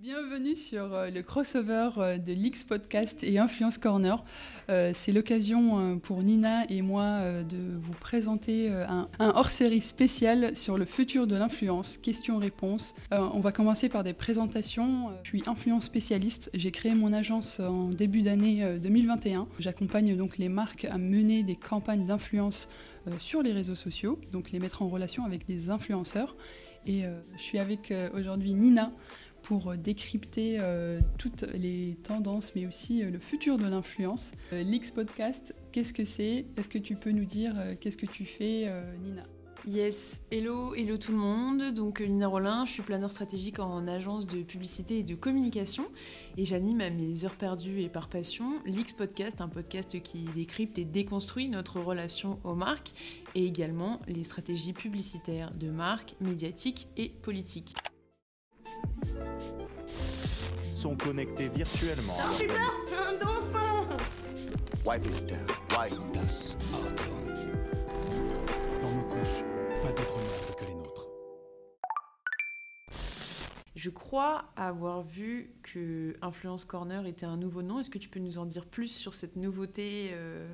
Bienvenue sur euh, le crossover euh, de l'X Podcast et Influence Corner. Euh, c'est l'occasion pour Nina et moi de vous présenter un, hors-série spécial sur le futur de l'influence, questions-réponses. on va commencer par des présentations. Je suis influence spécialiste. J'ai créé mon agence en début d'année 2021. J'accompagne donc les marques à mener des campagnes d'influence sur les réseaux sociaux, donc les mettre en relation avec des influenceurs. Et je suis avec aujourd'hui Nina pour euh, décrypter euh, toutes les tendances, mais aussi euh, le futur de l'influence. L'X Podcast, qu'est-ce que c'est? Est-ce que tu peux nous dire qu'est-ce que tu fais, Nina? Yes, hello, hello tout le monde. Donc Nina Rollin, je suis planeur stratégique en agence de publicité et de communication et j'anime à mes heures perdues et par passion l'X Podcast, un podcast qui décrypte et déconstruit notre relation aux marques et également les stratégies publicitaires de marques, médiatiques et politiques sont connectés virtuellement. Un dauphin Wipe it down. Wipe das Auto. Dans nos couches, pas d'autres mondes que les nôtres. Je crois avoir vu que Influence Corner était un nouveau nom. Est-ce que tu peux nous en dire plus sur cette nouveauté euh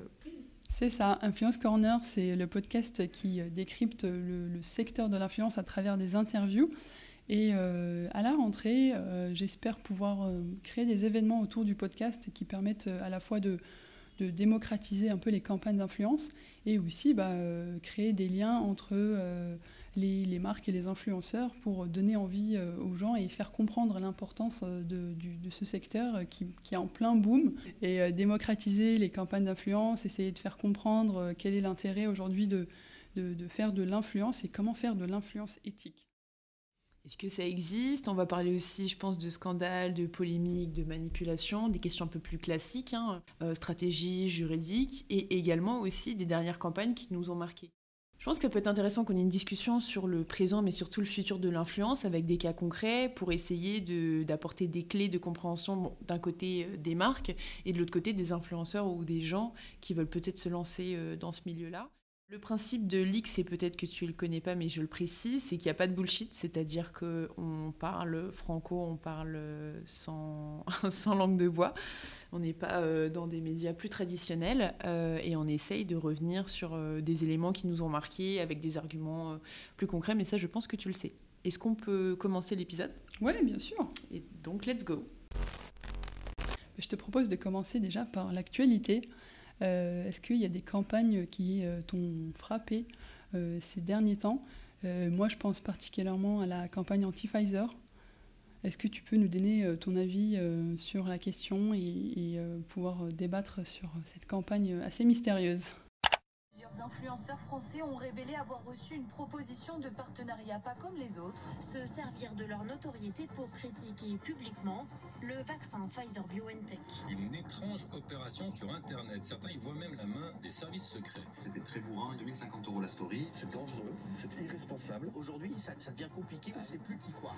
c'est ça, Influence Corner, c'est le podcast qui décrypte le, le secteur de l'influence à travers des interviews. Et euh, à la rentrée, euh, j'espère pouvoir euh, créer des événements autour du podcast qui permettent à la fois de, démocratiser un peu les campagnes d'influence et aussi bah, créer des liens entre les, marques et les influenceurs pour donner envie aux gens et faire comprendre l'importance de, ce secteur qui, est en plein boom et démocratiser les campagnes d'influence, essayer de faire comprendre quel est l'intérêt aujourd'hui de faire de l'influence et comment faire de l'influence éthique. Est-ce que ça existe? On va parler aussi, je pense, de scandales, de polémiques, de manipulations, des questions un peu plus classiques, hein, euh, stratégie, juridique, et également aussi des dernières campagnes qui nous ont marqués. Je pense que ça peut être intéressant qu'on ait une discussion sur le présent, mais surtout le futur de l'influence, avec des cas concrets, pour essayer d'apporter des clés de compréhension d'un côté euh, des marques et de l'autre côté des influenceurs ou des gens qui veulent peut-être se lancer euh, dans ce milieu-là. Le principe de l'X, c'est peut-être que tu ne le connais pas, mais je le précise, c'est qu'il n'y a pas de bullshit, c'est-à-dire qu'on parle franco, on parle sans, sans langue de bois, on n'est pas euh, dans des médias plus traditionnels, euh, et on essaye de revenir sur euh, des éléments qui nous ont marqués avec des arguments plus concrets, mais ça je pense que tu le sais. Est-ce qu'on peut commencer l'épisode? Oui, bien sûr. Et donc, let's go. Je te propose de commencer déjà par l'actualité. Euh, est-ce qu'il y a des campagnes qui euh, t'ont frappé euh, ces derniers temps? Moi, je pense particulièrement à la campagne anti-Pfizer. Est-ce que tu peux nous donner ton avis sur la question et pouvoir débattre sur cette campagne assez mystérieuse? Plusieurs influenceurs français ont révélé avoir reçu une proposition de partenariat pas comme les autres. Se servir de leur notoriété pour critiquer publiquement le vaccin Pfizer BioNTech. Une étrange opération sur Internet. Certains y voient même la main des services secrets. C'était très bourrin, 2050 euros la story. C'est dangereux, c'est irresponsable. Aujourd'hui, ça, ça devient compliqué, on ne sait plus qui croire.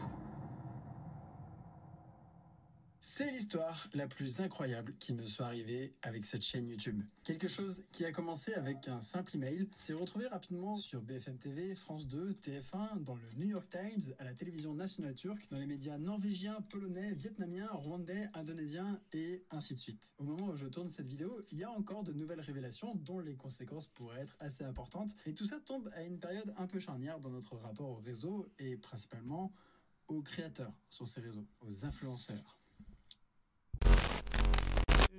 C'est l'histoire la plus incroyable qui me soit arrivée avec cette chaîne YouTube. Quelque chose qui a commencé avec un simple email s'est retrouvé rapidement sur BFM TV, France 2, TF1, dans le New York Times, à la télévision nationale turque, dans les médias norvégiens, polonais, vietnamiens, rwandais, indonésiens et ainsi de suite. Au moment où je tourne cette vidéo, il y a encore de nouvelles révélations dont les conséquences pourraient être assez importantes et tout ça tombe à une période un peu charnière dans notre rapport au réseau et principalement aux créateurs sur ces réseaux, aux influenceurs.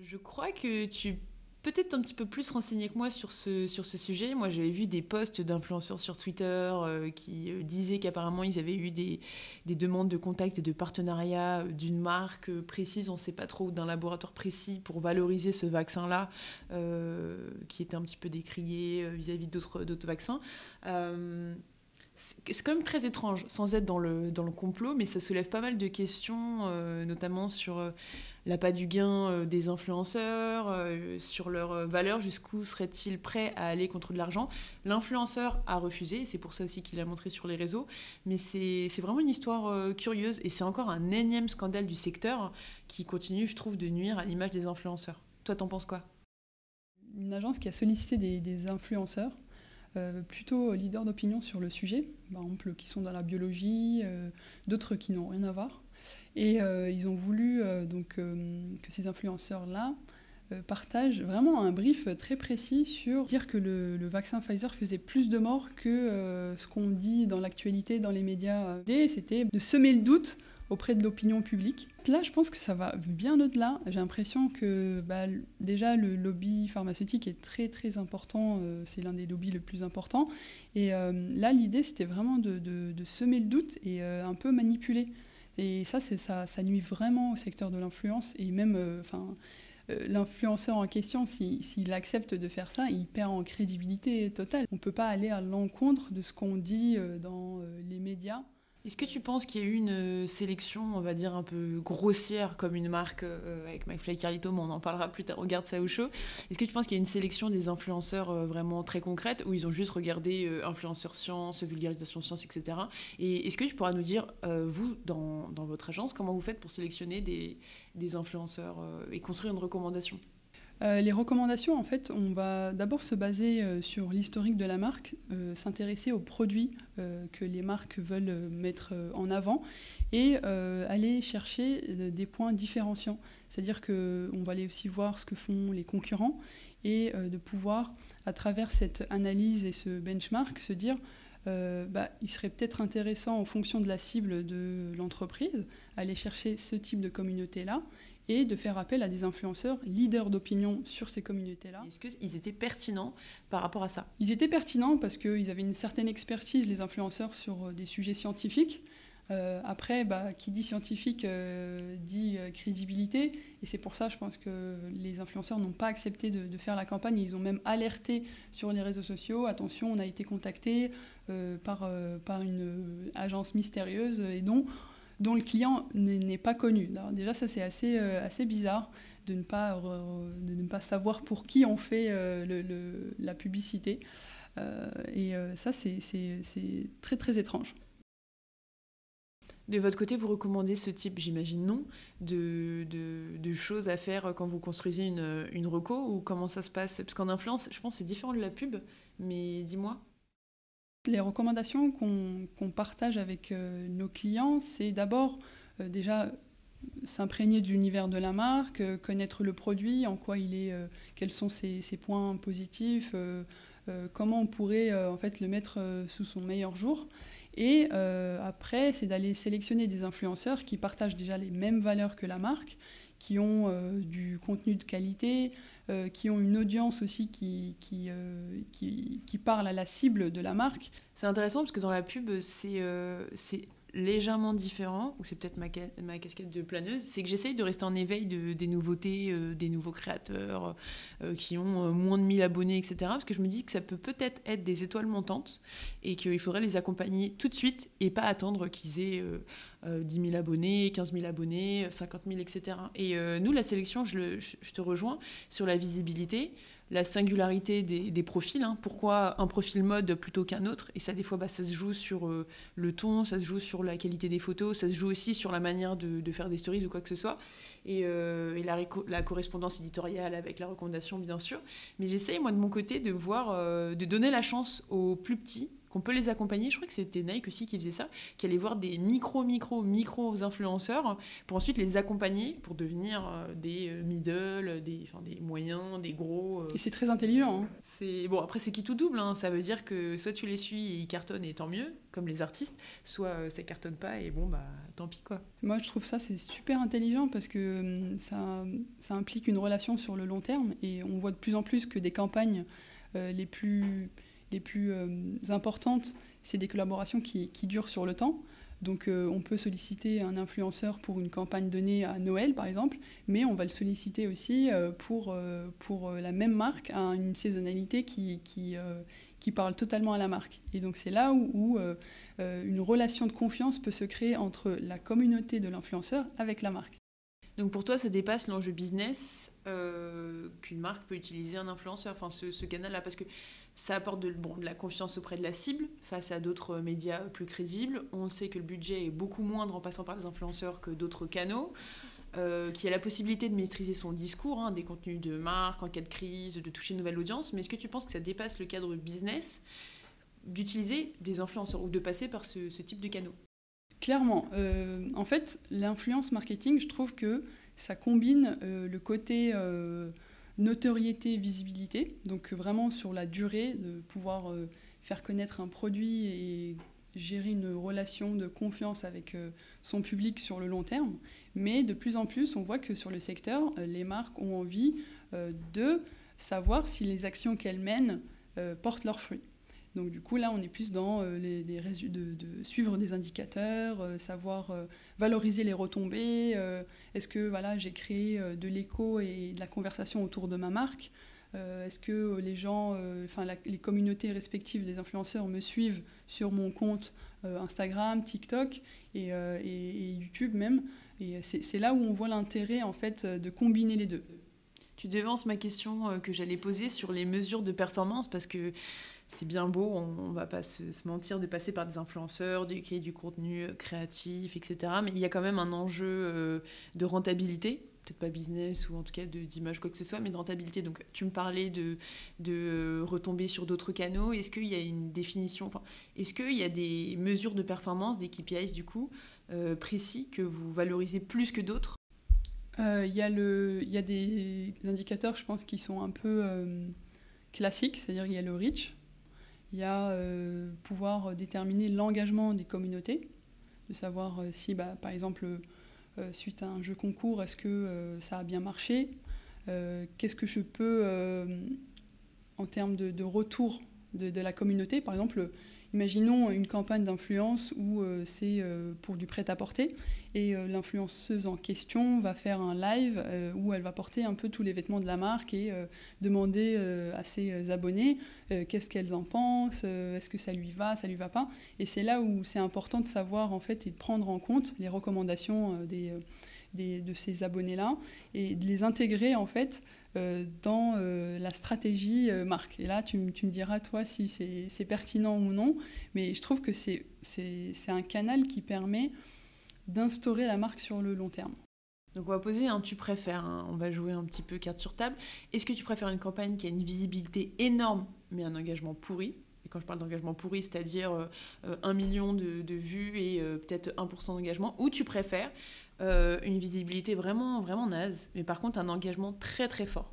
Je crois que tu peut-être un petit peu plus renseigné que moi sur ce, sur ce sujet. Moi, j'avais vu des posts d'influenceurs sur Twitter euh, qui euh, disaient qu'apparemment, ils avaient eu des, des, demandes de contact et de partenariat euh, d'une marque précise, on ne sait pas trop, d'un laboratoire précis pour valoriser ce vaccin-là, qui était un petit peu décrié vis-à-vis d'autres vaccins c'est quand même très étrange, sans être dans le, dans le complot, mais ça soulève pas mal de questions, euh, notamment sur euh, l'appât du gain euh, des influenceurs, sur leur valeur, jusqu'où seraient-ils prêts à aller contre de l'argent. L'influenceur a refusé, c'est pour ça aussi qu'il a montré sur les réseaux, mais c'est vraiment une histoire curieuse, et c'est encore un énième scandale du secteur qui continue, je trouve, de nuire à l'image des influenceurs. Toi, t'en penses quoi? Une agence qui a sollicité des influenceurs euh, plutôt leaders d'opinion sur le sujet, par exemple qui sont dans la biologie, euh, d'autres qui n'ont rien à voir. Et ils ont voulu donc, que ces influenceurs-là partagent vraiment un brief très précis sur dire que le, vaccin Pfizer faisait plus de morts que ce qu'on dit dans l'actualité, dans les médias. C'était de semer le doute auprès de l'opinion publique. Là, je pense que ça va bien au-delà. J'ai l'impression que bah, déjà le lobby pharmaceutique est très très important, euh, c'est l'un des lobbies le plus important. Et euh, là, l'idée, c'était vraiment de, semer le doute et euh, un peu manipuler. Et ça, ça, nuit vraiment au secteur de l'influence. Et même, enfin, l'influenceur en question, s'il accepte de faire ça, il perd en crédibilité totale. On ne peut pas aller à l'encontre de ce qu'on dit dans les médias. Est-ce que tu penses qu'il y a eu une euh, sélection, on va dire, un peu grossière comme une marque euh, avec McFly et Carlito, mais on en parlera plus tard, regarde ça au show. Est-ce que tu penses qu'il y a une sélection des influenceurs euh, vraiment très concrète où ils ont juste regardé influenceurs science, vulgarisation science, etc. Et est-ce que tu pourras nous dire, vous, dans, dans, votre agence, comment vous faites pour sélectionner des, des influenceurs et construire une recommandation? Euh, les recommandations, en fait, on va d'abord se baser euh, sur l'historique de la marque, euh, s'intéresser aux produits que les marques veulent mettre en avant et aller chercher des points différenciants. C'est-à-dire qu'on va aller aussi voir ce que font les concurrents et de pouvoir, à travers cette analyse et ce benchmark, se dire bah, il serait peut-être intéressant en fonction de la cible de l'entreprise, aller chercher ce type de communauté-là et de faire appel à des influenceurs leaders d'opinion sur ces communautés-là. Est-ce qu'ils étaient pertinents par rapport à ça? Ils étaient pertinents parce qu'ils avaient une certaine expertise, les influenceurs, sur euh, des sujets scientifiques. Euh, après, bah, qui dit scientifique euh, dit crédibilité. Et c'est pour ça, je pense que les influenceurs n'ont pas accepté de, faire la campagne. Ils ont même alerté sur les réseaux sociaux. Attention, on a été contacté par, par une agence mystérieuse et dont dont le client n'est pas connu. déjà, ça c'est assez, euh, assez bizarre de ne, pas, de ne pas savoir pour qui on fait euh, le, la publicité. Euh, et ça, c'est très très étrange. De votre côté, vous recommandez ce type, j'imagine non, de, de, de, choses à faire quand vous construisez une, une reco ou comment ça se passe? Parce qu'en influence, je pense que c'est différent de la pub, mais dis-moi. Les recommandations qu'on partage avec euh, nos clients, c'est d'abord euh, déjà s'imprégner de l'univers de la marque, euh, connaître le produit, en quoi il est, quels sont ses, points positifs, comment on pourrait en fait le mettre sous son meilleur jour. Et après, c'est d'aller sélectionner des influenceurs qui partagent déjà les mêmes valeurs que la marque, qui ont du contenu de qualité, euh, qui ont une audience aussi qui, euh, qui, qui, parle à la cible de la marque. C'est intéressant parce que dans la pub, c'est euh, légèrement différent, ou c'est peut-être ma, ma, casquette de planeuse, c'est que j'essaye de rester en éveil de, des nouveautés, des nouveaux créateurs qui ont moins de 1000 abonnés, etc. Parce que je me dis que ça peut peut-être être des étoiles montantes et qu'il faudrait les accompagner tout de suite et pas attendre qu'ils aient 10 000 abonnés, 15 000 abonnés, 50 000, etc. Et nous, la sélection, je te rejoins sur la visibilité, la singularité des, profils. Hein. Pourquoi un profil mode plutôt qu'un autre? Et ça, des fois, bah, ça se joue sur euh, le ton, ça se joue sur la qualité des photos, ça se joue aussi sur la manière de, faire des stories ou quoi que ce soit. Et, euh, la, correspondance éditoriale avec la recommandation, bien sûr. Mais j'essaye, moi, de mon côté, de voir, euh, de donner la chance aux plus petits qu'on peut les accompagner. Je crois que c'était Nike aussi qui faisait ça, qui allait voir des micro, micro, micro influenceurs pour ensuite les accompagner pour devenir euh, des euh, middle, des, enfin, des moyens, des gros. Euh. Et c'est très intelligent. Hein. C'est bon après c'est qui tout double. Hein. Ça veut dire que soit tu les suis et ils cartonnent et tant mieux, comme les artistes, soit ça cartonne pas et bon bah tant pis quoi. Moi je trouve ça c'est super intelligent parce que ça, ça implique une relation sur le long terme et on voit de plus en plus que des campagnes les plus les plus euh, importantes, c'est des collaborations qui, durent sur le temps. Donc euh, on peut solliciter un influenceur pour une campagne donnée à Noël par exemple, mais on va le solliciter aussi euh, pour, pour la même marque à une saisonnalité qui, qui, qui, parle totalement à la marque. Et donc c'est là où, où une relation de confiance peut se créer entre la communauté de l'influenceur avec la marque. Donc pour toi ça dépasse l'enjeu business qu'une marque peut utiliser un influenceur, enfin ce, ce canal-là, parce que ça apporte de, bon, de la confiance auprès de la cible face à d'autres médias plus crédibles. On sait que le budget est beaucoup moindre en passant par les influenceurs que d'autres canaux. Euh, qui a la possibilité de maîtriser son discours, hein, des contenus de marque en cas de crise, de toucher une nouvelle audience. Mais est-ce que tu penses que ça dépasse le cadre business d'utiliser des influenceurs ou de passer par ce, type de canaux? Clairement. en fait, l'influence marketing, je trouve que ça combine le côté notoriété, visibilité, donc vraiment sur la durée, de pouvoir faire connaître un produit et gérer une relation de confiance avec euh, son public sur le long terme. Mais de plus en plus, on voit que sur le secteur, euh, les marques ont envie euh, de savoir si les actions qu'elles mènent portent leurs fruits. Donc du coup, là, on est plus dans les, de, de, suivre des indicateurs, savoir valoriser les retombées. Est-ce que voilà, j'ai créé de l'écho et de la conversation autour de ma marque euh, est-ce que les gens, euh, enfin les communautés respectives des influenceurs me suivent sur mon compte euh, Instagram, TikTok et, YouTube même Et c'est là où on voit l'intérêt en fait de combiner les deux. Tu devances ma question que j'allais poser sur les mesures de performance parce que c'est bien beau, on, ne va pas se, mentir, de passer par des influenceurs, de créer du contenu créatif, etc. Mais il y a quand même un enjeu de rentabilité peut-être pas business ou en tout cas d'image quoi que ce soit, mais de rentabilité. Donc tu me parlais de, de retomber sur d'autres canaux. Est-ce qu'il y a une définition, est-ce qu'il y a des mesures de performance, des KPIs du coup, euh, précis que vous valorisez plus que d'autres? Euh, Il y, y, a des indicateurs, je pense, qui sont un peu euh, classiques, c'est-à-dire il y a le reach, il y a pouvoir déterminer l'engagement des communautés, de savoir si, bah, par exemple, euh, suite à un jeu concours, est-ce que euh, ça a bien marché euh, Qu'est-ce que je peux, en termes de, retour de, la communauté, par exemple, Imaginons une campagne d'influence où c'est pour du prêt-à-porter et l'influenceuse en question va faire un live où elle va porter un peu tous les vêtements de la marque et demander à ses abonnés qu'est-ce qu'elles en pensent, est-ce que ça lui va, ça lui va pas. Et c'est là où c'est important de savoir en fait et de prendre en compte les recommandations des, de ces abonnés-là et de les intégrer en fait euh, dans euh, la stratégie euh, marque. Et là, tu, tu, me diras, toi, si c'est pertinent ou non, mais je trouve que c'est un canal qui permet d'instaurer la marque sur le long terme. Donc on va poser un tu préfères, hein. on va jouer un petit peu carte sur table. Est-ce que tu préfères une campagne qui a une visibilité énorme mais un engagement pourri? Et quand je parle d'engagement pourri, c'est-à-dire un million de, de vues et peut-être 1% d'engagement, ou tu préfères euh, une visibilité vraiment, vraiment naze, mais par contre un engagement très très fort?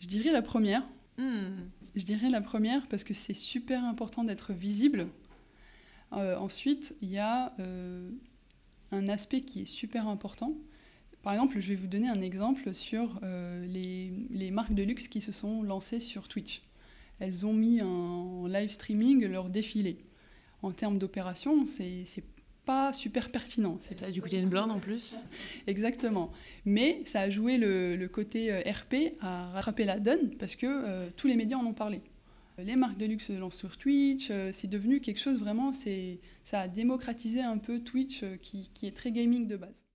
Je dirais la première. Hmm. Je dirais la première parce que c'est super important d'être visible. Euh, ensuite, il y a euh, un aspect qui est super important. Par exemple, je vais vous donner un exemple sur les, les, marques de luxe qui se sont lancées sur Twitch. Elles ont mis en live streaming leur défilé. En termes d'opération, c'est pas super pertinent. Ça a dû coûter une blinde en plus. Exactement. Mais ça a joué le, côté euh, RP à rattraper la donne parce que euh, tous les médias en ont parlé. Les marques de luxe se lancent sur Twitch, euh, c'est devenu quelque chose vraiment, ça a démocratisé un peu Twitch qui, qui est très gaming de base.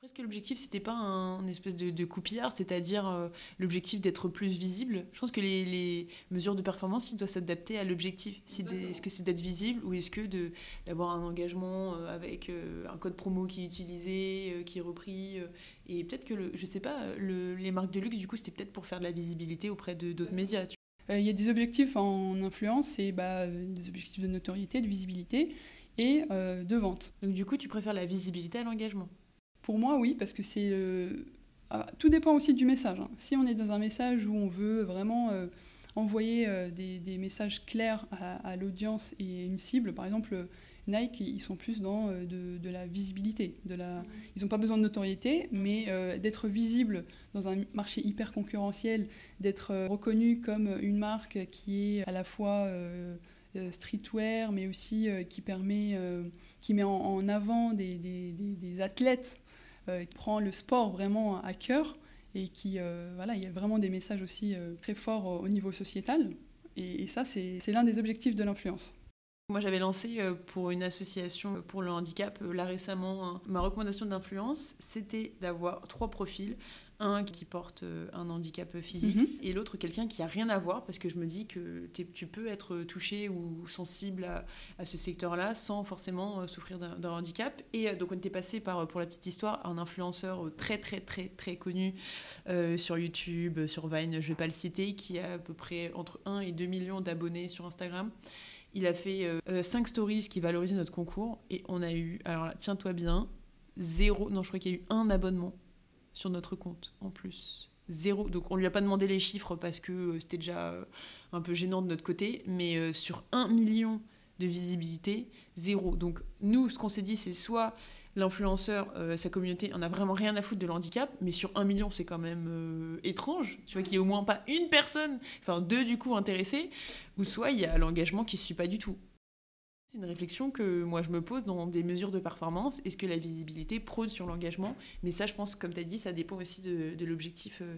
Presque l'objectif, c'était pas un, espèce de, de coupillard, c'est-à-dire euh, l'objectif d'être plus visible? Je pense que les, mesures de performance, ils doivent s'adapter à l'objectif. est-ce que c'est d'être visible ou est-ce que d'avoir un engagement euh, avec euh, un code promo qui est utilisé, qui est repris Et peut-être que, le, je sais pas, les marques de luxe, du coup, c'était peut-être pour faire de la visibilité auprès de, d'autres médias. Il y a des objectifs en influence et bah, des objectifs de notoriété, de visibilité et de vente. Donc du coup, tu préfères la visibilité à l'engagement? Pour moi, oui, parce que c'est. Euh, ah, tout dépend aussi du message. Hein. Si on est dans un message où on veut vraiment euh, envoyer euh, des, messages clairs à, l'audience et une cible, par exemple, Nike, ils sont plus dans de, la visibilité. De la... Ils n'ont pas besoin de notoriété, mais d'être visible dans un marché hyper concurrentiel, d'être reconnu comme une marque qui est à la fois streetwear, mais aussi qui permet, qui met en, avant des, des athlètes euh, qui prend le sport vraiment à cœur et qui, euh, voilà, il y a vraiment des messages aussi euh, très forts au niveau sociétal. Et, ça, c'est l'un des objectifs de l'influence. Moi, j'avais lancé pour une association pour le handicap, là récemment, ma recommandation d'influence, c'était d'avoir trois profils un qui porte euh, un handicap physique mhm. et l'autre quelqu'un qui a rien à voir parce que je me dis que tu peux être touché ou sensible à, ce secteur-là sans forcément euh, souffrir d'un handicap. Et euh, donc on était passé par, pour la petite histoire, un influenceur très très très très connu sur YouTube, sur Vine, je vais pas le citer, qui a à peu près entre 1 et 2 millions d'abonnés sur Instagram Il a fait 5 stories qui valorisaient notre concours et on a eu, alors tiens-toi bien, zéro, non je crois qu'il y a eu un abonnement sur notre compte en plus. Zéro. Donc on lui a pas demandé les chiffres parce que c'était déjà un peu gênant de notre côté, mais sur un million de visibilité, zéro. Donc nous, ce qu'on s'est dit, c'est soit l'influenceur, euh, sa communauté, on a vraiment rien à foutre de l'handicap, mais sur un million, c'est quand même euh, étrange, tu vois, qu'il n'y ait au moins pas une personne, enfin deux du coup intéressés, ou soit il y a l'engagement qui ne suit pas du tout. C'est une réflexion que moi je me pose dans des mesures de performance. Est-ce que la visibilité prône sur l'engagement? Mais ça, je pense, comme tu as dit, ça dépend aussi de, l'objectif euh,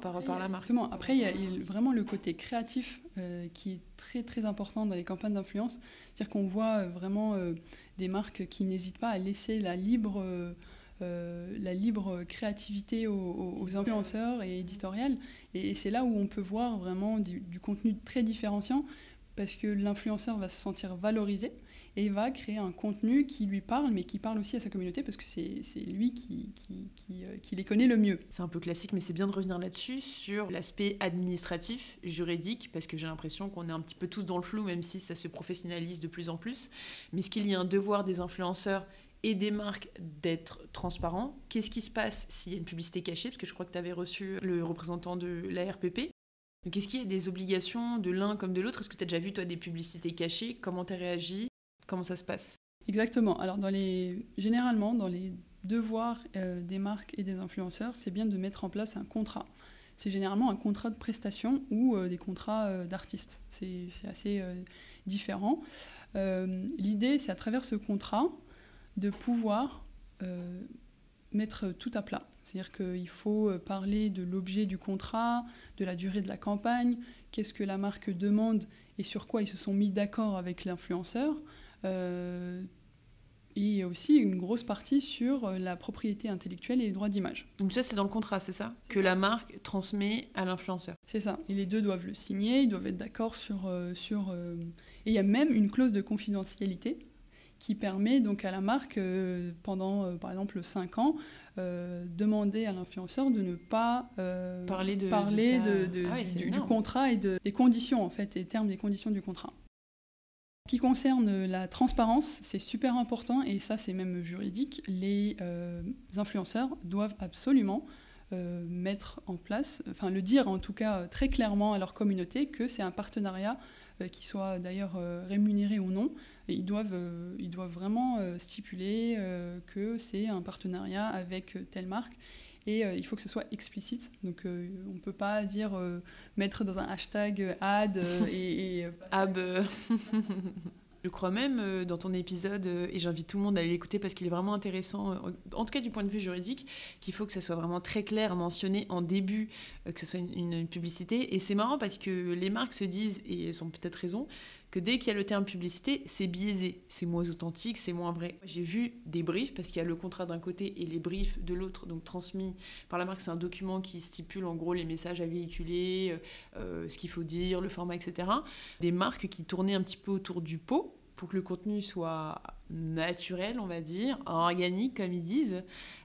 par, rapport à la marque. Après, il y, a vraiment le côté créatif euh, qui est très très important dans les campagnes d'influence. C'est-à-dire qu'on voit euh, vraiment des marques qui n'hésitent pas à laisser la libre, la libre créativité aux, influenceurs et éditoriales. Et, c'est là où on peut voir vraiment du, du contenu très différenciant parce que l'influenceur va se sentir valorisé et va créer un contenu qui lui parle, mais qui parle aussi à sa communauté parce que c'est lui qui, qui, euh, qui, les connaît le mieux. C'est un peu classique, mais c'est bien de revenir là-dessus, sur l'aspect administratif, juridique, parce que j'ai l'impression qu'on est un petit peu tous dans le flou, même si ça se professionnalise de plus en plus. Mais est-ce qu'il y a un devoir des influenceurs et des marques d'être transparents? Qu'est-ce qui se passe s'il y a une publicité cachée? Parce que je crois que tu avais reçu le représentant de la RPP. Donc est-ce qu'il y a des obligations de l'un comme de l'autre? Est-ce que tu as déjà vu toi des publicités cachées? Comment tu as réagi? Comment ça se passe Exactement. Alors dans les... généralement, dans les devoirs euh, des marques et des influenceurs, c'est bien de mettre en place un contrat. C'est généralement un contrat de prestation ou euh, des contrats euh, d'artistes. C'est assez différent. L'idée, c'est à travers ce contrat de pouvoir mettre tout à plat. C'est-à-dire qu'il faut parler de l'objet du contrat, de la durée de la campagne, qu'est-ce que la marque demande et sur quoi ils se sont mis d'accord avec l'influenceur. Euh, et aussi une grosse partie sur euh, la propriété intellectuelle et les droits d'image. Donc ça, c'est dans le contrat, c'est ça? Que la marque transmet à l'influenceur. C'est ça. Et les deux doivent le signer, ils doivent être d'accord sur... sur Et il y a même une clause de confidentialité qui permet donc à la marque, pendant par exemple 5 ans, euh, demander à l'influenceur de ne pas euh, parler, de, parler de, ah du, contrat et des conditions, en fait, des termes des conditions du contrat. Qui concerne la transparence, c'est super important et ça, c'est même juridique. Les euh, influenceurs doivent absolument mettre en place, enfin le dire en tout cas très clairement à leur communauté que c'est un partenariat qui soit d'ailleurs rémunéré ou non, ils doivent, euh, ils doivent vraiment euh, stipuler euh, que c'est un partenariat avec telle marque. Et il faut que ce soit explicite. Donc on ne peut pas dire mettre dans un hashtag ad et... Ab. Je crois même dans ton épisode, et j'invite tout le monde à aller l'écouter parce qu'il est vraiment intéressant, en tout cas du point de vue juridique, qu'il faut que ça soit vraiment très clair mentionné en début, que ce soit une, une publicité. Et c'est marrant parce que les marques se disent, et elles ont peut-être raison, que dès qu'il y a le terme publicité, c'est biaisé, c'est moins authentique, c'est moins vrai. J'ai vu des briefs, parce qu'il y a le contrat d'un côté et les briefs de l'autre, donc transmis par la marque, c'est un document qui stipule en gros les messages à véhiculer, euh, euh, ce qu'il faut dire, le format, etc. Des marques qui tournaient un petit peu autour du pot, pour que le contenu soit naturel, on va dire, organique, comme ils disent,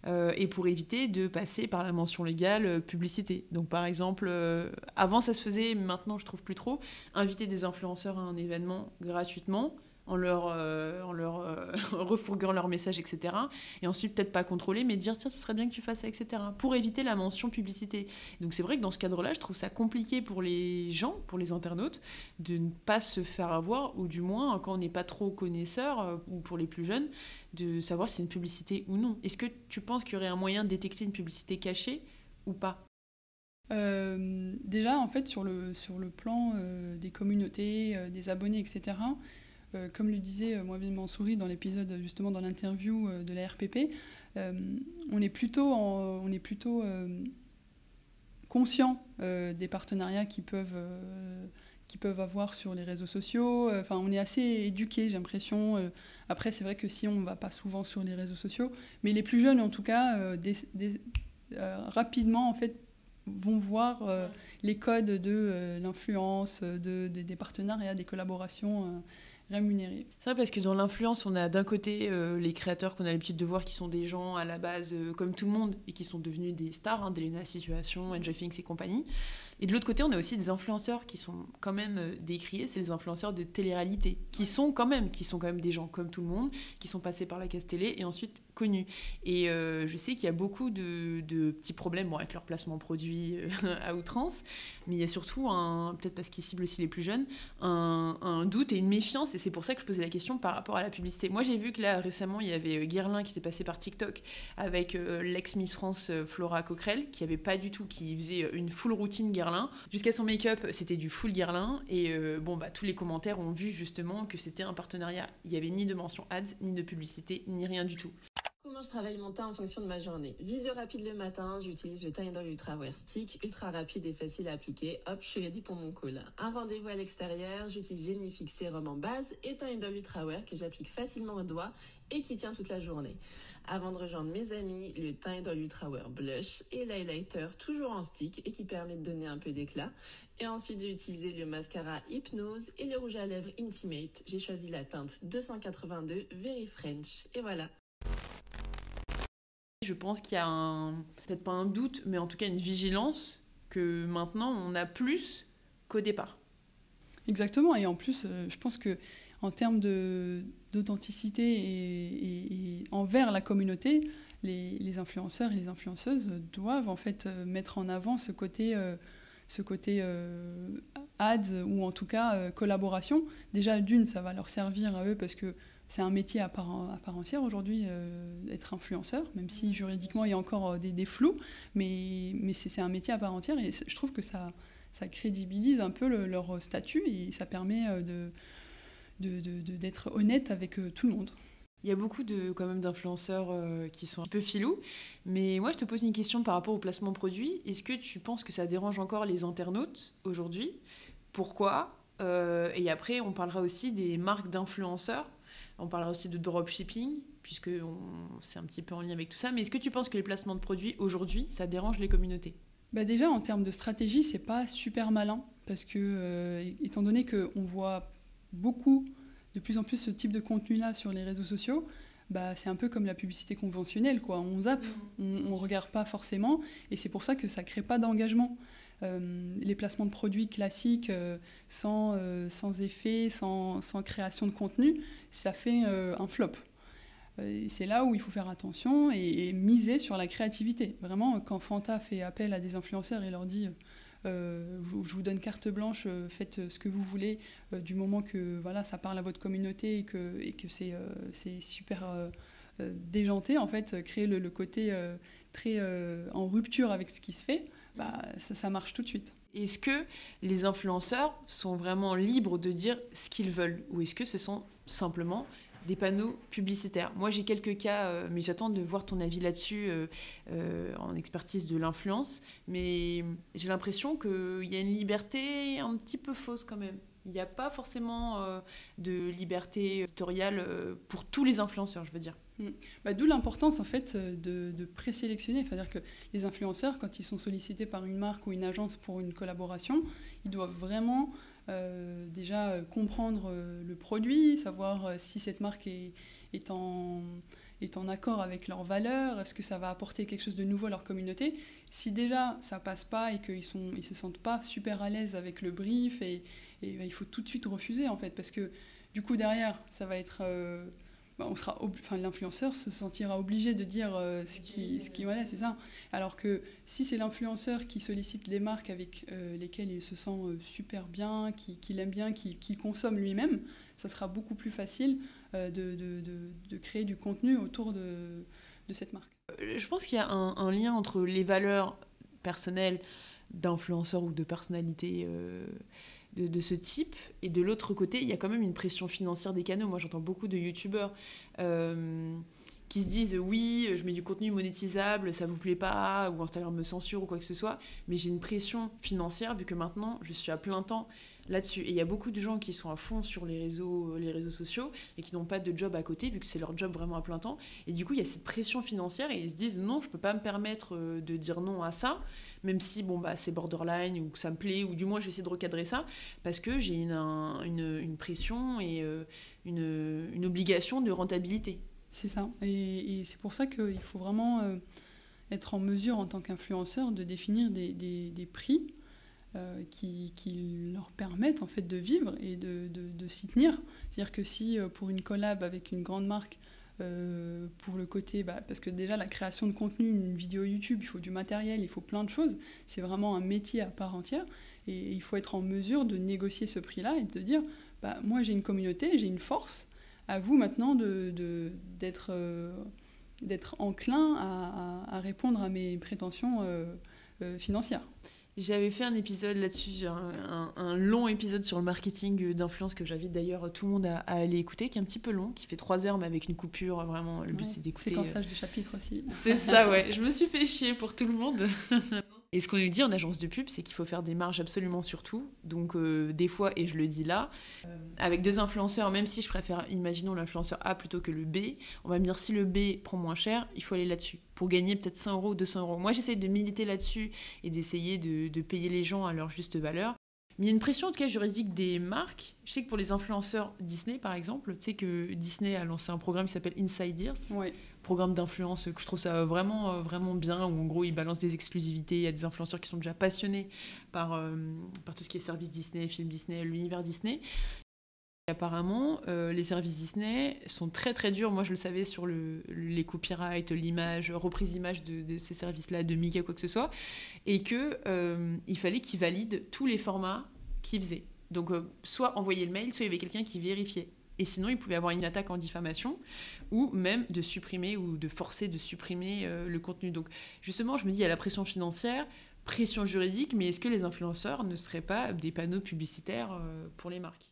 euh, et pour éviter de passer par la mention légale euh, publicité. Donc, par exemple, euh, avant ça se faisait, maintenant je trouve plus trop, inviter des influenceurs à un événement gratuitement en leur, euh, en leur euh, refourguant leur message, etc. Et ensuite, peut-être pas contrôler, mais dire tiens, ce serait bien que tu fasses ça, etc. Pour éviter la mention publicité. Donc c'est vrai que dans ce cadre-là, je trouve ça compliqué pour les gens, pour les internautes, de ne pas se faire avoir, ou du moins, quand on n'est pas trop connaisseur, euh, ou pour les plus jeunes, de savoir si c'est une publicité ou non. Est-ce que tu penses qu'il y aurait un moyen de détecter une publicité cachée ou pas? Déjà, en fait, sur le, sur le plan des communautés, des abonnés, etc., comme le disait euh, Mohamed Mansouri dans l'épisode, justement dans l'interview euh, de la RPP, on est plutôt, on est plutôt conscient des partenariats qui peuvent, qui peuvent avoir sur les réseaux sociaux. Enfin, on est assez éduqué, j'ai l'impression. Après, c'est vrai que si on ne va pas souvent sur les réseaux sociaux, mais les plus jeunes, en tout cas, rapidement, en fait, vont voir les codes de l'influence, de, des partenariats, des collaborations C'est vrai parce que dans l'influence, on a d'un côté euh, les créateurs qu'on a l'habitude de voir qui sont des gens à la base euh, comme tout le monde et qui sont devenus des stars, hein, Delena Situation, Enjoy Things et compagnie. Et de l'autre côté, on a aussi des influenceurs qui sont quand même euh, décriés, c'est les influenceurs de télé-réalité, qui sont quand même, qui sont quand même des gens comme tout le monde, qui sont passés par la case télé et ensuite connus. Et euh, je sais qu'il y a beaucoup de, de petits problèmes bon, avec leur placement produit euh, à outrance, mais il y a surtout, peut-être parce qu'ils ciblent aussi les plus jeunes, un, un doute et une méfiance, et c'est pour ça que je posais la question par rapport à la publicité. Moi, j'ai vu que là, récemment, il y avait Guerlain qui était passé par TikTok avec euh, l'ex-Miss France Flora Coquerel, qui avait pas du tout, qui faisait une full routine Guerlain. Jusqu'à son make-up, c'était du full Guerlain, et euh, bon, bah, tous les commentaires ont vu justement que c'était un partenariat. Il y avait ni de mention ads, ni de publicité, ni rien du tout. Comment je travaille mon temps en fonction de ma journée? Visio rapide le matin, j'utilise le Tinder Ultra Wear Stick, ultra rapide et facile à appliquer. Hop, je suis ready pour mon call. Un rendez-vous à l'extérieur, j'utilise Genifix Sérum en base et Tinder Ultra Wear que j'applique facilement au doigt et qui tient toute la journée. Avant de rejoindre mes amis, le Tinder Ultra Wear Blush et l'highlighter toujours en stick et qui permet de donner un peu d'éclat. Et ensuite, j'ai utilisé le mascara Hypnose et le rouge à lèvres Intimate. J'ai choisi la teinte 282 Very French. Et voilà. Je pense qu'il y a un, peut-être pas un doute, mais en tout cas une vigilance que maintenant on a plus qu'au départ. Exactement, et en plus, euh, je pense que en termes de, d'authenticité et, et- et envers la communauté, les, les influenceurs et les influenceuses doivent en fait euh, mettre en avant ce côté, euh, ce côté euh, ads ou en tout cas euh, collaboration. Déjà, d'une, ça va leur servir à eux parce que c'est un métier à part, à part entière aujourd'hui, être influenceur, même si juridiquement il y a encore des, des flous, mais, mais c'est, un métier à part entière et je trouve que ça, ça crédibilise un peu le- leur statut et ça permet de- d'être honnête avec euh, tout le monde. Il y a beaucoup de, quand même d'influenceurs euh, qui sont un peu filous, mais moi je te pose une question par rapport au placement produit. Est-ce que tu penses que ça dérange encore les internautes aujourd'hui? Pourquoi? Euh, Et après, on parlera aussi des marques d'influenceurs. On parlera aussi de dropshipping, puisque on- c'est un petit peu en lien avec tout ça. Mais est-ce que tu penses que les placements de produits aujourd'hui, ça dérange les communautés? Bah déjà, en termes de stratégie, c'est pas super malin parce que, euh, étant donné qu'on voit beaucoup, de plus en plus, ce type de contenu-là sur les réseaux sociaux, bah, c'est un peu comme la publicité conventionnelle, quoi. On zappe, on, on regarde pas forcément, et c'est pour ça que ça crée pas d'engagement. Euh, les placements de produits classiques, euh, sans, euh, sans effet, sans, sans création de contenu, ça fait un flop. C'est là où il faut faire attention et, et miser sur la créativité. Vraiment, quand Fanta fait appel à des influenceurs et leur dit euh, je vous donne carte blanche, euh, faites ce que vous voulez, euh, du moment que voilà, ça parle à votre communauté et que, et que c'est euh, super euh, euh, déjanté, en fait, euh, créer le, le côté euh, très euh, en rupture avec ce qui se fait, bah, ça, ça marche tout de suite. Est-ce que les influenceurs sont vraiment libres de dire ce qu'ils veulent Ou est-ce que ce sont simplement des panneaux publicitaires Moi, j'ai quelques cas, euh, mais j'attends de voir ton avis là-dessus euh, euh, en expertise de l'influence. Mais j'ai l'impression qu'il y a une liberté un petit peu fausse quand même. Il n'y a pas forcément de liberté éditoriale pour tous les influenceurs, je veux dire. Mm. Bah, D'où l'importance en fait de, de présélectionner. C'est-à-dire que les influenceurs, quand ils sont sollicités par une marque ou une agence pour une collaboration, ils doivent vraiment euh, déjà euh, comprendre euh, le produit, savoir si cette marque est, est, en, est en accord avec leurs valeurs, est-ce que ça va apporter quelque chose de nouveau à leur communauté. Si déjà ça passe pas et qu'ils sont, ils se sentent pas super à l'aise avec le brief, et, bah, il faut tout de suite refuser en fait, parce que du coup derrière, ça va être bah, on sera enfin, l'influenceur se sentira obligé de dire euh, ce qui, ce qui voilà, c'est ça. Alors que si c'est l'influenceur qui sollicite les marques avec euh, lesquelles il se sent euh, super bien, qui- qu'il aime bien, qu'il qu'il consomme lui-même, ça sera beaucoup plus facile euh, de, de- de- de créer du contenu autour de, de cette marque. Je pense qu'il y a un, un lien entre les valeurs personnelles d'influenceurs ou de personnalités euh, de, ce type, et de l'autre côté, il y a quand même une pression financière des canaux. Moi, j'entends beaucoup de youtubeurs euh, qui se disent oui, je mets du contenu monétisable, ça vous plaît pas, ou Instagram me censure ou quoi que ce soit, mais j'ai une pression financière vu que maintenant je suis à plein temps là-dessus. Et il y a beaucoup de gens qui sont à fond sur les réseaux, les réseaux sociaux et qui n'ont pas de job à côté vu que c'est leur job vraiment à plein temps. Et du coup, il y a cette pression financière et ils se disent non, je peux pas me permettre euh, de dire non à ça, même si bon bah c'est borderline ou que ça me plaît ou du moins je vais essayer de recadrer ça parce que j'ai une, une, pression et euh, une, une, obligation de rentabilité. C'est ça. Et, c'est pour ça qu'il faut vraiment euh, être en mesure en tant qu'influenceur de définir des, des prix euh, qui, leur permettent en fait de vivre et de, s'y tenir. C'est-à-dire que si euh, pour une collab avec une grande marque, euh, pour le côté, bah, parce que déjà la création de contenu, une vidéo YouTube, il faut du matériel, il faut plein de choses, c'est vraiment un métier à part entière, et, il faut être en mesure de négocier ce prix-là et de dire, bah, moi j'ai une communauté, j'ai une force, à vous maintenant d'être enclin à, répondre à mes prétentions financières. J'avais fait un épisode là-dessus, un, un, un, long épisode sur le marketing d'influence que j'invite d'ailleurs tout le monde à, à, aller écouter, qui est un petit peu long, qui fait trois heures mais avec une coupure, vraiment, le but ouais, c'est d'écouter. Séquençage de chapitres aussi. C'est ça, ouais. Je me suis fait chier pour tout le monde. Et ce qu'on nous dit en agence de pub, c'est qu'il faut faire des marges absolument sur tout. Donc, euh, des fois, et je le dis là, euh, avec deux influenceurs, même si je préfère, imaginons l'influenceur A plutôt que le B, on va me dire si le B prend moins cher, il faut aller là-dessus. Pour gagner peut-être 100 euros ou 200 euros. Moi, j'essaie de militer là-dessus et d'essayer de, payer les gens à leur juste valeur. Mais il y a une pression en tout cas juridique des marques. Je sais que pour les influenceurs Disney par exemple, tu sais que Disney a lancé un programme qui s'appelle Inside Ears. Programme d'influence que je trouve ça vraiment vraiment bien où en gros ils balancent des exclusivités il y a des influenceurs qui sont déjà passionnés par, euh, par tout ce qui est service Disney film Disney l'univers Disney. Apparemment euh, les services Disney sont très très durs. Moi je le savais sur le, les copyrights l'image reprise d'image de, ces services là de Mickey quoi que ce soit. Et que euh, il fallait qu'ils valident tous les formats qu'ils faisaient. Donc euh, soit envoyer le mail soit il y avait quelqu'un qui vérifiait et sinon, il pouvait avoir une attaque en diffamation ou même de supprimer ou de forcer de supprimer euh, le contenu. Donc, justement, je me dis, il y a la pression financière, pression juridique, mais est-ce que les influenceurs ne seraient pas des panneaux publicitaires euh, pour les marques?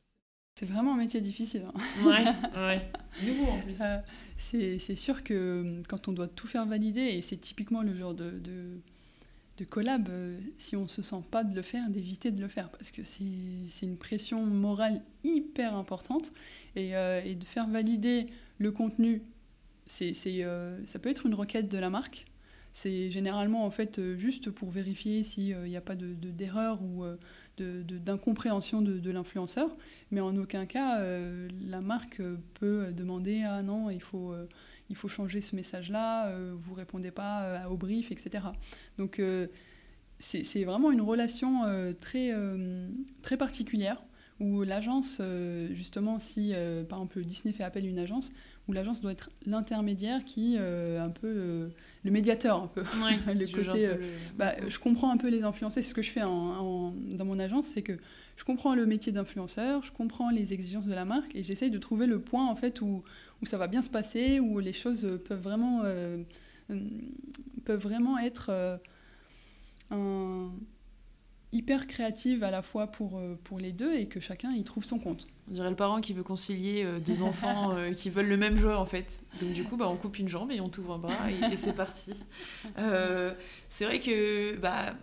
C'est vraiment un métier difficile. Hein. Ouais, ouais. Nouveau en plus. Euh, c'est sûr que quand on doit tout faire valider, et c'est typiquement le genre de, de de collab, euh, si on se sent pas de le faire, d'éviter de le faire, parce que c'est une pression morale hyper importante, et, euh, et, de faire valider le contenu, c'est euh, ça peut être une requête de la marque, c'est généralement en fait juste pour vérifier s'il n'y a pas d'erreur de, de, ou d'incompréhension de, de l'influenceur, mais en aucun cas la marque peut demander ah non il faut il faut changer ce message-là, euh, vous répondez pas euh, au brief, etc. Donc euh, c'est vraiment une relation euh, très, euh, très particulière où l'agence, euh, justement, si par exemple Disney fait appel à une agence, où l'agence doit être l'intermédiaire qui, un peu, le médiateur un peu. Ouais, le côté, le... Bah, je comprends un peu les influenceurs, c'est ce que je fais en, en, dans mon agence, c'est que je comprends le métier d'influenceur, je comprends les exigences de la marque et j'essaye de trouver le point en fait où, où ça va bien se passer, où les choses peuvent vraiment, euh, peuvent vraiment être euh, un, hyper créative à la fois pour, pour les deux et que chacun y trouve son compte. On dirait le parent qui veut concilier euh, deux enfants euh, qui veulent le même joueur en fait. Donc du coup, bah, on coupe une jambe et on t'ouvre un bras et, et c'est parti. Euh, c'est vrai que bah,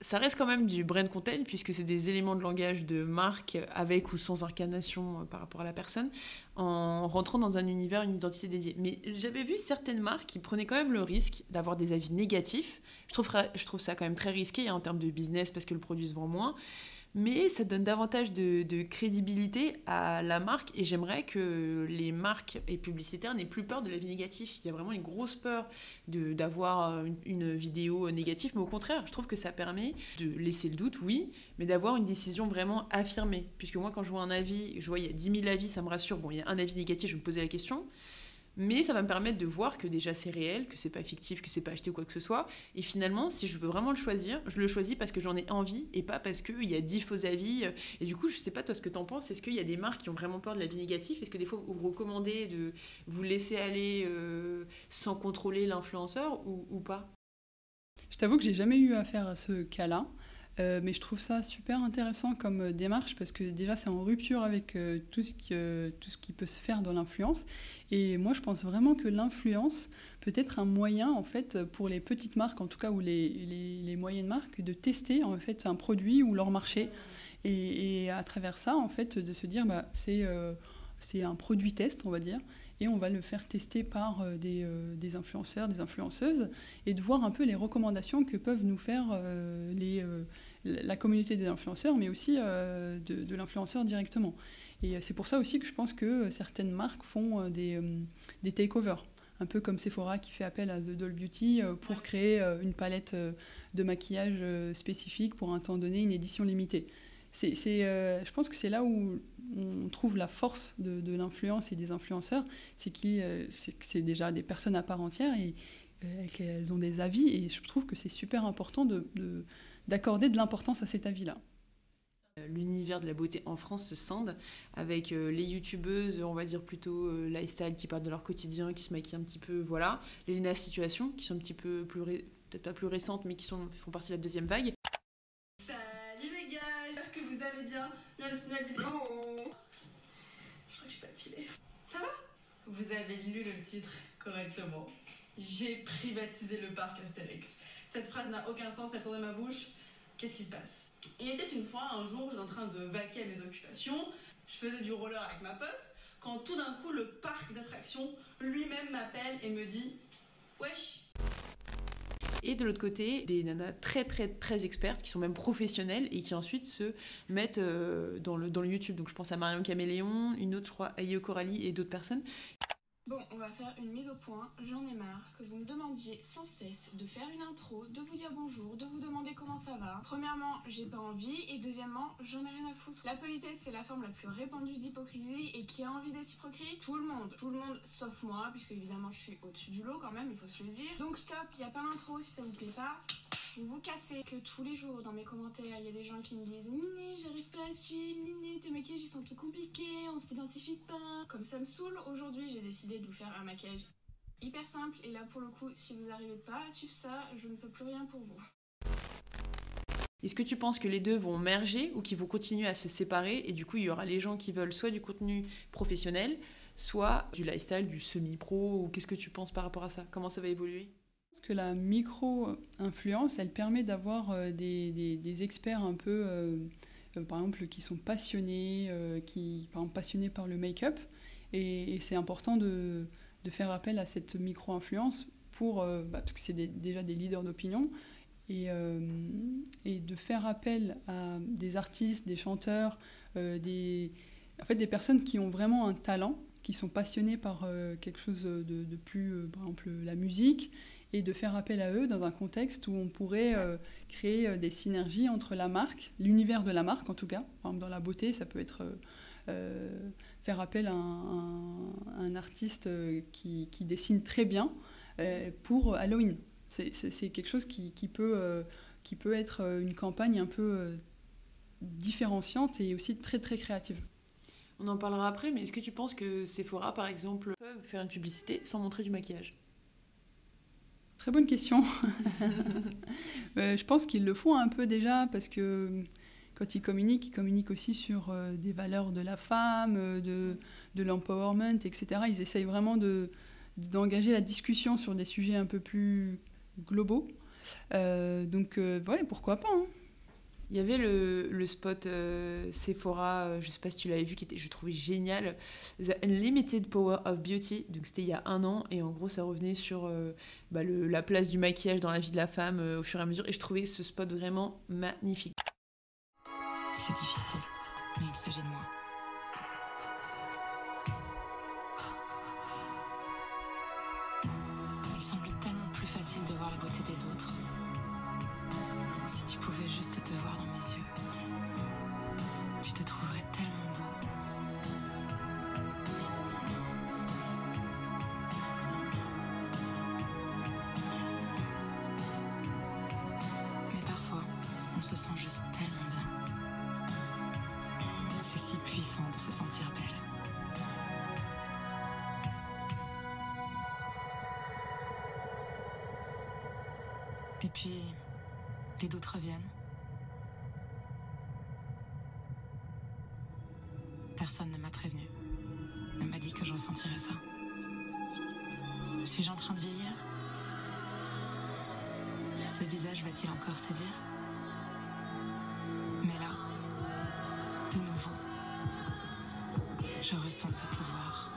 ça reste quand même du brand content puisque c'est des éléments de langage de marque avec ou sans incarnation par rapport à la personne en rentrant dans un univers, une identité dédiée. Mais j'avais vu certaines marques qui prenaient quand même le risque d'avoir des avis négatifs. Je trouve, je trouve ça quand même très risqué hein, en termes de business parce que le produit se vend moins mais ça donne davantage de, crédibilité à la marque et j'aimerais que les marques et publicitaires n'aient plus peur de l'avis négatif. Il y a vraiment une grosse peur d'avoir une, une, vidéo négative, mais au contraire, je trouve que ça permet de laisser le doute, oui, mais d'avoir une décision vraiment affirmée. Puisque moi, quand je vois un avis, je vois il y a 10 000 avis, ça me rassure. Bon, il y a un avis négatif, je me posais la question mais ça va me permettre de voir que déjà c'est réel, que c'est pas fictif, que c'est pas acheté ou quoi que ce soit. Et finalement, si je veux vraiment le choisir, je le choisis parce que j'en ai envie et pas parce qu'il y a 10 faux avis. Et du coup, je sais pas toi ce que t'en penses. Est-ce qu'il y a des marques qui ont vraiment peur de l'avis négatif? Est-ce que des fois vous recommandez de vous laisser aller euh, sans contrôler l'influenceur ou, ou, pas? Je t'avoue que j'ai jamais eu affaire à ce cas-là. Euh, mais je trouve ça super intéressant comme euh, démarche parce que déjà c'est en rupture avec euh, tout, ce qui, tout ce qui peut se faire dans l'influence. Et moi je pense vraiment que l'influence peut être un moyen en fait pour les petites marques en tout cas ou les, les, moyennes marques de tester en fait un produit ou leur marché. Et, et à travers ça en fait de se dire bah, c'est c'est un produit test on va dire et on va le faire tester par des, des, influenceurs, des influenceuses, et de voir un peu les recommandations que peuvent nous faire les, la communauté des influenceurs, mais aussi euh, de, l'influenceur directement. Et euh, c'est pour ça aussi que je pense que euh, certaines marques font des, des takeovers un peu comme Sephora qui fait appel à The Doll Beauty pour créer une palette de maquillage spécifique pour un temps donné, une édition limitée. C'est, je pense que c'est là où on trouve la force de, l'influence et des influenceurs, c'est, que c'est déjà des personnes à part entière et qu'elles ont des avis, et je trouve que c'est super important de d'accorder de l'importance à cet avis-là. L'univers de la beauté en France se scinde avec euh, les youtubeuses, on va dire plutôt euh, lifestyle, qui parlent de leur quotidien, qui se maquillent un petit peu, voilà. Les Lena Situation, qui sont un petit peu plus, peut-être pas plus récentes, mais qui sont, font partie de la deuxième vague. Salut les gars, j'espère que vous allez bien. La vidéo. Je crois que je peux filer. Ça va? Vous avez lu le titre correctement. J'ai privatisé le parc Astérix. Cette phrase n'a aucun sens, elle sort de ma bouche. Qu'est-ce qui se passe? Il était une fois, un jour, j'étais en train de vaquer à mes occupations. Je faisais du roller avec ma pote. Quand tout d'un coup, le parc d'attractions lui-même m'appelle et me dit Wesh, et de l'autre côté, des nanas très très très expertes qui sont même professionnelles et qui ensuite se mettent euh, dans, le, dans le YouTube. Donc je pense à Marion Caméléon, une autre, je crois, Aïe Coralie et d'autres personnes Bon, on va faire une mise au point. J'en ai marre que vous me demandiez sans cesse de faire une intro, de vous dire bonjour, de vous demander comment ça va. Premièrement, j'ai pas envie et deuxièmement, j'en ai rien à foutre. La politesse, c'est la forme la plus répandue d'hypocrisie et qui a envie d'être hypocrite Tout le monde. Tout le monde sauf moi, puisque évidemment je suis au-dessus du lot quand même, il faut se le dire. Donc stop, il a pas d'intro si ça vous plaît pas vous vous cassez que tous les jours dans mes commentaires, il y a des gens qui me disent Niné, j'arrive pas à suivre, Niné, tes maquillages ils sont tout compliqués, on s'identifie pas. Comme ça me saoule, aujourd'hui j'ai décidé de vous faire un maquillage hyper simple. Et là pour le coup, si vous n'arrivez pas à suivre ça, je ne peux plus rien pour vous. Est-ce que tu penses que les deux vont merger ou qu'ils vont continuer à se séparer et du coup il y aura les gens qui veulent soit du contenu professionnel, soit du lifestyle, du semi-pro ou qu'est-ce que tu penses par rapport à ça? Comment ça va évoluer? Que la micro-influence, elle permet d'avoir euh, des, experts un peu, euh, euh, par exemple, qui sont passionnés, qui, par passionnés par le make-up. Et, c'est important de, faire appel à cette micro-influence pour, bah, parce que c'est déjà des leaders d'opinion, et, de faire appel à des artistes, des chanteurs, des, en fait, des personnes qui ont vraiment un talent, qui sont passionnés par quelque chose de plus, par exemple, la musique, et de faire appel à eux dans un contexte où on pourrait euh, créer euh, des synergies entre la marque, l'univers de la marque en tout cas. Dans la beauté, ça peut être euh, faire appel à un, artiste qui, dessine très bien pour Halloween. C'est quelque chose qui, qui peut, qui peut être une campagne un peu différenciante et aussi très très créative. On en parlera après, mais est-ce que tu penses que Sephora, par exemple, peuvent faire une publicité sans montrer du maquillage? Très bonne question. Euh, je pense qu'ils le font un peu déjà parce que quand ils communiquent, ils communiquent aussi sur euh, des valeurs de la femme, euh, de, l'empowerment, etc. Ils essayent vraiment de, d'engager la discussion sur des sujets un peu plus globaux. donc, ouais, pourquoi pas hein. Il y avait le, le spot euh, Sephora, euh, je sais pas si tu l'avais vu, qui était, je trouvais génial. The Unlimited Power of Beauty. Donc c'était il y a un an et en gros ça revenait sur euh, bah, le, la place du maquillage dans la vie de la femme au fur et à mesure. Et je trouvais ce spot vraiment magnifique. C'est difficile, mais il s'agit de moi. Et puis, les doutes reviennent. Personne ne m'a prévenu. Ne m'a dit que je ressentirais ça. Suis-je en train de vieillir Ce visage va-t-il encore séduire? Mais là, de nouveau, je ressens ce pouvoir.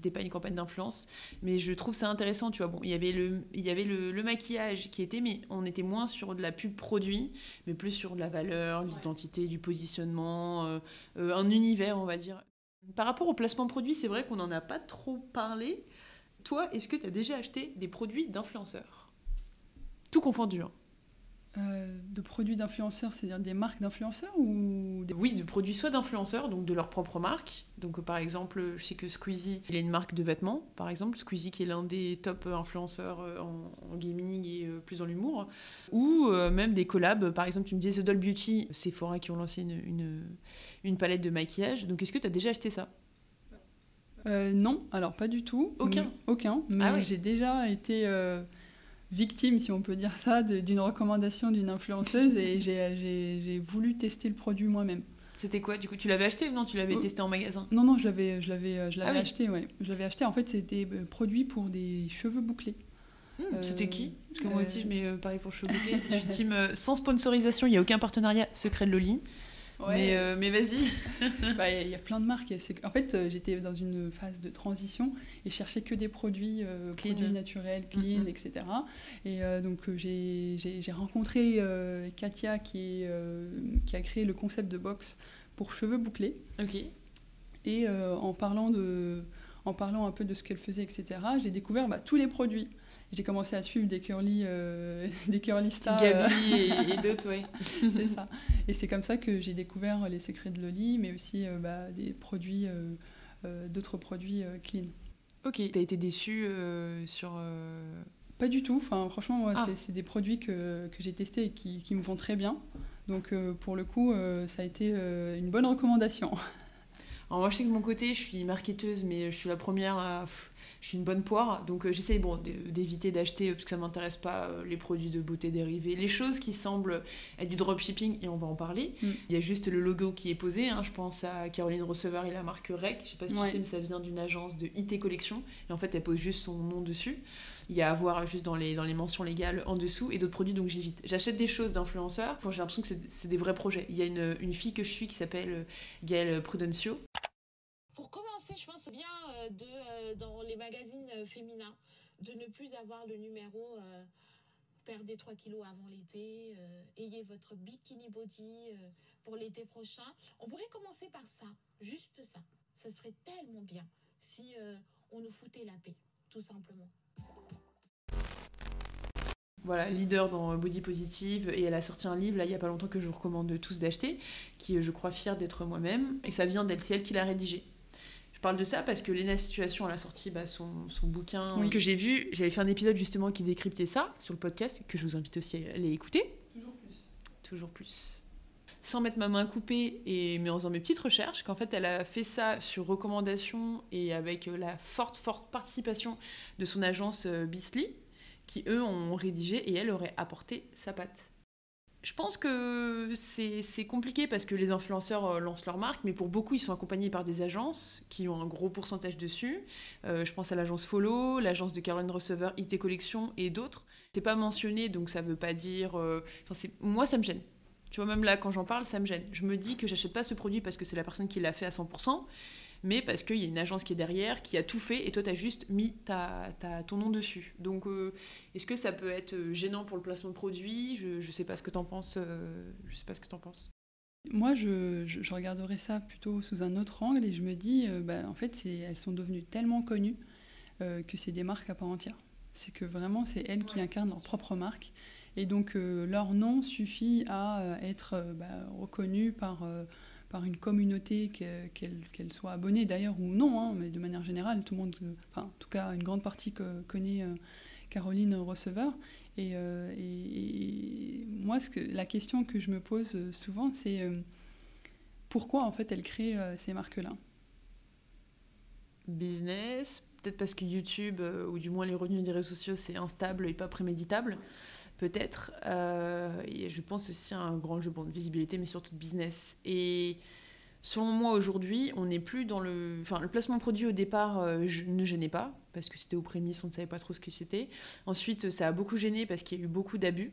C'était pas une campagne d'influence, mais je trouve ça intéressant, tu vois. Bon, il y avait le, il y avait le, le maquillage qui était, mais on était moins sur de la pub produit, mais plus sur de la valeur, l'identité, du positionnement, euh, euh, un univers, on va dire. Par rapport au placement produit, c'est vrai qu'on n'en a pas trop parlé. Toi, est-ce que tu as déjà acheté des produits d'influenceurs? Tout confondu. Hein. Euh, de produits d'influenceurs, c'est-à-dire des marques d'influenceurs ou des... Oui, de produits soit d'influenceurs, donc de leur propre marque. Donc euh, par exemple, je sais que Squeezie, il a une marque de vêtements, par exemple. Squeezie qui est l'un des top influenceurs euh, en, en gaming et euh, plus dans l'humour. Ou même des collabs, par exemple, tu me disais The Doll Beauty, Sephora qui ont lancé une, une, une palette de maquillage. Donc est-ce que tu as déjà acheté ça? Non, alors pas du tout. Aucun Mais- Aucun, mais Ah ouais. j'ai déjà été victime, si on peut dire ça, d'une recommandation d'une influenceuse et j'ai- voulu tester le produit moi-même. C'était quoi du coup Tu l'avais acheté ou non Tu l'avais Oh. testé en magasin? Non, non, je l'avais je l'avais, euh, je l'avais Ah oui. acheté, ouais. Je l'avais acheté, en fait, c'était euh, produit pour des cheveux bouclés. Hmm, Euh, C'était qui? Parce que moi aussi, je mets euh, pareil pour cheveux bouclés. Je suis team sans sponsorisation, il n'y a aucun partenariat secret de Loli. Ouais. Mais, euh, mais vas-y. Bah, Il y, a plein de marques. En fait, euh, j'étais dans une phase de transition et cherchais que des produits, euh, Clean. produits naturels, clean, etc. Et euh, donc, j'ai rencontré Katia qui, est, qui a créé le concept de box pour cheveux bouclés. Ok. Et en, parlant de, en parlant un peu de ce qu'elle faisait, etc., j'ai découvert bah, tous les produits. J'ai commencé à suivre des curly, euh, des curly stars. euh, Gabi et, et d'autres, ouais. c'est ça. Et c'est comme ça que j'ai découvert les secrets de Loli, mais aussi euh, bah, des produits, euh, d'autres produits clean. Ok. T'as été déçue sur. Pas du tout. Enfin, franchement, moi, Ah. c'est- des produits que, que j'ai testés et qui, qui me vont très bien. Donc, pour le coup, ça a été une bonne recommandation. Alors moi je sais que de mon côté je suis marketeuse mais je suis la première à... je suis une bonne poire. Donc euh, j'essaye bon, d'éviter d'acheter euh, parce que ça m'intéresse pas euh, les produits de beauté dérivés les choses qui semblent être du dropshipping et on va en parler. Mm. il y a juste le logo qui est posé hein. je pense à Caroline Receveur et la marque Rec. Je sais pas si Ouais. tu sais mais ça vient d'une agence de IT Collection. Et en fait elle pose juste son nom dessus. Il y a à voir juste dans les, dans les mentions légales en dessous et d'autres produits donc j'évite. J'achète des choses d'influenceurs. Quand j'ai l'impression que c'est- des vrais projets. Il y a une, une fille que je suis qui s'appelle Gaëlle Prudencio Pour commencer, je pense bien euh, de, euh, dans les magazines euh, féminins de ne plus avoir le numéro perdez 3 kilos avant l'été, ayez votre bikini body pour l'été prochain. On pourrait commencer par ça, juste ça. Ça serait tellement bien si on nous foutait la paix, tout simplement. voilà, leader dans Body Positive, et elle a sorti un livre là il y a pas longtemps que je vous recommande tous d'acheter, qui est, je crois fière d'être moi-même, et ça vient d'elle, c'est elle qui l'a rédigé. Je parle de ça parce que Lena Situation, elle a sorti bah, son, son bouquin Oui. que j'ai vu. J'avais fait un épisode justement qui décryptait ça sur le podcast, que je vous invite aussi à aller écouter. Toujours plus. Toujours plus. Sans mettre ma main coupée et mais en faisant mes petites recherches, qu'en fait elle a fait ça sur recommandation et avec euh, la forte, forte participation de son agence euh, Bisley, qui eux ont rédigé et elle aurait apporté sa patte. Je pense que c'est compliqué parce que les influenceurs euh, lancent leur marque, mais pour beaucoup, ils sont accompagnés par des agences qui ont un gros pourcentage dessus. Euh, je pense à l'agence Follow, l'agence de Caroline Receveur, IT Collection et d'autres. C'est pas mentionné, donc ça veut pas dire. euh, moi, ça me gêne. Tu vois, même là, quand j'en parle, ça me gêne. Je me dis que j'achète pas ce produit parce que c'est la personne qui l'a fait à 100%, mais parce qu'il y a une agence qui est derrière, qui a tout fait, et toi, tu as juste mis ta, ta- ton nom dessus. Donc, euh, est-ce que ça peut être euh, gênant pour le placement de produit? Je, je sais pas ce que t'en penses. euh, je sais pas ce que t'en penses. Moi, je, je, je regarderais ça plutôt sous un autre angle et je me dis, euh, bah, en fait, elles sont devenues tellement connues euh, que c'est des marques à part entière. C'est que vraiment, c'est elles qui incarnent leur propre marque. Et donc, euh, leur nom suffit à euh, être euh, bah, reconnu par, euh, par une communauté, que- qu'elle soit abonnée d'ailleurs ou non, hein, mais de manière générale, tout le monde, euh, enfin, en tout cas, une grande partie que, connaît euh, Caroline Receveur. Et, euh, et- moi, ce que, la question que je me pose souvent, c'est pourquoi en fait elle crée ces marques-là? Business, peut-être parce que YouTube, ou du moins les revenus des réseaux sociaux, c'est instable et pas préméditable. Peut-être. et je pense aussi à un grand jeu de visibilité, mais surtout de business. Et selon moi, aujourd'hui, on n'est plus dans le. Enfin, le placement produit au départ je, ne gênait pas, parce que c'était aux prémices, on ne savait pas trop ce que c'était. Ensuite, ça a beaucoup gêné parce qu'il y a eu beaucoup d'abus.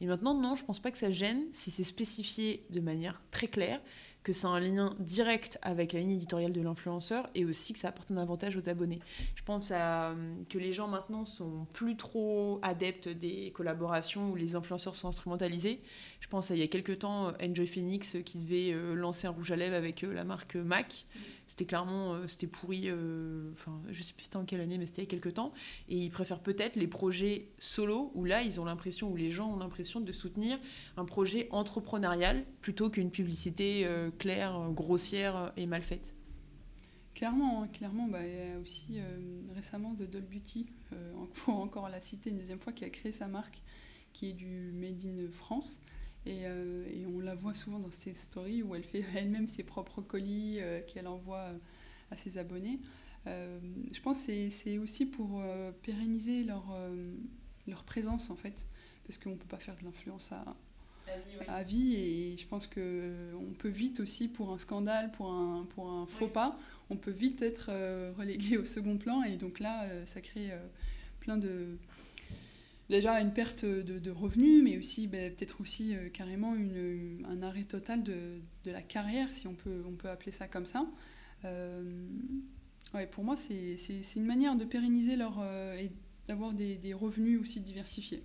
Et maintenant, non, je pense pas que ça gêne si c'est spécifié de manière très claire, que ça a un lien direct avec la ligne éditoriale de l'influenceur et aussi que ça apporte un avantage aux abonnés. Je pense à, que les gens maintenant sont plus trop adeptes des collaborations où les influenceurs sont instrumentalisés. Je pense à il y a quelques temps Enjoy Phoenix qui devait euh, lancer un rouge à lèvres avec euh, la marque MAC c'était clairement euh, pourri euh, enfin je sais plus c'était en quelle année mais c'était il y a quelques temps. Et ils préfèrent peut-être les projets solo où là ils ont l'impression où les gens ont l'impression de soutenir un projet entrepreneurial plutôt qu'une publicité euh, claire grossière et mal faite. Clairement, hein, clairement, bah, il y a aussi récemment de Doll Beauty, encore la citer une deuxième fois, qui a créé sa marque, qui est du Made in France, euh, et, on la voit souvent dans ses stories où elle fait elle-même ses propres colis euh, qu'elle envoie euh, à ses abonnés. je pense que c'est aussi pour pérenniser leur, leur présence en fait, parce qu'on ne peut pas faire de l'influence à, à vie, et je pense qu'on peut vite aussi pour un scandale, pour un, pour un faux pas, on peut vite être relégué au second plan. Et donc là ça crée plein de, déjà une perte de, revenus, mais aussi ben, peut-être aussi euh, carrément une, un arrêt total de, de, la carrière, si on peut, on peut appeler ça comme ça. Euh, ouais, pour moi, c'est une manière de pérenniser leur, euh, et d'avoir des, des, revenus aussi diversifiés.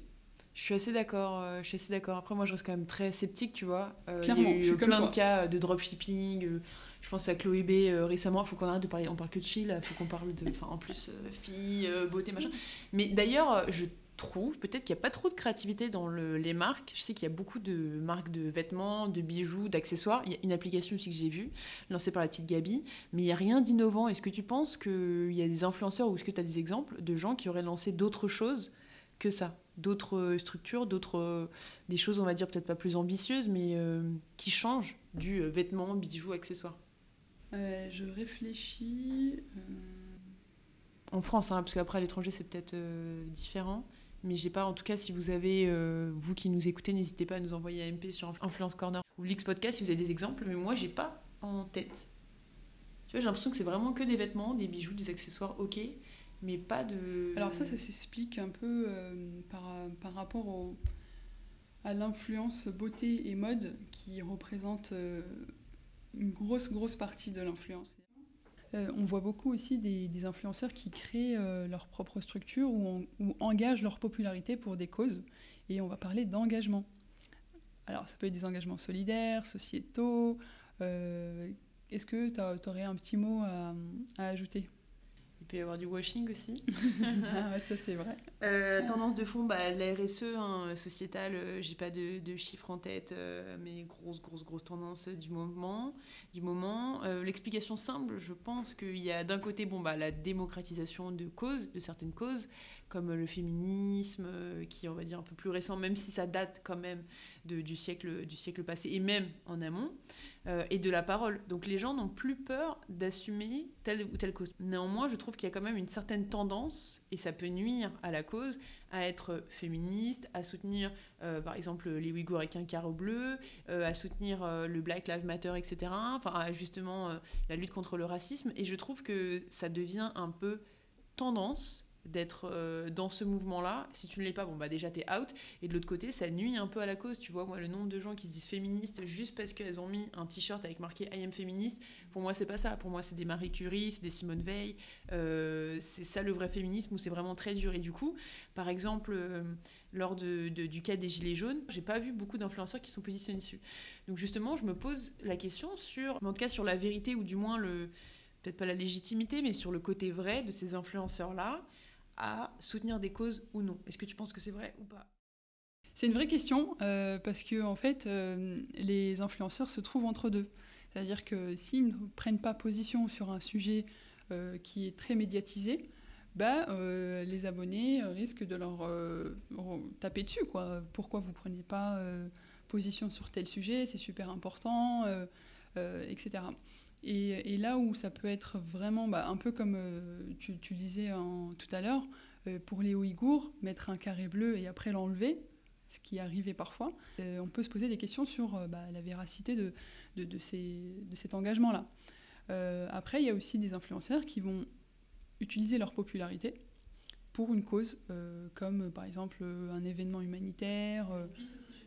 Je suis assez d'accord. je suis assez d'accord. Après, moi, je reste quand même très sceptique, tu vois. Clairement, il y a eu plein de cas de dropshipping. je pense à Chloé B récemment. Il faut qu'on arrête de parler. On parle que de filles. Il faut qu'on parle de. Enfin, en plus, filles, beauté, machin. Mais d'ailleurs, je trouve peut-être qu'il n'y a pas trop de créativité dans les marques. Je sais qu'il y a beaucoup de marques de vêtements, de bijoux, d'accessoires. Il y a une application aussi que j'ai vue, lancée par la petite Gabi, mais il n'y a rien d'innovant. Est-ce que tu penses qu'il y a des influenceurs ou est-ce que tu as des exemples de gens qui auraient lancé d'autres choses que ça? D'autres structures, d'autres des choses, on va dire, peut-être pas plus ambitieuses, mais euh, qui changent du euh, vêtement, bijoux, accessoires? Euh, Je réfléchis. En France, hein, parce qu'après à l'étranger, c'est peut-être différent. Mais j'ai pas, en tout cas, si vous avez, euh, vous qui nous écoutez, n'hésitez pas à nous envoyer un MP sur Influence Corner ou l'X Podcast si vous avez des exemples, mais moi, j'ai pas en tête. Tu vois, j'ai l'impression que c'est vraiment que des vêtements, des bijoux, des accessoires, ok, mais pas de. Alors, ça, ça s'explique un peu euh, par, par rapport au, à l'influence beauté et mode qui représente euh, une grosse, grosse partie de l'influence. Euh, on voit beaucoup aussi des, influenceurs qui créent euh, leur propre structure ou, engagent leur popularité pour des causes. Et on va parler d'engagement. Alors, ça peut être des engagements solidaires, sociétaux. Euh, est-ce que tu aurais un petit mot à ajouter? Peut y avoir du washing aussi. ah ça c'est vrai. Euh, tendance de fond, bah, la RSE, hein, sociétale, euh, j'ai pas de, de, chiffres en tête, euh, mais grosse, grosse, grosse tendance du moment. Du moment. L'explication simple, je pense qu'il y a d'un côté bon, bah, la démocratisation de causes, de certaines causes, comme le féminisme, qui est on va dire un peu plus récent, même si ça date quand même de, du, siècle, du siècle passé, et même en amont. Euh, et de la parole. Donc les gens n'ont plus peur d'assumer telle ou telle cause. Néanmoins, je trouve qu'il y a quand même une certaine tendance, et ça peut nuire à la cause, à être féministe, à soutenir euh, par exemple les Ouïghours avec un carreau bleu, euh, à soutenir le Black Lives Matter, etc. Enfin, justement la lutte contre le racisme. Et je trouve que ça devient un peu tendance d'être euh, dans ce mouvement-là. Si tu ne l'es pas, bon bah déjà t'es out. Et de l'autre côté, ça nuit un peu à la cause. Tu vois, moi, le nombre de gens qui se disent féministes juste parce qu'elles ont mis un t-shirt avec marqué I am féministe, pour moi, c'est pas ça. Pour moi, c'est des Marie Curie, c'est des Simone Veil. Euh, c'est ça le vrai féminisme où c'est vraiment très dur. Et du coup, par exemple, euh, lors de, du cas des Gilets jaunes, j'ai pas vu beaucoup d'influenceurs qui sont positionnés dessus. Donc justement, je me pose la question sur, en tout cas, sur la vérité ou du moins le peut-être pas la légitimité, mais sur le côté vrai de ces influenceurs-là à soutenir des causes ou non. Est-ce que tu penses que c'est vrai ou pas? C'est une vraie question euh, parce que en fait, euh, les influenceurs se trouvent entre deux. C'est-à-dire que s'ils ne prennent pas position sur un sujet euh, qui est très médiatisé, bah, les abonnés risquent de leur taper dessus. Quoi. Pourquoi vous ne prenez pas position sur tel sujet? C'est super important, etc. Et, là où ça peut être vraiment, bah, un peu comme euh, tu, disais tout à l'heure, euh, pour les Ouïghours, mettre un carré bleu et après l'enlever, ce qui arrivait parfois, on peut se poser des questions sur bah, la véracité de, de, ces, de cet engagement-là. après, il y a aussi des influenceurs qui vont utiliser leur popularité pour une cause, comme par exemple un événement humanitaire.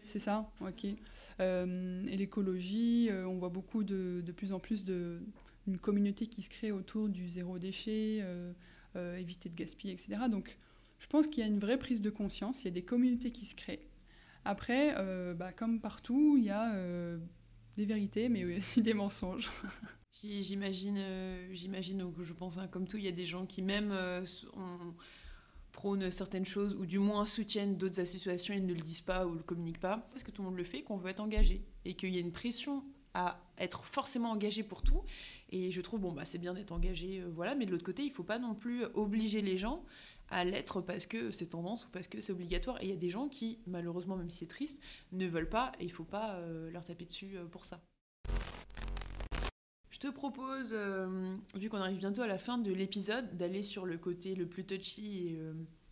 C'est ça, ok. et l'écologie, on voit beaucoup de, de, plus en plus de, une communauté qui se crée autour du zéro déchet, euh, euh, éviter de gaspiller, etc. Donc je pense qu'il y a une vraie prise de conscience, il y a des communautés qui se créent. Après, euh, bah, comme partout, il y a des vérités, mais aussi des mensonges. J'imagine, j'imagine, je pense, hein, comme tout, il y a des gens qui même prônent certaines choses ou du moins soutiennent d'autres associations et ne le disent pas ou le communiquent pas parce que tout le monde le fait qu'on veut être engagé et qu'il y a une pression à être forcément engagé pour tout. Et je trouve, bon, bah, c'est bien d'être engagé, euh, voilà, mais de l'autre côté, il faut pas non plus obliger les gens à l'être parce que c'est tendance ou parce que c'est obligatoire. Et il y a des gens qui, malheureusement, même si c'est triste, ne veulent pas et il faut pas euh, leur taper dessus euh, pour ça. Te propose, vu qu'on arrive bientôt à la fin de l'épisode, d'aller sur le côté le plus touchy et,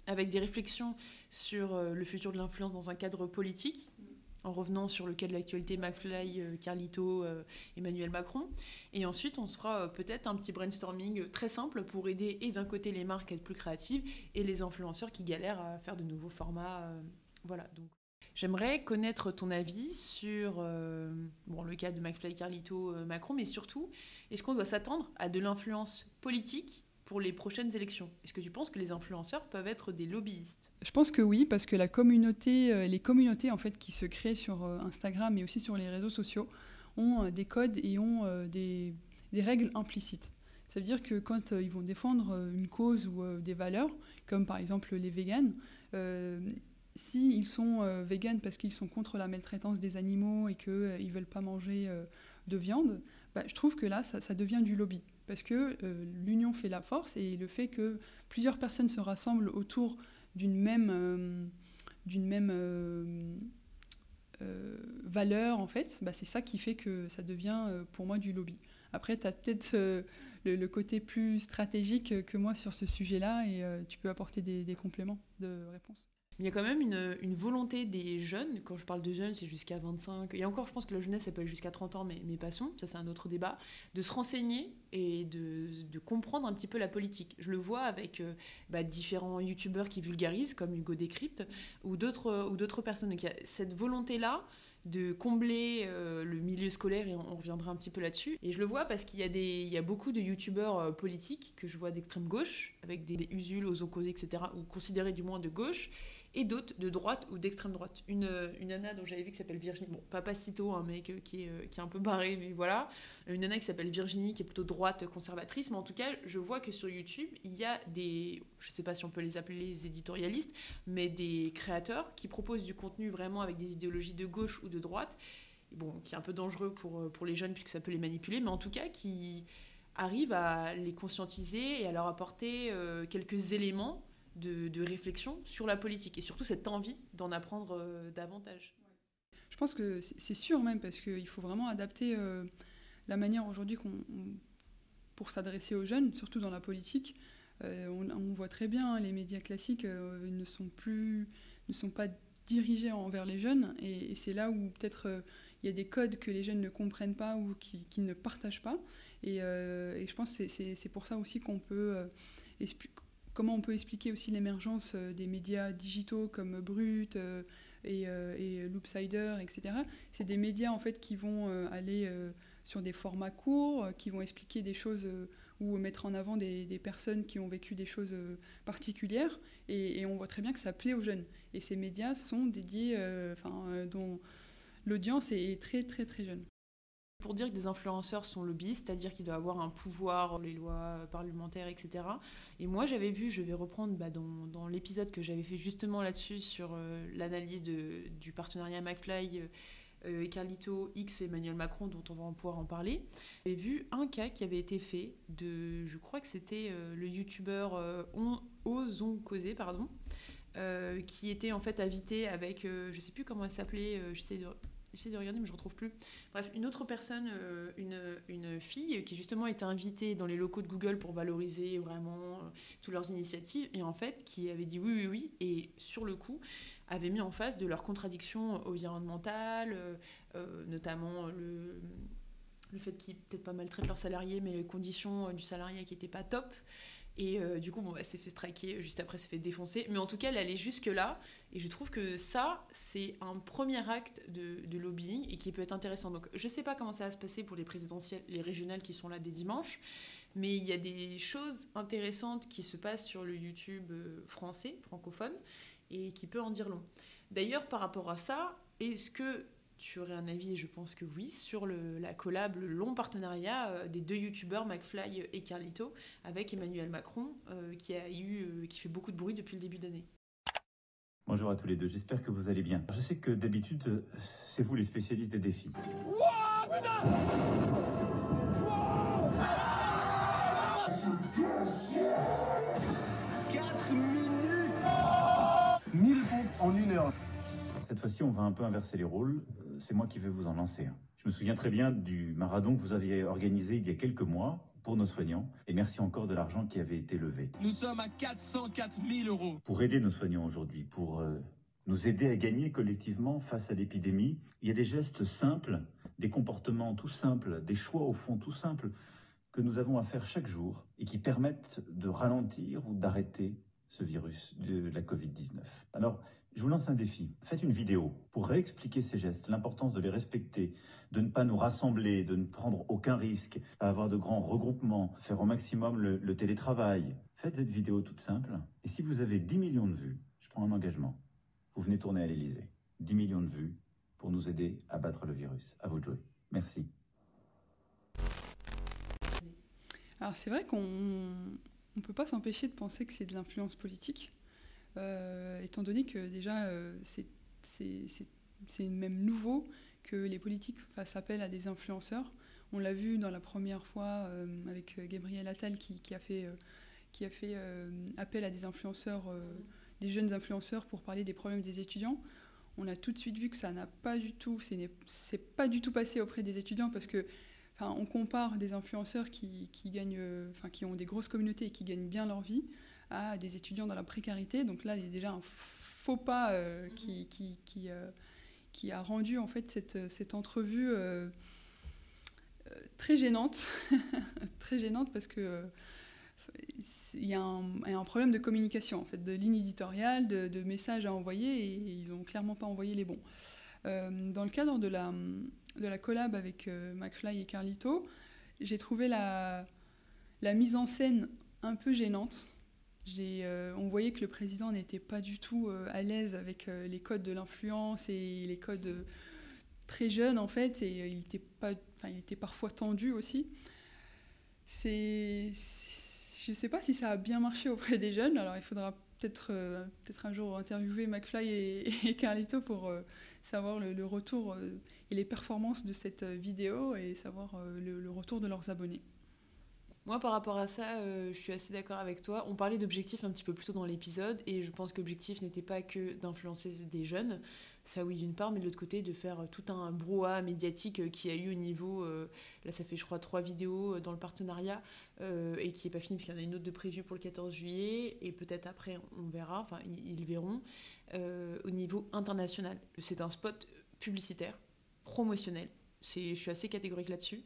avec des réflexions sur le futur de l'influence dans un cadre politique en revenant sur le cas de l'actualité McFly, euh, Carlito, euh, Emmanuel Macron. Et ensuite, on se fera euh, peut-être un petit brainstorming très simple pour aider et d'un côté les marques à être plus créatives et les influenceurs qui galèrent à faire de nouveaux formats. voilà, donc J'aimerais connaître ton avis sur bon, le cas de McFly, Carlito, Macron, mais surtout, est-ce qu'on doit s'attendre à de l'influence politique pour les prochaines élections? Est-ce que tu penses que les influenceurs peuvent être des lobbyistes? Je pense que oui, parce que la communauté, euh, les communautés en fait qui se créent sur euh, Instagram et aussi sur les réseaux sociaux ont euh, des codes et ont des, des règles implicites. Ça veut dire que quand ils vont défendre une cause ou des valeurs, comme par exemple les véganes, s'ils sont véganes parce qu'ils sont contre la maltraitance des animaux et qu'ils ne veulent pas manger de viande, bah, je trouve que là, ça, devient du lobby parce que euh, l'union fait la force et le fait que plusieurs personnes se rassemblent autour d'une même, euh, d'une même euh, valeur, en fait, bah, c'est ça qui fait que ça devient pour moi du lobby. Après, tu as peut-être le, côté plus stratégique que moi sur ce sujet-là et tu peux apporter des compléments de réponse il y a quand même une, volonté des jeunes, quand je parle de jeunes, c'est jusqu'à 25, et encore je pense que la jeunesse, ça peut aller jusqu'à 30 ans, mais, mais passons, ça c'est un autre débat, de se renseigner et de, comprendre un petit peu la politique. Je le vois avec euh, bah, différents youtubeurs qui vulgarisent, comme Hugo Décrypte, ou d'autres personnes. Donc il y a cette volonté-là de combler euh, le milieu scolaire et on, reviendra un petit peu là-dessus. Et je le vois parce qu'il y, a des, il y a beaucoup de youtubeurs euh, politiques que je vois d'extrême gauche, avec des, des usules aux opposés, etc., ou considérés du moins de gauche, et d'autres de droite ou d'extrême droite. Une, une nana dont j'avais vu qui s'appelle Virginie, bon, pas Cito, un mec euh, qui est, euh, qui est un peu barré, mais voilà. Une nana qui s'appelle Virginie, qui est plutôt droite conservatrice, mais en tout cas, je vois que sur YouTube, il y a des, je sais pas si on peut les appeler les éditorialistes, mais des créateurs qui proposent du contenu vraiment avec des idéologies de gauche ou de droite, bon, qui est un peu dangereux pour, euh, pour les jeunes puisque ça peut les manipuler, mais en tout cas qui arrivent à les conscientiser et à leur apporter quelques éléments de, réflexion sur la politique et surtout cette envie d'en apprendre euh, davantage. Je pense que c'est sûr même parce qu'il faut vraiment adapter euh, la manière aujourd'hui qu'on pour s'adresser aux jeunes, surtout dans la politique. Euh, on, voit très bien les médias classiques ne sont plus ne sont pas dirigés envers les jeunes et, c'est là où peut-être il y a des codes que les jeunes ne comprennent pas ou qui, ne partagent pas et, et je pense que c'est pour ça aussi qu'on peut comment on peut expliquer aussi l'émergence euh, des médias digitaux comme Brut euh, et, euh, et Loopsider, etc. C'est des médias en fait qui vont aller sur des formats courts, qui vont expliquer des choses ou mettre en avant des, personnes qui ont vécu des choses particulières. Et, on voit très bien que ça plaît aux jeunes. Et ces médias sont dédiés, enfin, dont l'audience est très très très jeune pour dire que des influenceurs sont lobbyistes, c'est-à-dire qu'ils doivent avoir un pouvoir, les lois parlementaires, etc. Et moi, j'avais vu, je vais reprendre bah, dans, l'épisode que j'avais fait justement là-dessus, sur euh, l'analyse du partenariat McFly euh, et Carlito X et Emmanuel Macron, dont on va pouvoir en parler. J'ai vu un cas qui avait été fait de, je crois que c'était euh, le youtubeur Ozon Causé, pardon, qui était en fait invité avec, je sais plus comment elle s'appelait, j'essaie de J'essaie de regarder, mais je ne retrouve plus. Bref, une autre personne, euh, une, une, fille, qui justement était invitée dans les locaux de Google pour valoriser vraiment euh, toutes leurs initiatives, et en fait, qui avait dit oui, oui, oui, et sur le coup, avaient mis en face de leurs contradictions environnementales, notamment le, le fait qu'ils peut-être pas maltraitent leurs salariés, mais les conditions du salariat qui n'étaient pas top. Et du coup, bon, elle s'est fait striker, juste après, s'est fait défoncer. Mais en tout cas, elle allait jusque-là. Et je trouve que ça, c'est un premier acte de, lobbying et qui peut être intéressant. Donc, je sais pas comment ça va se passer pour les présidentielles, les régionales qui sont là dès dimanche. Mais il y a des choses intéressantes qui se passent sur le YouTube euh, français, francophone, et qui peut en dire long. D'ailleurs, par rapport à ça, est-ce que tu aurais un avis, et je pense que oui, sur la collab, le long partenariat euh, des deux youtubeurs, McFly et Carlito, avec Emmanuel Macron, euh, qui, a eu, qui fait beaucoup de bruit depuis le début d'année? Bonjour à tous les deux, j'espère que vous allez bien. Je sais que d'habitude, c'est vous les spécialistes des défis. Wow, 4 minutes 1000 pompes en une heure. Cette fois-ci, on va un peu inverser les rôles. Euh, c'est moi qui vais vous en lancer. Je me souviens très bien du marathon que vous aviez organisé il y a quelques mois pour nos soignants. Et merci encore de l'argent qui avait été levé. Nous sommes à 404 000 euros. Pour aider nos soignants aujourd'hui, pour euh, nous aider à gagner collectivement face à l'épidémie, il y a des gestes simples, des comportements tout simples, des choix au fond tout simples que nous avons à faire chaque jour et qui permettent de ralentir ou d'arrêter ce virus de la Covid-19. Alors, je vous lance un défi. Faites une vidéo pour réexpliquer ces gestes, l'importance de les respecter, de ne pas nous rassembler, de ne prendre aucun risque, pas avoir de grands regroupements, faire au maximum le, télétravail. Faites cette vidéo toute simple. Et si vous avez 10 millions de vues, je prends un engagement. Vous venez tourner à l'Elysée. 10 millions de vues pour nous aider à battre le virus. À vous de jouer. Merci. Alors c'est vrai qu'on ne peut pas s'empêcher de penser que c'est de l'influence politique, étant donné que déjà euh, c'est même nouveau que les politiques fassent appel à des influenceurs. On l'a vu dans la première fois euh, avec Gabriel Attal qui, qui, a fait, qui a fait appel à des influenceurs, des jeunes influenceurs pour parler des problèmes des étudiants. On a tout de suite vu que ça n'a pas du tout, c'est pas du tout passé auprès des étudiants parce que on compare des influenceurs qui, gagnent, euh, enfin, qui ont des grosses communautés et qui gagnent bien leur vie à des étudiants dans la précarité. Donc là, il y a déjà un faux pas euh, mhm. qui, qui, qui, euh, qui, a rendu en fait cette, cette entrevue très gênante, très gênante parce que il y, a un problème de communication, en fait, de ligne éditoriale, de, de messages à envoyer, et ils n'ont clairement pas envoyé les bons. dans le cadre de la, de la collab avec euh, McFly et Carlito, j'ai trouvé la, la mise en scène un peu gênante. Euh, on voyait que le président n'était pas du tout euh, à l'aise avec les codes de l'influence et les codes très jeunes en fait, et il, était pas, il était parfois tendu aussi. Je ne sais pas si ça a bien marché auprès des jeunes, alors il faudra peut-être peut-être un jour interviewer McFly et, Carlito pour savoir le, retour et les performances de cette euh, vidéo et savoir euh, le, retour de leurs abonnés. Moi, par rapport à ça, euh, je suis assez d'accord avec toi. On parlait d'objectifs un petit peu plus tôt dans l'épisode, et je pense que l'objectif n'était pas que d'influencer des jeunes, ça oui d'une part, mais de l'autre côté, de faire tout un brouhaha médiatique qui a eu au niveau, là ça fait je crois trois vidéos dans le partenariat, et qui n'est pas fini, parce qu'il y en a une autre de prévue pour le 14 juillet, et peut-être après on verra, enfin ils, verront, au niveau international. C'est un spot publicitaire promotionnel, je suis assez catégorique là-dessus,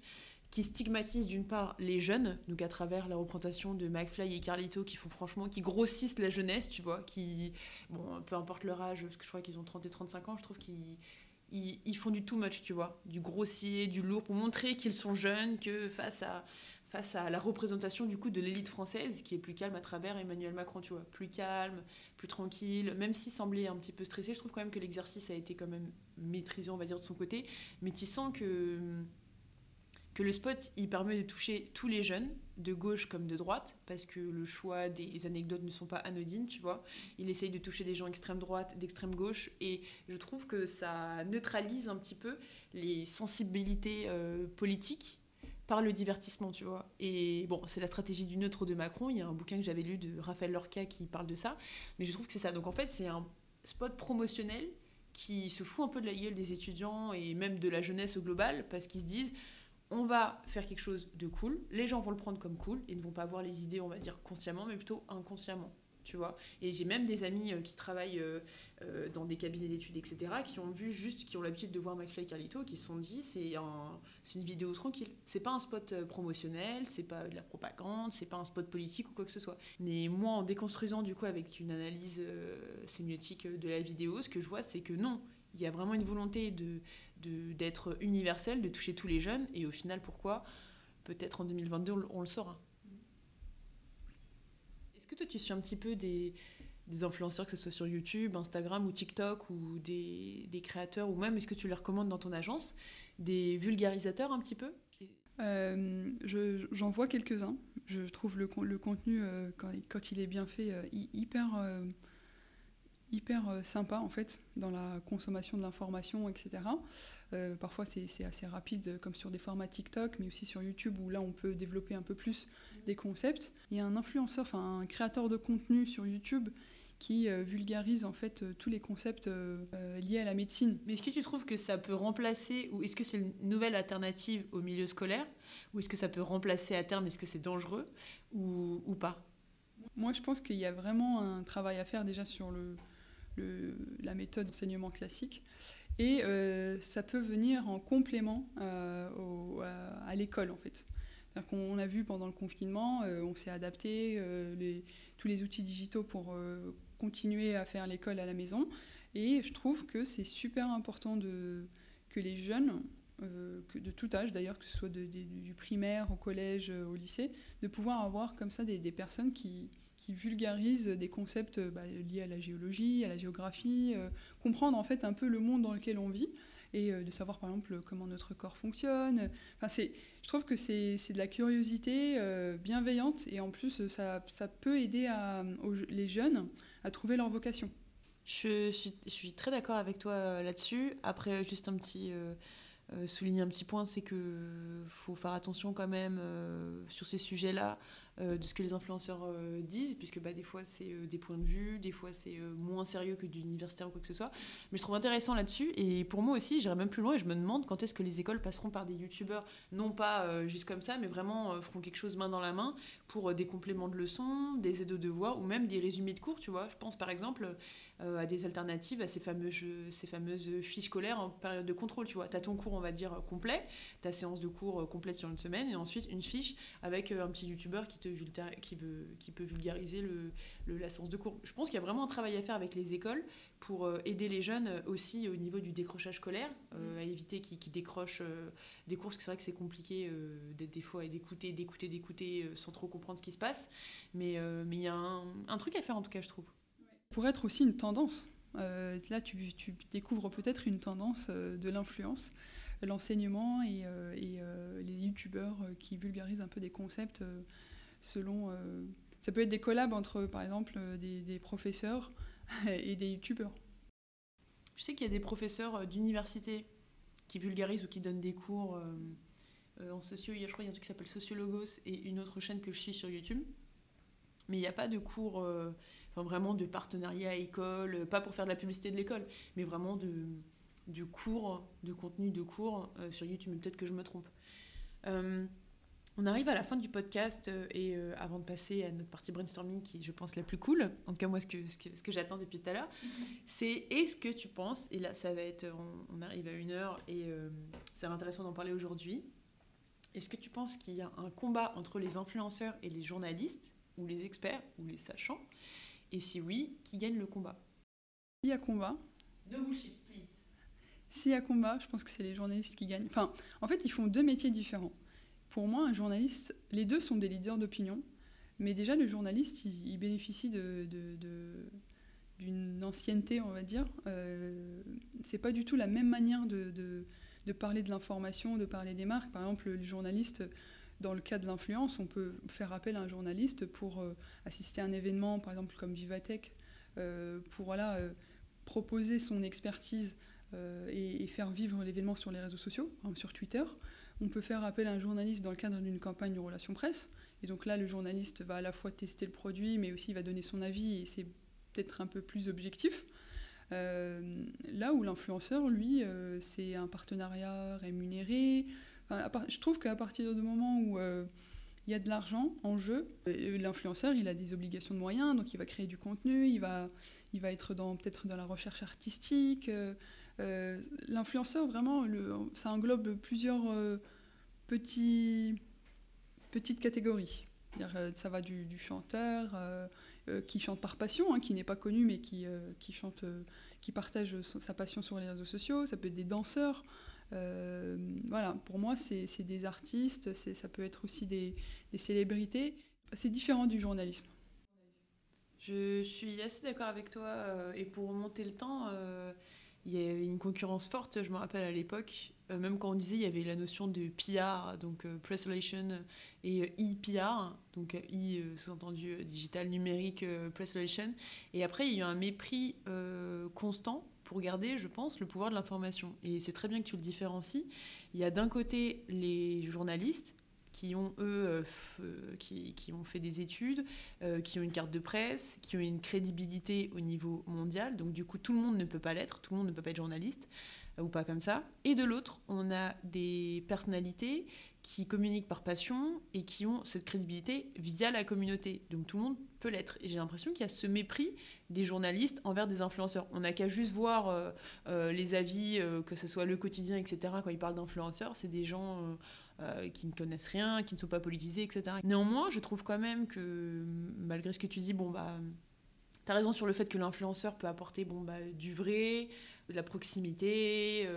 qui stigmatise d'une part les jeunes, donc à travers la représentation de McFly et Carlito qui font franchement, qui grossissent la jeunesse, tu vois, qui, bon, peu importe leur âge, parce que je crois qu'ils ont 30 et 35 ans, je trouve qu'ils ils, font du too much, tu vois, du grossier, du lourd, pour montrer qu'ils sont jeunes, que face à, face à la représentation du coup de l'élite française qui est plus calme à travers Emmanuel Macron, tu vois, plus calme, plus tranquille, même s'il semblait un petit peu stressé, je trouve quand même que l'exercice a été quand même maîtrisé, on va dire, de son côté, mais tu sens que que le spot il permet de toucher tous les jeunes de gauche comme de droite parce que le choix des anecdotes ne sont pas anodines tu vois il essaye de toucher des gens extrême droite d'extrême gauche et je trouve que ça neutralise un petit peu les sensibilités euh, politiques par le divertissement, tu vois. Et bon, c'est la stratégie du neutre de Macron. Il y a un bouquin que j'avais lu de Raphaël Lorca qui parle de ça. Mais je trouve que c'est ça. Donc en fait, c'est un spot promotionnel qui se fout un peu de la gueule des étudiants et même de la jeunesse au global parce qu'ils se disent on va faire quelque chose de cool, les gens vont le prendre comme cool et ne vont pas avoir les idées, on va dire, consciemment, mais plutôt inconsciemment. tu vois. Et j'ai même des amis euh, qui travaillent euh, euh, dans des cabinets d'études, etc., qui ont vu juste, qui ont l'habitude de voir McFly et Carlito, qui se sont dit c'est un, une vidéo tranquille. C'est pas un spot promotionnel, c'est pas de la propagande, c'est pas un spot politique ou quoi que ce soit. Mais moi, en déconstruisant du coup avec une analyse sémiotique de la vidéo, ce que je vois, c'est que non, il y a vraiment une volonté de- d'être universel, de toucher tous les jeunes, et au final, pourquoi? Peut-être en 2022, on le- saura. Est-ce que toi, tu suis un petit peu des, influenceurs, que ce soit sur YouTube, Instagram ou TikTok, ou des, créateurs, ou même est-ce que tu les recommandes dans ton agence Des vulgarisateurs un petit peu? Euh, je- J'en vois quelques-uns. Je trouve le, le contenu, euh, quand, il est bien fait, euh, hy- hyper, euh, hyper euh, sympa en fait, dans la consommation de l'information, etc. Euh, parfois c'est assez rapide, comme sur des formats TikTok, mais aussi sur YouTube, où là on peut développer un peu plus des concepts. Il y a un influenceur, enfin un créateur de contenu sur YouTube qui euh, vulgarise en fait euh, tous les concepts liés à la médecine. Mais est-ce que tu trouves que ça peut remplacer, ou est-ce que c'est une nouvelle alternative au milieu scolaire, ou est-ce que ça peut remplacer à terme, est-ce que c'est dangereux, ou, ou pas? Moi, je pense qu'il y a vraiment un travail à faire déjà sur le, la méthode d'enseignement classique. Et euh, ça peut venir en complément euh, à, l'école, en fait. Qu'on a vu pendant le confinement, euh, on s'est adapté, tous les outils digitaux pour continuer à faire l'école à la maison. Et je trouve que c'est super important que les jeunes, de tout âge d'ailleurs, que ce soit du primaire au collège, au lycée, de pouvoir avoir comme ça des personnes qui, qui vulgarisent des concepts euh, bah, liés à la géologie, à la géographie, euh, comprendre en fait un peu le monde dans lequel on vit et euh, de savoir par exemple comment notre corps fonctionne. Enfin, c'est, je trouve que c'est, de la curiosité bienveillante et en plus ça, ça peut aider les jeunes à trouver leur vocation. Je suis, je suis très d'accord avec toi là-dessus. Après, juste un petit. souligner un petit point, c'est que faut faire attention quand même sur ces sujets-là de ce que les influenceurs euh, disent, puisque bah, des fois c'est euh, des points de vue, des fois c'est euh, moins sérieux que d'universitaire ou quoi que ce soit. Mais je trouve intéressant là-dessus, et pour moi aussi, j'irai même plus loin et je me demande quand est-ce que les écoles passeront par des youtubeurs, non pas euh, juste comme ça, mais vraiment euh, feront quelque chose main dans la main pour euh, des compléments de leçons, des aides aux devoirs ou même des résumés de cours, tu vois. Je pense par exemple euh, à des alternatives à ces fameuses, ces fameuses fiches scolaires en période de contrôle, tu vois. Tu as ton cours, on va dire, complet, ta séance de cours euh, complète sur une semaine, et ensuite une fiche avec euh, un petit youtubeur qui, te qui, veut, qui peut vulgariser le, le- la séance de cours. Je pense qu'il y a vraiment un travail à faire avec les écoles pour aider les jeunes aussi au niveau du décrochage scolaire, euh, à éviter qu'ils décrochent euh, des cours, parce que c'est vrai que c'est compliqué d'être des fois et d'écouter, d'écouter, d'écouter sans trop comprendre ce qui se passe. Mais mais il y a un, un truc à faire en tout cas, je trouve. Pour être aussi une tendance. Euh, là, tu, découvres peut-être une tendance euh, de l'influence, l'enseignement et, euh, les youtubeurs qui vulgarisent un peu des concepts selon. ça peut être des collabs entre, par exemple, des, professeurs et des youtubeurs. Je sais qu'il y a des professeurs d'université qui vulgarisent ou qui donnent des cours en socio. Je crois qu'il y a un truc qui s'appelle Sociologos et une autre chaîne que je suis sur YouTube. Mais il n'y a pas de cours, enfin vraiment de partenariat école, euh, pas pour faire de la publicité de l'école, mais vraiment de, de cours, de contenu de cours euh, sur YouTube. Mais Peut-être que je me trompe. Euh, on arrive à la fin du podcast euh, et euh, avant de passer à notre partie brainstorming qui est, je pense, la plus cool, en tout cas moi ce que, ce que, ce que j'attends depuis tout à l'heure, c'est est-ce que tu penses, et là ça va être, on, on arrive à une heure et euh, c'est intéressant d'en parler aujourd'hui, est-ce que tu penses qu'il y a un combat entre les influenceurs et les journalistes, ou les experts, ou les sachants Et si oui, qui gagne le combat? S'il y a combat, No bullshit, please. s'il y a combat, je pense que c'est les journalistes qui gagnent. Enfin, en fait, ils font deux métiers différents. Pour moi, un journaliste, les deux sont des leaders d'opinion, mais déjà le journaliste, il, il bénéficie de, de- de- d'une ancienneté, on va dire. Euh, c'est pas du tout la même manière de, de- de parler de l'information, de parler des marques. Par exemple, les journalistes, dans le cas de l'influence, on peut faire appel à un journaliste pour euh, assister à un événement, par exemple comme Vivatech, euh, pour voilà, euh, proposer son expertise et, faire vivre l'événement sur les réseaux sociaux, exemple sur Twitter. On peut faire appel à un journaliste dans le cadre d'une campagne de relations presse. Et donc là, le journaliste va à la fois tester le produit, mais aussi il va donner son avis et c'est peut-être un peu plus objectif. Là où l'influenceur, lui, c'est un partenariat rémunéré. Je trouve qu'à partir du moment où euh, il y a de l'argent en jeu. L'influenceur, il a des obligations de moyens, donc il va créer du contenu, il va, il va être dans peut-être dans la recherche artistique. Euh, l'influenceur, vraiment, ça englobe plusieurs euh, petites catégories. Euh, ça va du, chanteur qui chante par passion, hein, qui n'est pas connu mais qui, qui chante, qui partage sa passion sur les réseaux sociaux. Ça peut être des danseurs. Voilà, pour moi, c'est des artistes, ça peut être aussi des, célébrités. C'est différent du journalisme. Je suis assez d'accord avec toi. et pour remonter le temps, il y avait une concurrence forte, je me rappelle à l'époque, euh, même quand on disait il y avait la notion de PR, donc euh, Press Relation, et euh, e-PR, donc e sous-entendu digital, numérique, Press Relation. Et après, il y a eu un mépris constant pour garder, je pense, le pouvoir de l'information. Et c'est très bien que tu le différencies. Il y a d'un côté les journalistes qui ont, eux, euh, euh, qui, qui, ont fait des études, euh, qui ont une carte de presse, qui ont une crédibilité au niveau mondial. Donc, du coup, tout le monde ne peut pas l'être, tout le monde ne peut pas être journaliste, ou pas comme ça. Et de l'autre, on a des personnalités qui communiquent par passion et qui ont cette crédibilité via la communauté. Donc, tout le monde peut l'être. Et j'ai l'impression qu'il y a ce mépris des journalistes envers des influenceurs. On n'a qu'à juste voir les avis, que ce soit le quotidien, etc., quand ils parlent d'influenceurs, c'est des gens euh, qui ne connaissent rien, qui ne sont pas politisés, etc. Néanmoins, je trouve quand même que, malgré ce que tu dis, bon, bah, tu as raison sur le fait que l'influenceur peut apporter bon, bah, du vrai, de la proximité,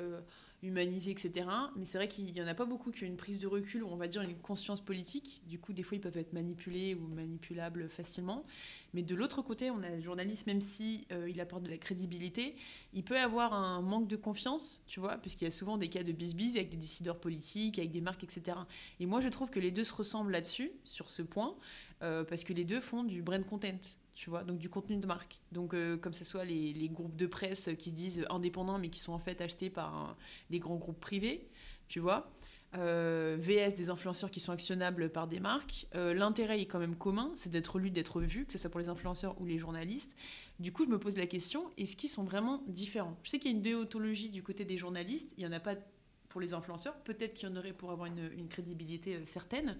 euh, humanisé, etc. Mais c'est vrai qu'il n'y en a pas beaucoup qui ont une prise de recul ou on va dire une conscience politique. Du coup, des fois, ils peuvent être manipulés ou manipulables facilement. Mais de l'autre côté, on a le journaliste, même si euh, il apporte de la crédibilité, il peut avoir un manque de confiance, tu vois, puisqu'il y a souvent des cas de bis-bis avec des décideurs politiques, avec des marques, etc. Et moi, je trouve que les deux se ressemblent là-dessus, sur ce point, euh, parce que les deux font du brand content tu vois, donc du contenu de marque. Donc euh, comme ce soit les, les, groupes de presse qui se disent indépendants mais qui sont en fait achetés par des grands groupes privés, tu vois. Euh, VS des influenceurs qui sont actionnables par des marques. Euh, l'intérêt est quand même commun, c'est d'être lu, d'être vu, que ce soit pour les influenceurs ou les journalistes. Du coup, je me pose la question, est-ce qu'ils sont vraiment différents? Je sais qu'il y a une déontologie du côté des journalistes, il n'y en a pas pour les influenceurs, peut-être qu'il y en aurait pour avoir une, une crédibilité certaine,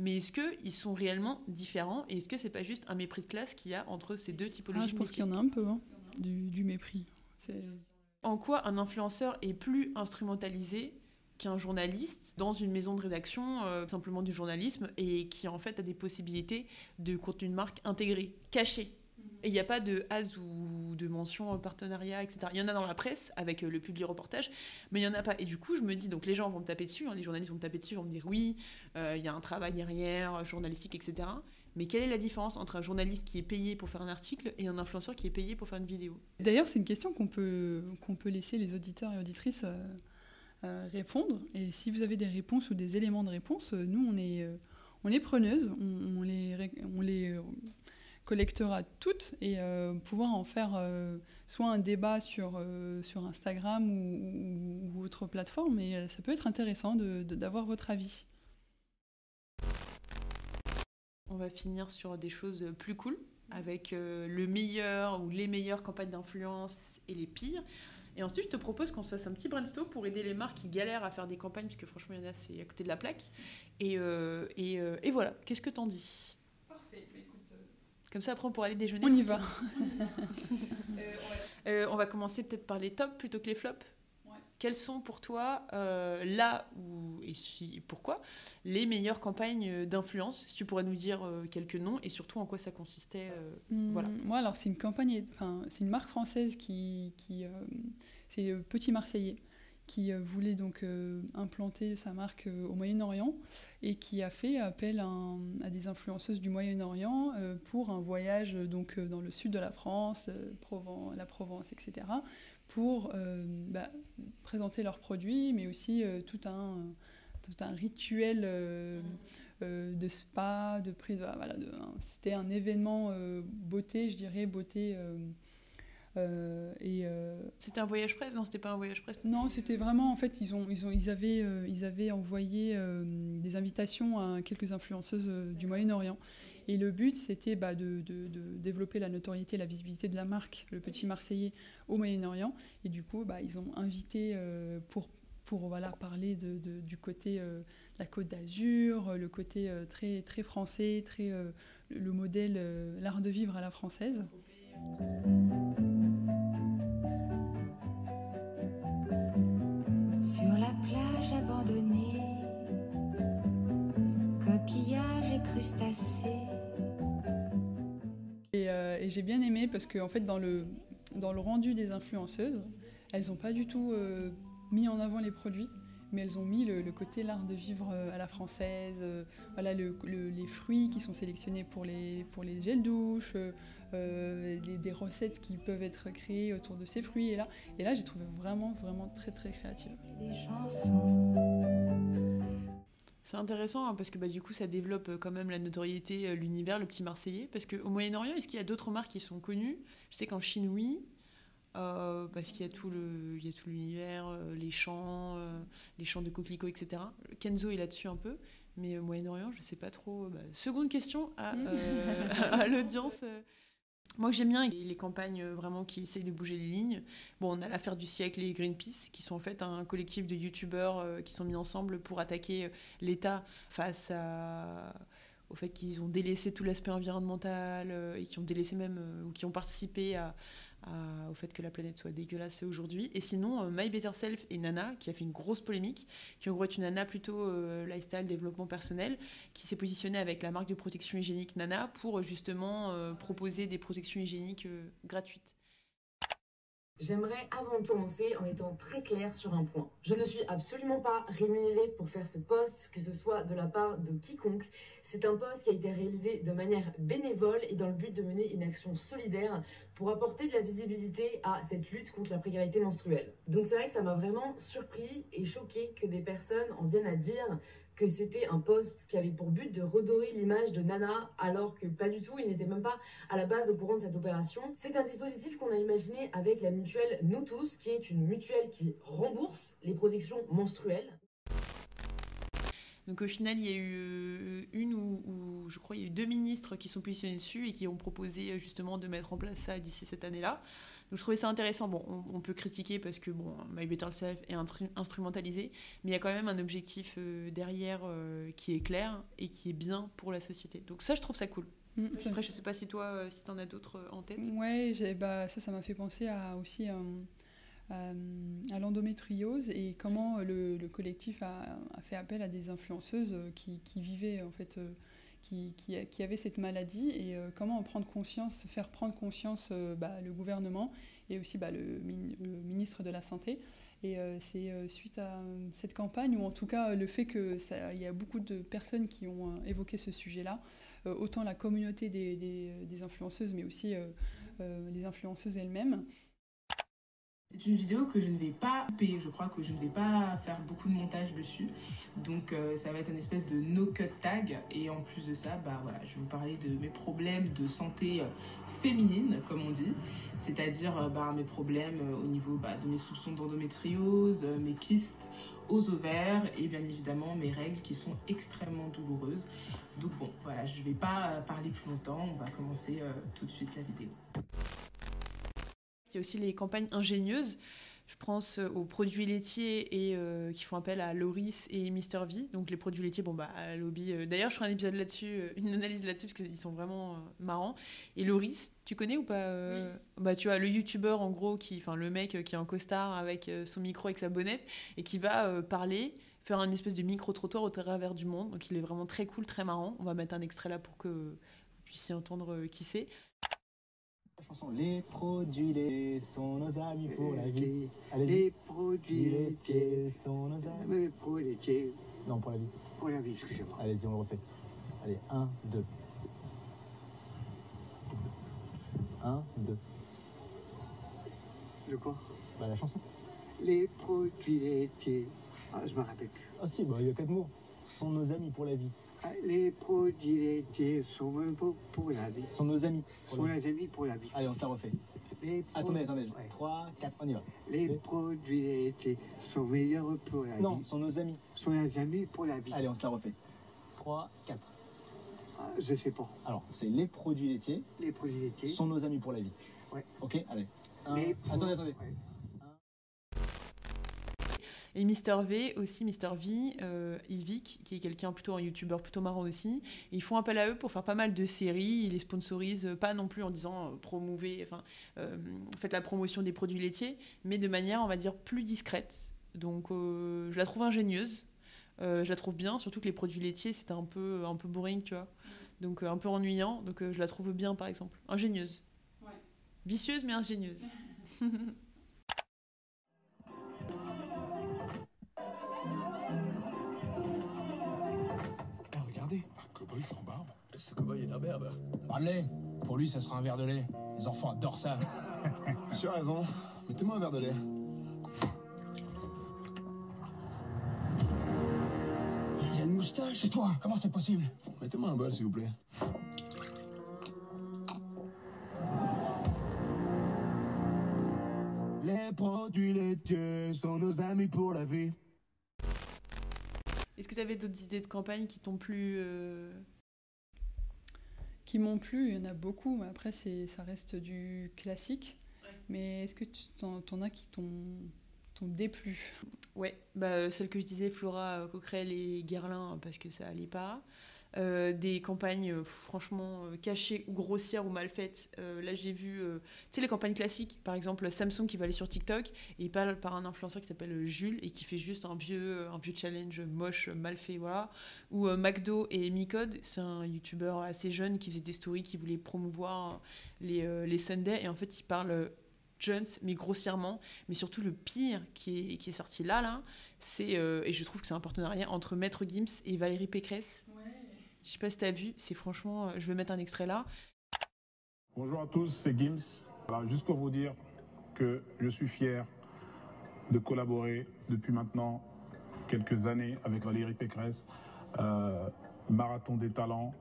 mais est-ce qu'ils sont réellement différents et est-ce que c'est pas juste un mépris de classe qu'il y a entre ces deux typologies ah, Je pense qu'il y en a un peu, hein, du, mépris. En quoi un influenceur est plus instrumentalisé qu'un journaliste dans une maison de rédaction, euh, simplement du journalisme, et qui en fait a des possibilités de contenu de marque intégré, caché? Et il n'y a pas de has ou de mention partenariat, etc. Il y en a dans la presse avec euh, le public reportage, mais il n'y en a pas. Et du coup, je me dis, donc les gens vont me taper dessus, hein, les journalistes vont me taper dessus, vont me dire oui, euh, il y a un travail derrière, journalistique, etc. Mais quelle est la différence entre un journaliste qui est payé pour faire un article et un influenceur qui est payé pour faire une vidéo? D'ailleurs, c'est une question qu'on peut, qu'on peut laisser les auditeurs et auditrices euh, répondre. Et si vous avez des réponses ou des éléments de réponse, nous, on est, on est preneuses, on les, on les collectera toutes et euh, pouvoir en faire euh, soit un débat sur, euh, Instagram ou, autre plateforme. Et ça peut être intéressant d'avoir votre avis. On va finir sur des choses plus cool, avec le meilleur ou les meilleures campagnes d'influence et les pires. Et ensuite, je te propose qu'on se fasse un petit brainstorm pour aider les marques qui galèrent à faire des campagnes, puisque franchement, il y en a, c'est à côté de la plaque. Et, et, et voilà, qu'est-ce que t'en dis? Comme ça, après, on pourra aller déjeuner. On y va. Euh, on va commencer peut-être par les tops plutôt que les flops. Quelles sont pour toi, euh, là où, et si, pourquoi, les meilleures campagnes d'influence Si tu pourrais nous dire euh, quelques noms et surtout en quoi ça consistait. Hmm, voilà. Moi, alors, c'est une campagne, enfin, c'est une marque française qui. qui c'est Petit Marseillais qui euh, voulait donc euh, implanter sa marque euh, au Moyen-Orient et qui a fait appel à, des influenceuses du Moyen-Orient pour un voyage donc dans le sud de la France, la Provence, etc., pour bah, présenter leurs produits, mais aussi tout un tout un rituel de spa, de prise. Voilà, c'était un événement beauté, je dirais beauté euh, et euh, c'était un voyage presse Non, c'était pas un voyage presse. Non, c'était vraiment en fait ils ont ils ont ils avaient euh, ils avaient envoyé des invitations à quelques influenceuses du Moyen-Orient. Et le but c'était bah, de, de, de, développer la notoriété, la visibilité de la marque, le petit Marseillais au Moyen-Orient. Et du coup, bah, ils ont invité pour pour voilà, parler de, de- du côté euh, de la Côte d'Azur, le côté euh, très, très français, très, euh, le, le modèle, l'art de vivre à la française. Crustacés. Et, euh, et j'ai bien aimé parce que en fait, dans, le, dans le rendu des influenceuses, elles n'ont pas du tout euh, mis en avant les produits, mais elles ont mis le, le côté l'art de vivre euh, à la française, euh, voilà, le- le- les fruits qui sont sélectionnés pour les, pour les gels douche, euh, euh, les- des recettes qui peuvent être créées autour de ces fruits. Et là, et là j'ai trouvé vraiment, vraiment très, très créative. Des chansons. C'est intéressant hein, parce que bah, du coup ça développe euh, quand même la notoriété, euh, l'univers, le petit Marseillais. Parce qu'au Moyen-Orient, est-ce qu'il y a d'autres marques qui sont connues? Je sais qu'en Chine, oui. euh, parce qu'il y a tout le, il y a tout l'univers, euh, les champs, euh, les champs de coquelicots, etc. Kenzo est là-dessus un peu, mais au Moyen-Orient, je sais pas trop. Bah, seconde question à, à l'audience. Moi, j'aime bien les campagnes euh, vraiment qui essayent de bouger les lignes. Bon, on a l'affaire du siècle et Greenpeace, qui sont en fait un collectif de youtubeurs euh, qui sont mis ensemble pour attaquer euh, l'État face au fait qu'ils ont délaissé tout l'aspect environnemental et qui ont délaissé même ou qui ont participé à, au fait que la planète soit dégueulasse aujourd'hui. Et sinon, euh, My Better Self et Nana, qui a fait une grosse polémique, qui en gros est une Nana plutôt euh, lifestyle, développement personnel, qui s'est positionnée avec la marque de protection hygiénique Nana pour euh, justement proposer des protections hygiéniques gratuites. J'aimerais avant de commencer en étant très clair sur un point. Je ne suis absolument pas rémunérée pour faire ce poste, que ce soit de la part de quiconque. C'est un poste qui a été réalisé de manière bénévole et dans le but de mener une action solidaire pour apporter de la visibilité à cette lutte contre la précarité menstruelle. Donc c'est vrai que ça m'a vraiment surpris et choqué que des personnes en viennent à dire que c'était un poste qui avait pour but de redorer l'image de Nana, alors que pas du tout, il n'était même pas à la base au courant de cette opération. C'est un dispositif qu'on a imaginé avec la mutuelle Nous Tous, qui est une mutuelle qui rembourse les protections menstruelles. Donc au final, il y a eu euh, une ou, je crois il y a eu deux ministres qui sont positionnés dessus et qui ont proposé euh, justement de mettre en place ça d'ici cette année-là. Donc je trouvais ça intéressant. Bon, on, on peut critiquer parce que bon, My Better Self est instru- instrumentalisé, mais il y a quand même un objectif euh, derrière euh, qui est clair et qui est bien pour la société. Donc ça, je trouve ça cool. Mm, Après, je sais pas si toi, euh, si t'en as d'autres en tête. Ouais, bah, ça, ça m'a fait penser à, aussi à, l'endométriose et comment le, le collectif a, a fait appel à des influenceuses qui, qui vivaient en fait, qui, qui, qui cette maladie et euh, comment en prendre conscience, faire prendre conscience euh, bah, le gouvernement et aussi bah, le, min- le ministre de la Santé. Et euh, c'est suite à cette campagne, ou en tout cas le fait qu'il y a beaucoup de personnes qui ont évoqué ce sujet-là, autant la communauté des, influenceuses, mais aussi les influenceuses elles-mêmes. C'est une vidéo que je ne vais pas payer, je crois que je ne vais pas faire beaucoup de montage dessus. Donc euh, ça va être une espèce de no-cut tag. Et en plus de ça, bah je vais vous parler de mes problèmes de santé euh, féminine, comme on dit. C'est-à-dire euh, bah, mes problèmes au niveau bah, de mes soupçons d'endométriose, mes kystes aux ovaires et bien évidemment mes règles qui sont extrêmement douloureuses. Donc bon, voilà, je ne vais pas parler plus longtemps. On va commencer tout de suite la vidéo. Il y a aussi les campagnes ingénieuses. Je pense euh, aux produits laitiers et euh, qui font appel à Loris et Mister V. Donc les produits laitiers, bon bah à lobby. euh, D'ailleurs, je ferai un épisode là-dessus, une analyse là-dessus parce qu'ils sont vraiment euh, marrants. Et Loris, tu connais ou pas Bah tu vois le youtubeur en gros qui, enfin le mec qui est en costard avec son micro avec sa bonnette et qui va parler, faire un espèce de micro trottoir au travers du monde. Donc il est vraiment très cool, très marrant. On va mettre un extrait là pour que vous puissiez entendre qui c'est. La chanson Les produits laitiers sont nos amis pour la vie. Allez, Les produits laitiers sont nos amis. Les laitiers. Non, pour la vie. Pour la vie, excusez-moi. Allez-y, on le refait. Allez, 1, 2. 1, 2. De quoi? Bah, la chanson. Les produits laitiers. Ah, je me rappelle plus. Ah, si, bah, il y a 4 mots. Sont nos amis pour la vie. Les produits laitiers sont même pour, pour la vie. Sont nos amis. Sont les amis pour la vie. Allez, on se la refait. Les Attendez, attendez. 3, 4, on y va. Les produits laitiers sont meilleurs pour la Non, vie. sont nos amis. Sont les amis pour la vie. Allez, on se la refait. 3, 4. Ah, je sais pas. Alors, c'est les produits laitiers Les produits laitiers. sont nos amis pour la vie. Ouais. Ok, allez. Un- Attendez, attendez. ouais. Et Mister V aussi, Mister V, euh, Yvick, qui est quelqu'un plutôt un youtubeur plutôt marrant aussi. Et ils font appel à eux pour faire pas mal de séries. Ils les sponsorisent euh, pas non plus en disant euh, promouvez, enfin euh, faites la promotion des produits laitiers, mais de manière on va dire plus discrète. Donc je la trouve ingénieuse. Je la trouve bien, surtout que les produits laitiers c'était un peu un peu boring, tu vois. Donc un peu ennuyant. Donc je la trouve bien par exemple, ingénieuse. Vicieuse mais ingénieuse. Ce cow-boy est un berbe. Parle-les. Pour lui, ça sera un verre de lait. Les enfants adorent ça. Tu as raison. Mettez-moi un verre de lait. Il a une moustache. Et toi, comment c'est possible? Mettez-moi un bol, s'il vous plaît. Les produits laitiers sont nos amis pour la vie. Est-ce que tu avais d'autres idées de campagne qui t'ont plu euh, Qui m'ont plu, il y en a beaucoup, mais après ça reste du classique. Mais est-ce que tu t'en, t'en as qui t'ont, t'ont déplu? Ouais, bah, euh, celle que je disais, Flora, Coquerel et Guerlain, parce que ça allait pas. Euh, des campagnes euh, franchement euh, cachées ou grossières ou mal faites. Là, j'ai vu, tu sais, les campagnes classiques, par exemple Samsung qui va aller sur TikTok et il parle par un influenceur qui s'appelle Jules et qui fait juste un vieux, un vieux challenge moche, mal fait, voilà. Ou McDo et Micode, c'est un youtubeur assez jeune qui faisait des stories, qui voulait promouvoir les, les Sundays et en fait, il parle. Jones, mais grossièrement. Mais surtout, le pire qui est, qui est sorti là, là, c'est, et je trouve que c'est un partenariat entre Maître Gims et Valérie Pécresse. Je sais pas si t'as vu, c'est franchement. euh, Je vais mettre un extrait là. Bonjour à tous, c'est Gims. Voilà, juste pour vous dire que je suis fier de collaborer depuis maintenant quelques années avec Valérie Pécresse. Euh, marathon des talents,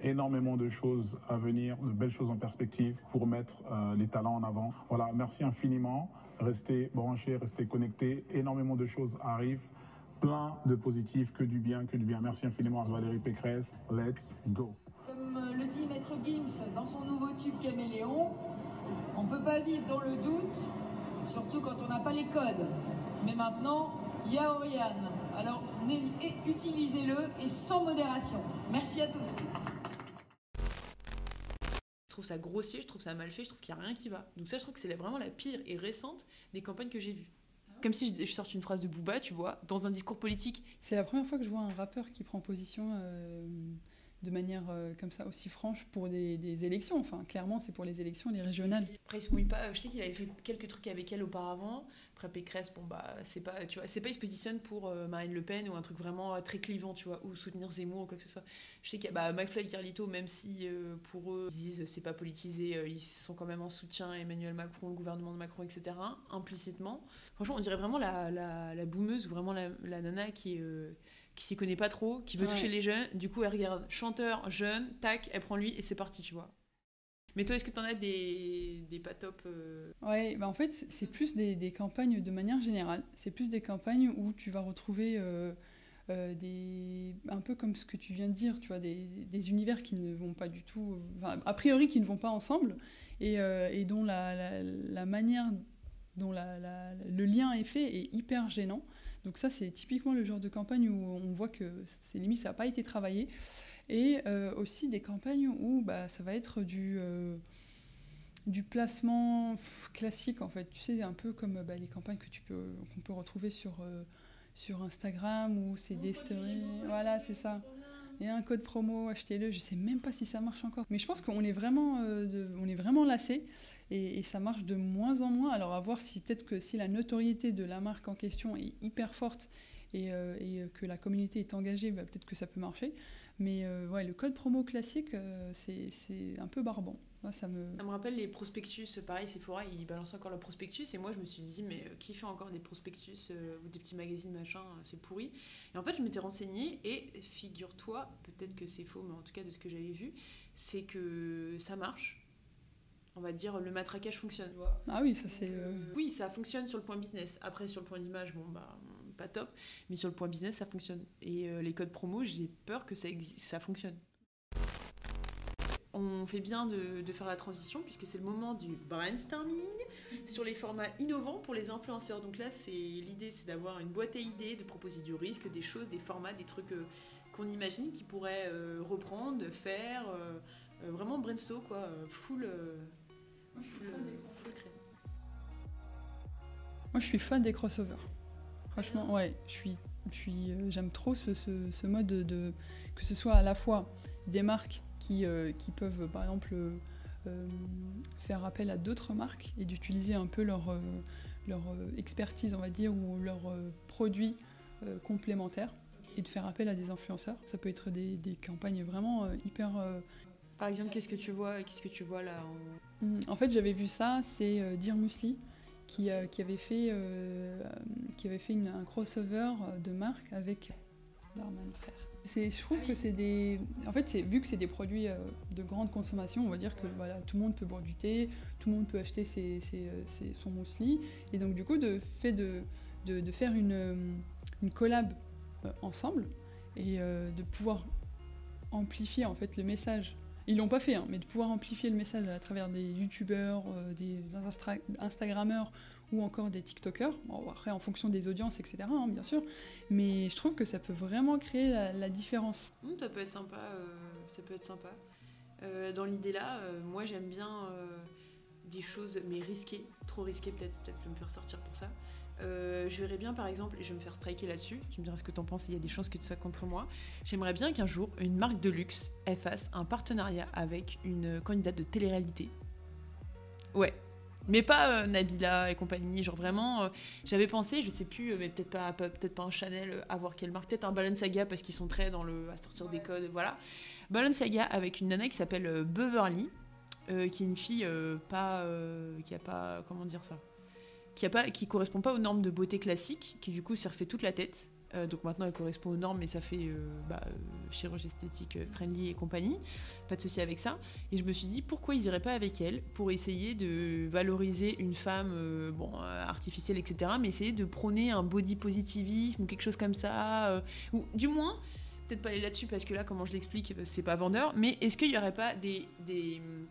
énormément de choses à venir, de belles choses en perspective pour mettre euh, les talents en avant. Voilà, merci infiniment. Restez branchés, restez connectés. Énormément de choses arrivent. Plein de positifs, que du bien, que du bien. Merci infiniment à Valérie Pécresse. Let's go. Comme euh, le dit Maître Gims dans son nouveau tube Caméléon, on peut pas vivre dans le doute, surtout quand on n'a pas les codes. Mais maintenant, il y a Oriane. Alors utilisez-le et sans modération. Merci à tous. Je trouve ça grossier, je trouve ça mal fait, je trouve qu'il n'y a rien qui va. Donc, ça, je trouve que c'est vraiment la pire et récente des campagnes que j'ai vues. Comme si je, je sorte une phrase de Booba, tu vois, dans un discours politique. C'est la première fois que je vois un rappeur qui prend position euh, de manière euh, comme ça aussi franche pour des, des élections. Enfin, clairement, c'est pour les élections, les régionales. Après, il se mouille pas. Je sais qu'il avait fait quelques trucs avec elle auparavant. Après, Pécresse, bon, bah, c'est pas, tu vois, c'est pas, il se positionne pour euh, Marine Le Pen ou un truc vraiment euh, très clivant, tu vois, ou soutenir Zemmour ou quoi que ce soit. Je sais qu'il y a, bah, McFly et Carlito, même si pour eux, ils disent c'est pas politisé, ils sont quand même en soutien à Emmanuel Macron, le gouvernement de Macron, etc., implicitement. Franchement, on dirait vraiment la, la, la boumeuse ou vraiment la, la nana qui est. qui s'y connaît pas trop, qui veut Ouais. toucher les jeunes, du coup elle regarde chanteur, jeune, tac, elle prend lui et c'est parti, tu vois. Mais toi, est-ce que t'en as des, des pas top euh, Ouais, bah en fait, c'est- plus des, des campagnes de manière générale. C'est plus des campagnes où tu vas retrouver euh, euh, des, un peu comme ce que tu viens de dire, tu vois, des, des univers qui ne vont pas du tout, enfin, a priori qui ne vont pas ensemble, et, euh, et dont la, la, la manière dont la- le lien est fait est hyper gênant. Donc ça, c'est typiquement le genre de campagne où on voit que c'est limite, ça n'a pas été travaillé. Et euh, aussi des campagnes où bah, ça va être du... euh, du placement classique en fait. Tu sais, un peu comme bah, les campagnes que tu peux qu'on peut retrouver sur euh, sur Instagram ou c'est des stories. Voilà, c'est ça. Un code promo, achetez-le. Je sais même pas si ça marche encore. Mais je pense qu'on est vraiment, euh, lassé et, ça marche de moins en moins. Alors à voir si peut-être que si la notoriété de la marque en question est hyper forte et, euh, que la communauté est engagée, bah, peut-être que ça peut marcher. Mais euh, ouais, le code promo classique, c'est un peu barbant. Moi, ça me... Ça me rappelle les prospectus, pareil, Sephora, ils balancent encore le prospectus, et moi je me suis dit, mais euh, qui fait encore des prospectus euh, ou des petits magazines, machin, euh, c'est pourri. Et en fait, je m'étais renseignée, et figure-toi, peut-être que c'est faux, mais en tout cas de ce que j'avais vu, c'est que ça marche. On va dire, le matraquage fonctionne. Ah oui, ça c'est... euh, Oui, ça fonctionne sur le point business. Après, sur le point d'image, bon, bah, pas top, mais sur le point business, ça fonctionne. Et euh, les codes promo, j'ai peur que ça, ça fonctionne. On fait bien de, de faire la transition puisque c'est le moment du brainstorming sur les formats innovants pour les influenceurs. Donc là, c'est l'idée, c'est d'avoir une boîte à idées, de proposer du risque, des choses, des formats, des trucs euh, qu'on imagine qui pourraient euh, reprendre, faire, euh, euh, vraiment brainstorm quoi, full, euh, full, euh. Moi, je suis fan des crossovers. Franchement, ouais, je suis, je suis, euh, j'aime trop ce, ce- ce mode de, de- que ce soit à la fois des marques qui, euh, qui peuvent, par exemple, euh, euh, faire appel à d'autres marques et d'utiliser un peu leur, leur expertise, on va dire, ou leurs produits complémentaires et de faire appel à des influenceurs. Ça peut être des, des campagnes vraiment hyper Par exemple, qu'est-ce que tu vois, qu'est-ce que tu vois là en- Mm, En fait, j'avais vu ça, c'est Dear Musli qui, qui avait fait, euh, qui avait fait une- un crossover de marque avec Darman Frère. C'est, je trouve que c'est des. En fait, c'est, vu que c'est des produits euh, de grande consommation, on va dire que voilà, tout le monde peut boire du thé, tout le monde peut acheter ses, ses, euh, ses- son muesli. Et donc, du coup, de fait de, de, de faire une, euh, une collab ensemble et de pouvoir amplifier en fait le message. Ils l'ont pas fait, hein, mais de pouvoir amplifier le message à travers des youtubeurs, des instra- instagrammeurs ou encore des tiktokers. Bon, après, en fonction des audiences, etc., hein, bien sûr. Mais je trouve que ça peut vraiment créer la, la différence. Hum, ça peut être sympa, euh, ça peut être sympa. Euh, dans l'idée là, euh, moi j'aime bien euh, des choses, mais risquées, trop risquées peut-être, peut-être que je vais me faire sortir pour ça. Euh, je verrais bien par exemple, et je vais me faire striker là-dessus, tu me diras ce que t'en penses, il y a des chances que tu sois contre moi. J'aimerais bien qu'un jour, une marque de luxe, elle fasse un partenariat avec une candidate de télé-réalité. Ouais. Mais pas euh, Nabila et compagnie, genre vraiment, euh, j'avais pensé, je sais plus, euh, mais peut-être pas, pas- peut-être pas un Chanel, à voir quelle marque, peut-être un Balenciaga parce qu'ils sont très dans le à sortir des codes, voilà. Balenciaga avec une nana qui s'appelle Beverly, euh, qui est une fille pas, qui a pas, comment dire ça, qui a pas, qui correspond pas aux normes de beauté classiques, qui du coup s'est refait toute la tête. Euh, donc maintenant elle correspond aux normes, mais ça fait euh, bah, euh, chirurgie esthétique friendly et compagnie. Pas de souci avec ça. Et je me suis dit pourquoi ils iraient pas avec elle pour essayer de valoriser une femme bon artificielle etc. Mais essayer de prôner un body positivisme ou quelque chose comme ça, ou du moins peut-être pas aller là-dessus parce que là comment je l'explique c'est pas vendeur. Mais est-ce qu'il y aurait pas des, des hum,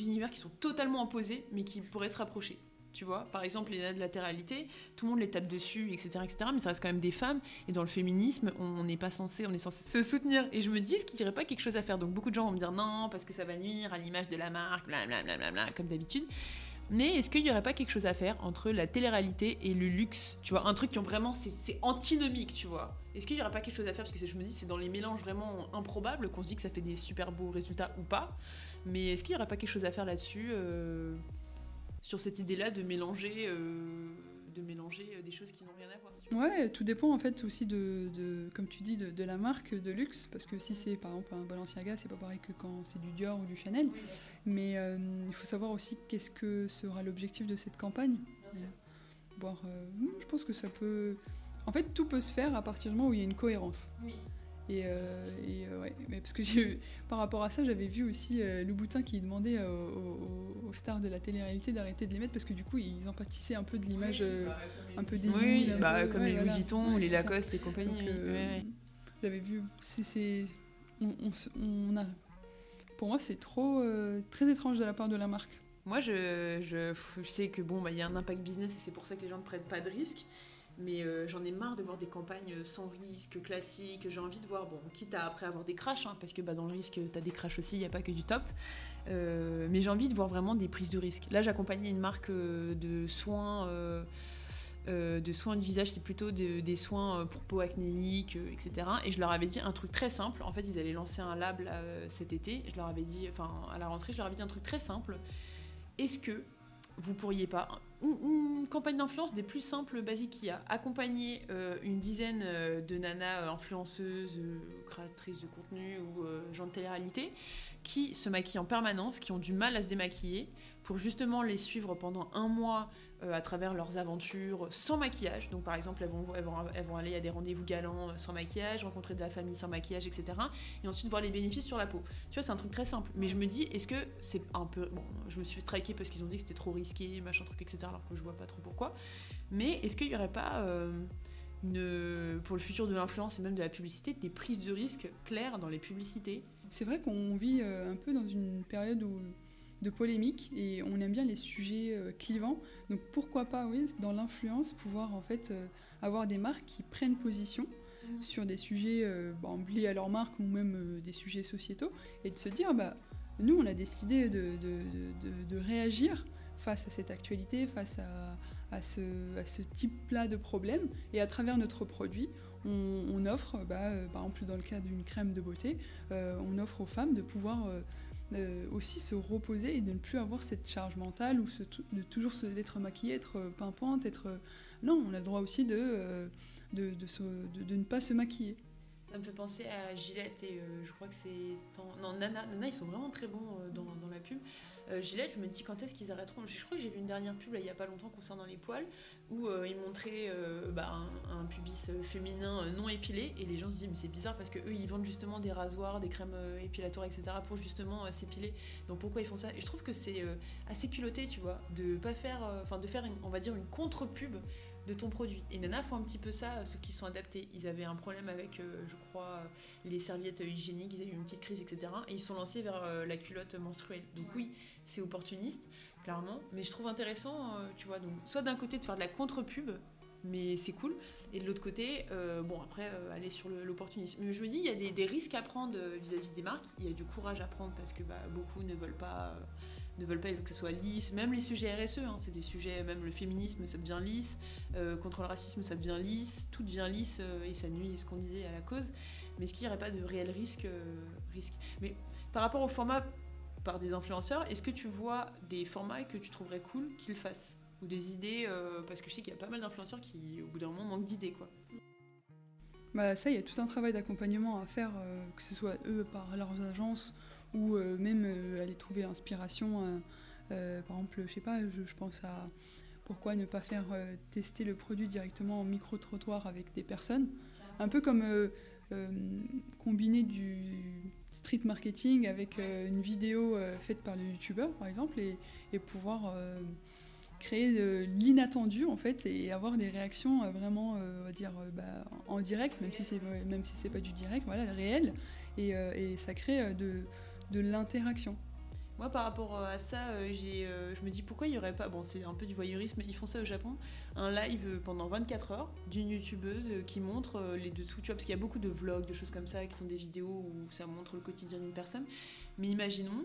univers qui sont totalement opposés mais qui pourraient se rapprocher? Tu vois, par exemple, les latéralité, tout le monde les tape dessus, etc., etc., mais ça reste quand même des femmes, et dans le féminisme, on n'est pas censé, on est censé se soutenir. Et je me dis, est-ce qu'il n'y aurait pas quelque chose à faire? Donc beaucoup de gens vont me dire non, parce que ça va nuire à l'image de la marque, blablabla, comme d'habitude. Mais est-ce qu'il n'y aurait pas quelque chose à faire entre la télé-réalité et le luxe? Tu vois, un truc qui ont vraiment, c'est antinomique, tu vois. Est-ce qu'il n'y aurait pas quelque chose à faire? Parce que je me dis, c'est dans les mélanges vraiment improbables qu'on se dit que ça fait des super beaux résultats ou pas. Mais est-ce qu'il n'y aurait pas quelque chose à faire là-dessus euh, sur cette idée-là de mélanger, euh, de mélanger euh, des choses qui n'ont rien à voir. Ouais, tout dépend en fait aussi de, de- comme tu dis, de, de la marque de luxe. Parce que si c'est par exemple un Balenciaga, c'est pas pareil que quand c'est du Dior ou du Chanel. Mais euh, il faut savoir aussi qu'est-ce que sera l'objectif de cette campagne. Bien sûr. Voir, euh, je pense que ça peut. En fait, tout peut se faire à partir du moment où il y a une cohérence. Oui. Et, euh, et, ouais, mais parce que j'ai par rapport à ça, j'avais vu aussi Louboutin qui demandait aux- aux stars de la télé-réalité d'arrêter de les mettre parce que du coup ils empathissaient un peu de l'image euh, un peu débile. Oui, bah, comme ouais, les Louis voilà. Vuitton ou les ça. Lacoste et compagnie, Donc, euh, Ouais. J'avais vu, c'est, on, on on a, pour moi c'est trop euh, très étrange de la part de la marque. Moi, je, je, je sais que bon, bah, il y a un impact business et c'est pour ça que les gens ne prennent pas de risques. Mais euh, j'en ai marre de voir des campagnes sans risque, classiques. J'ai envie de voir, bon, quitte à après avoir des crashs, hein, parce que bah, dans le risque, tu as des crashs aussi, il n'y a pas que du top. Euh, mais j'ai envie de voir vraiment des prises de risque. Là, j'accompagnais une marque euh, de soins. euh, euh, de soins du visage, c'est plutôt de- des soins euh, pour peau acnéique, euh, etc. Et je leur avais dit un truc très simple. En fait, ils allaient lancer un lab euh, cet été. Je leur avais dit, enfin, à la rentrée, je leur avais dit un truc très simple. Est-ce que vous pourriez pas, une, campagne d'influence des plus simples, basiques. Qu'il y a, accompagner euh, une dizaine euh, de nanas euh, influenceuses, créatrices de contenu ou gens de télé-réalité, qui se maquillent en permanence, qui ont du mal à se démaquiller, pour justement les suivre pendant un mois à travers leurs aventures sans maquillage. Donc par exemple, elles vont, elles vont, elles vont aller à des rendez-vous galants euh, sans maquillage, rencontrer de la famille sans maquillage, etc. Et ensuite voir les bénéfices sur la peau. Tu vois, c'est un truc très simple. Mais je me dis, est-ce que c'est un peu... Bon, je me suis striké parce qu'ils ont dit que c'était trop risqué, machin truc, etc. Alors que je vois pas trop pourquoi. Mais est-ce qu'il y aurait pas... euh, une, pour le futur de l'influence et même de la publicité, des prises de risque claires dans les publicités? C'est vrai qu'on vit euh, un peu dans une période où, de polémique et on aime bien les sujets euh, clivants. Donc pourquoi pas, oui, dans l'influence, pouvoir en fait euh, avoir des marques qui prennent position sur des sujets euh, bon, liés à leur marque ou même des sujets sociétaux et de se dire, bah, nous, on a décidé de, de- de- de réagir face à cette actualité, face à, à ce, à ce type-là de problème. Et à travers notre produit, on, on offre, bah, par exemple dans le cas d'une crème de beauté, euh, on offre aux femmes de pouvoir euh, euh, aussi se reposer et de ne plus avoir cette charge mentale ou de toujours d'être maquillée, être euh, pimpante, être... euh, non, on a le droit aussi de, de, ne pas se maquiller. Ça me fait penser à Gillette et je crois que c'est. Non, Nana, ils sont vraiment très bons dans la pub. Euh, Gillette, je me dis quand est-ce qu'ils arrêteront. Je, crois que j'ai vu une dernière pub il y a pas longtemps concernant les poils où euh, ils montraient euh, bah, un, pubis euh, féminin non épilé et les gens se disent mais c'est bizarre parce que eux ils vendent justement des rasoirs, des crèmes épilatoires, etc. pour justement s'épiler. Donc pourquoi ils font ça Et je trouve que c'est assez culotté, tu vois, de pas faire, enfin de faire, on va dire une contre-pub de ton produit. Et Nana font un petit peu ça, euh, ceux qui sont adaptés. Ils avaient un problème avec, euh, je crois, euh, les serviettes hygiéniques, ils avaient eu une petite crise, etc. Et ils sont lancés vers euh, la culotte menstruelle. Donc oui, c'est opportuniste, clairement. Mais je trouve intéressant, euh, tu vois, donc soit d'un côté de faire de la contre-pub, mais c'est cool. Et de l'autre côté, euh, bon, après, euh, aller sur l'opportunisme. Mais je me dis, il y a des, des risques à prendre euh, vis-à-vis des marques. Il y a du courage à prendre parce que bah, beaucoup ne veulent pas. Ne veulent pas, que ça soit lisse, même les sujets RSE, hein, c'est des sujets, même le féminisme, ça devient lisse, euh, contre le racisme, ça devient lisse, tout devient lisse euh, et ça nuit, ce qu'on disait, à la cause. Mais est-ce qu'il n'y aurait pas de réel risque, euh, risque? Mais par rapport au format par des influenceurs, est-ce que tu vois des formats que tu trouverais cool qu'ils fassent? Ou des idées, parce que je sais qu'il y a pas mal d'influenceurs qui, au bout d'un moment, manquent d'idées, quoi. Bah, ça, il y a tout un travail d'accompagnement à faire, que ce soit eux par leurs agences ou euh, même euh, aller trouver l'inspiration. euh, par exemple, je sais pas, je, pense à pourquoi ne pas faire tester le produit directement en micro-trottoir avec des personnes. Un peu comme combiner du street marketing avec une vidéo faite par le youtubeur, par exemple, et, pouvoir créer de l'inattendu en fait et avoir des réactions vraiment on va dire bah, en direct même si c'est même si c'est pas du direct voilà réel et, ça crée de, de l'interaction Moi, par rapport euh, à ça, euh, j'ai, euh, je me dis pourquoi il n'y aurait pas, bon, c'est un peu du voyeurisme, ils font ça au Japon, un live pendant 24 heures d'une youtubeuse qui montre les dessous, tu vois, parce qu'il y a beaucoup de vlogs, de choses comme ça, qui sont des vidéos où ça montre le quotidien d'une personne. Mais imaginons,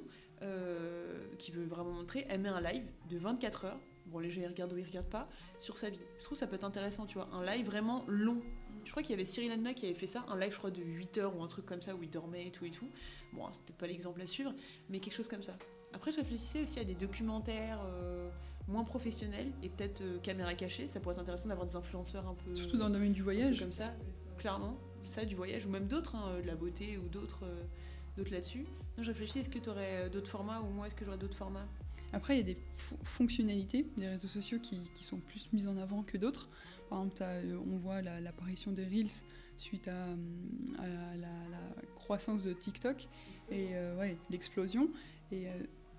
qui veut vraiment montrer, elle met un live de 24 heures, bon, les gens ils regardent ou ils regardent pas, sur sa vie. Je trouve ça peut être intéressant, tu vois, un live vraiment long. Je crois qu'il y avait Cyril Hanouna qui avait fait ça, un live, je crois, de 8 heures ou un truc comme ça où il dormait et tout et tout. Bon, c'était pas l'exemple à suivre, mais quelque chose comme ça. Après, je réfléchissais aussi à des documentaires euh, moins professionnels et peut-être euh, caméra cachée. Ça pourrait être intéressant d'avoir des influenceurs un peu. Surtout dans le domaine du voyage. Comme ça, clairement. Ça, du voyage, ou même d'autres, hein, de la beauté ou d'autres euh, d'autres là-dessus. Non, je réfléchis, est-ce que tu aurais d'autres formats ou moi, est-ce que j'aurais d'autres formats? Après, il y a des fo- fonctionnalités des réseaux sociaux qui, qui sont plus mises en avant que d'autres. Par exemple, euh, on voit la- l'apparition des Reels suite à, à la, croissance de TikTok et euh, l'explosion. Et euh,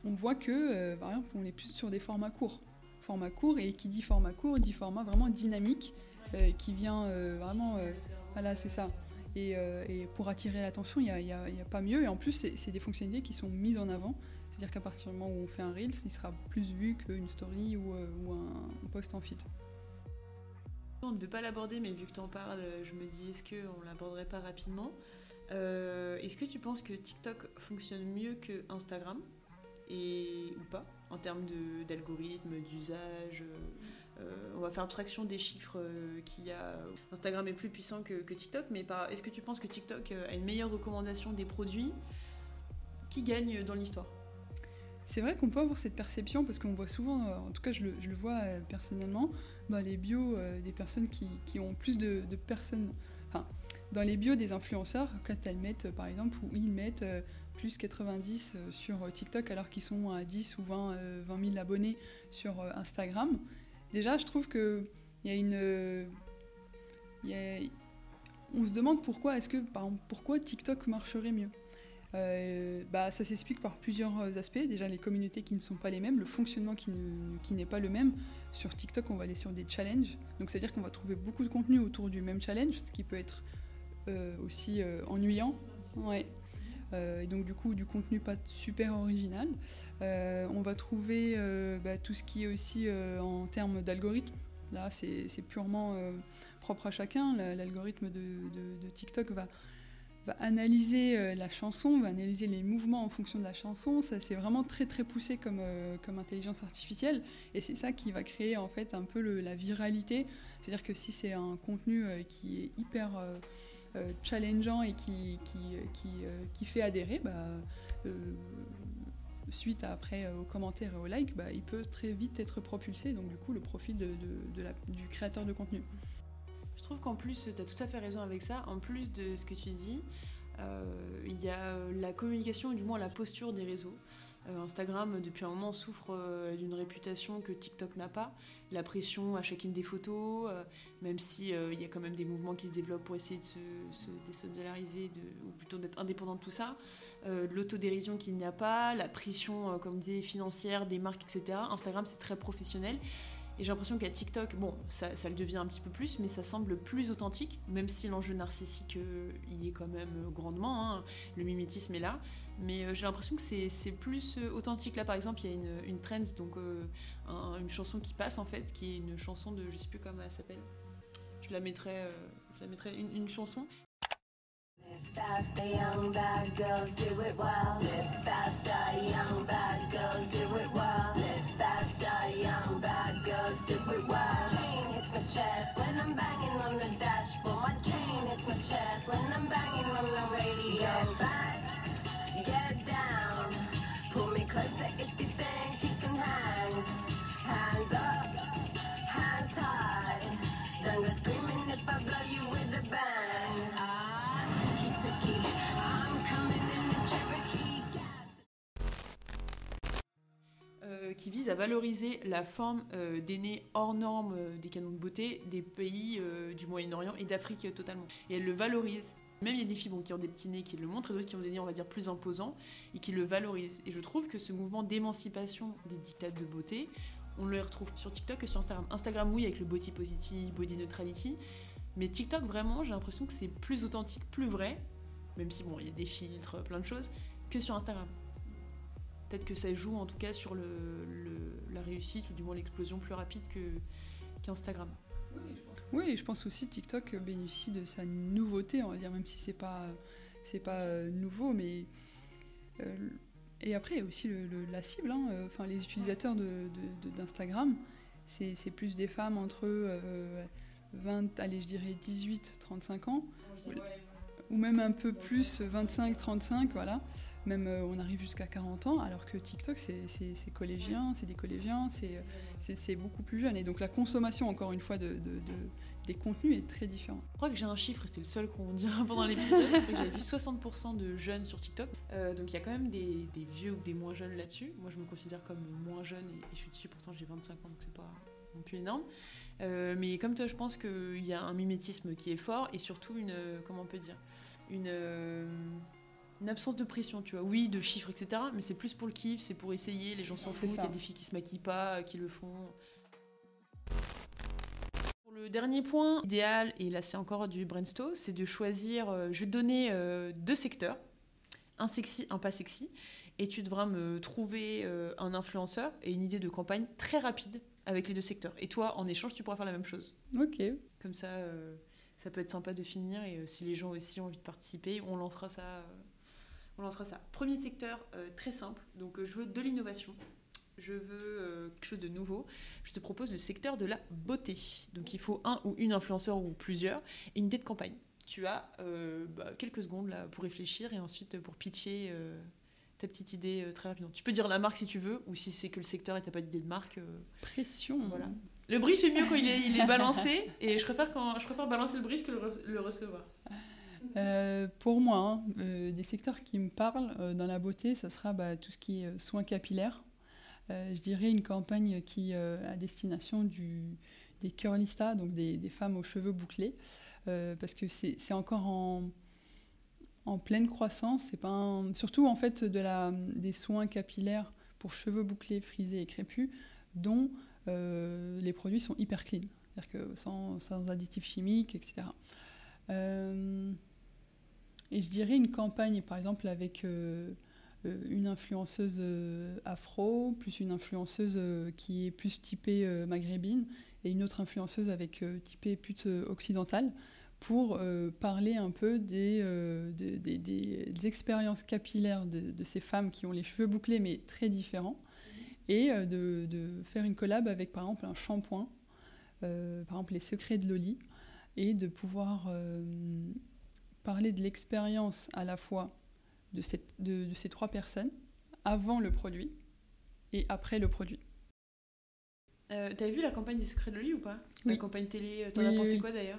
on voit que, euh, par exemple, on est plus sur des formats courts. Format court, et qui dit format court, dit format vraiment dynamique, euh, qui vient euh, vraiment... euh, voilà, c'est ça. Et, euh, pour attirer l'attention, il n'y a, pas mieux. Et en plus, c'est des fonctionnalités qui sont mises en avant. C'est-à-dire qu'à partir du moment où on fait un Reels, il sera plus vu qu'une story ou, euh, ou un post en feed. On ne veut pas l'aborder, mais vu que tu en parles, je me dis est-ce qu'on l'aborderait pas rapidement Euh, Est-ce que tu penses que TikTok fonctionne mieux que Instagram et ou pas en termes d'algorithme, d'usage euh, euh, On va faire abstraction des chiffres qu'il y a. Instagram est plus puissant que, que TikTok, mais est-ce que tu penses que TikTok a une meilleure recommandation des produits qui gagne dans l'histoire? C'est vrai qu'on peut avoir cette perception parce qu'on voit souvent, euh, en tout cas je le, vois euh, personnellement, dans les bios euh, des personnes qui, ont plus de, personnes, enfin dans les bios des influenceurs, quand elles mettent par exemple, ou ils mettent plus 90 euh, sur TikTok alors qu'ils sont à 10 ou 20, euh, 20 000 abonnés sur Instagram, déjà je trouve qu'il y a une... on se demande pourquoi est-ce que par exemple, pourquoi TikTok marcherait mieux? Euh, bah, ça s'explique par plusieurs euh, aspects. Déjà, les communautés qui ne sont pas les mêmes, le fonctionnement qui, ne- qui n'est pas le même. Sur TikTok, on va aller sur des challenges. Donc, c'est-à-dire qu'on va trouver beaucoup de contenu autour du même challenge, ce qui peut être euh, aussi ennuyant. Ouais. et donc du coup du contenu pas super original. on va trouver bah, tout ce qui est aussi en termes d'algorithme. Là, c'est purement propre à chacun. L'algorithme de, TikTok va, va analyser euh, la chanson, va analyser les mouvements en fonction de la chanson. Ça, c'est vraiment très très poussé comme, euh, comme intelligence artificielle. Et c'est ça qui va créer en fait un peu la viralité. C'est-à-dire que si c'est un contenu euh, qui est hyper challengeant et qui, qui, qui, fait adhérer, bah, suite après aux commentaires et aux likes, bah, il peut très vite être propulsé. Donc du coup, le la, du créateur de contenu. Je trouve qu'en plus, tu as tout à fait raison avec ça. En plus de ce que tu dis, euh, il y a la communication, ou du moins la posture des réseaux. Euh, Instagram, depuis un moment, souffre euh, d'une réputation que TikTok n'a pas. La pression à chacune des photos, même s'il il y a quand même des mouvements qui se développent pour essayer de se, se désolariser, ou plutôt d'être indépendant de tout ça. L'autodérision qu'il n'y a pas, la pression, comme disait, financière des marques, etc. Instagram, c'est très professionnel. Et j'ai l'impression qu'à TikTok, bon, ça, le devient un petit peu plus, mais ça semble plus authentique, même si l'enjeu narcissique euh, y est quand même euh, grandement, hein. le mimétisme est là. Mais euh, j'ai l'impression que c'est plus authentique. Là, par exemple, il y a une, une trend, donc une chanson qui passe en fait, qui est une chanson de, je sais plus comment elle s'appelle. Je la mettrai, je la mettrai une, une chanson young bad girls do it well. Live faster, young bad girls do it well. Live faster, young bad girls do it well. Chain hits my chest when I'm banging on the dashboard. My chain hits my chest when I'm banging on the radio. Get back, get down. Pull me closer qui vise à valoriser la forme euh, des nez hors normes euh, des canons de beauté des pays euh, du Moyen-Orient et d'Afrique euh, totalement. Et elle le valorise. Même il y a des filles qui ont des petits nez qui le montrent et d'autres qui ont des nez, on va dire, plus imposants et qui le valorisent. Et je trouve que ce mouvement d'émancipation des dictats de beauté, on le retrouve sur TikTok et sur Instagram. Instagram, oui, avec le body positive, body neutrality. Mais TikTok, vraiment, j'ai l'impression que c'est plus authentique, plus vrai, même si, bon, il y a des filtres, plein de choses, que sur Instagram. Peut-être que ça joue en tout cas sur le, la réussite ou du moins l'explosion plus rapide qu'Instagram. oui, je pense aussi que TikTok bénéficie de sa nouveauté, on va dire, même si c'est pas, c'est pas euh, nouveau, mais. Euh, et après, il y a aussi la cible, hein, euh, enfin, les utilisateurs d'Instagram, de, c'est plus des femmes entre 20, allez, je dirais 18, 35 ans, ou même un peu plus, 25, 35, voilà. Même euh, on arrive jusqu'à 40 ans, alors que TikTok, c'est collégien, c'est des collégiens, c'est beaucoup plus jeune. Et donc la consommation, encore une fois, de, des contenus est très différente. Je crois que j'ai un chiffre, et c'est le seul qu'on dira pendant l'épisode, j'avais vu 60% de jeunes sur TikTok. Euh, donc il y a quand même des, des, vieux ou des moins jeunes là-dessus. Moi je me considère comme moins jeune et, je suis dessus, pourtant j'ai 25 ans, donc c'est pas non plus énorme. Euh, mais comme toi, je pense qu'il y a un mimétisme qui est fort et surtout une, comment on peut dire, une une absence de pression, tu vois. Oui, de chiffres, etc. Mais c'est plus pour le kiff, c'est pour essayer. Les gens s'en foutent. Il y a des filles qui se maquillent pas, euh, qui le font. Pour le dernier point, idéal, et là c'est encore du brainstorm, c'est de choisir. Euh, je vais te donner euh, deux secteurs, un sexy, un pas sexy, et tu devras me trouver un influenceur et une idée de campagne très rapide avec les deux secteurs. Et toi, en échange, tu pourras faire la même chose. Ok. Comme ça, ça peut être sympa de finir, et si les gens aussi ont envie de participer, on lancera ça on lancera ça. Premier secteur, euh, très simple. Donc, euh, je veux de l'innovation. Je veux euh, quelque chose de nouveau. Je te propose le secteur de la beauté. Donc, il faut un ou une influenceur ou plusieurs et une idée de campagne. Tu as bah, quelques secondes là pour réfléchir et ensuite pour pitcher ta petite idée très rapidement. Tu peux dire la marque si tu veux, ou si c'est que le secteur et t'as pas d'idée de marque. Pression. Voilà. Le brief est mieux quand il est, il est balancé, et je préfère, quand, je préfère balancer le brief que le, le recevoir. Euh, pour moi, hein, euh, des secteurs qui me parlent euh, dans la beauté, ça sera bah, tout ce qui est soins capillaires. je dirais une campagne qui à destination du, des curlistas, donc des, femmes aux cheveux bouclés, parce que c'est encore en, en, pleine croissance. C'est pas surtout en fait de la, des soins capillaires pour cheveux bouclés, frisés et crépus, dont les produits sont hyper clean, c'est-à-dire que sans, sans additifs chimiques, etc. et je dirais une campagne, par exemple, avec une influenceuse afro, plus une influenceuse qui est plus typée maghrébine, et une autre influenceuse avec typée pute occidentale pour euh, parler un peu des, euh, des, expériences capillaires de, ces femmes qui ont les cheveux bouclés mais très différents, et euh, de, faire une collab avec par exemple un shampoing, par exemple les secrets de Loli, et de pouvoir parler de l'expérience à la fois de, cette, de, ces trois personnes avant le produit et après le produit. T'avais vu la campagne des secrets de Loli ou pas? La campagne télé, t'en as pensé quoi d'ailleurs?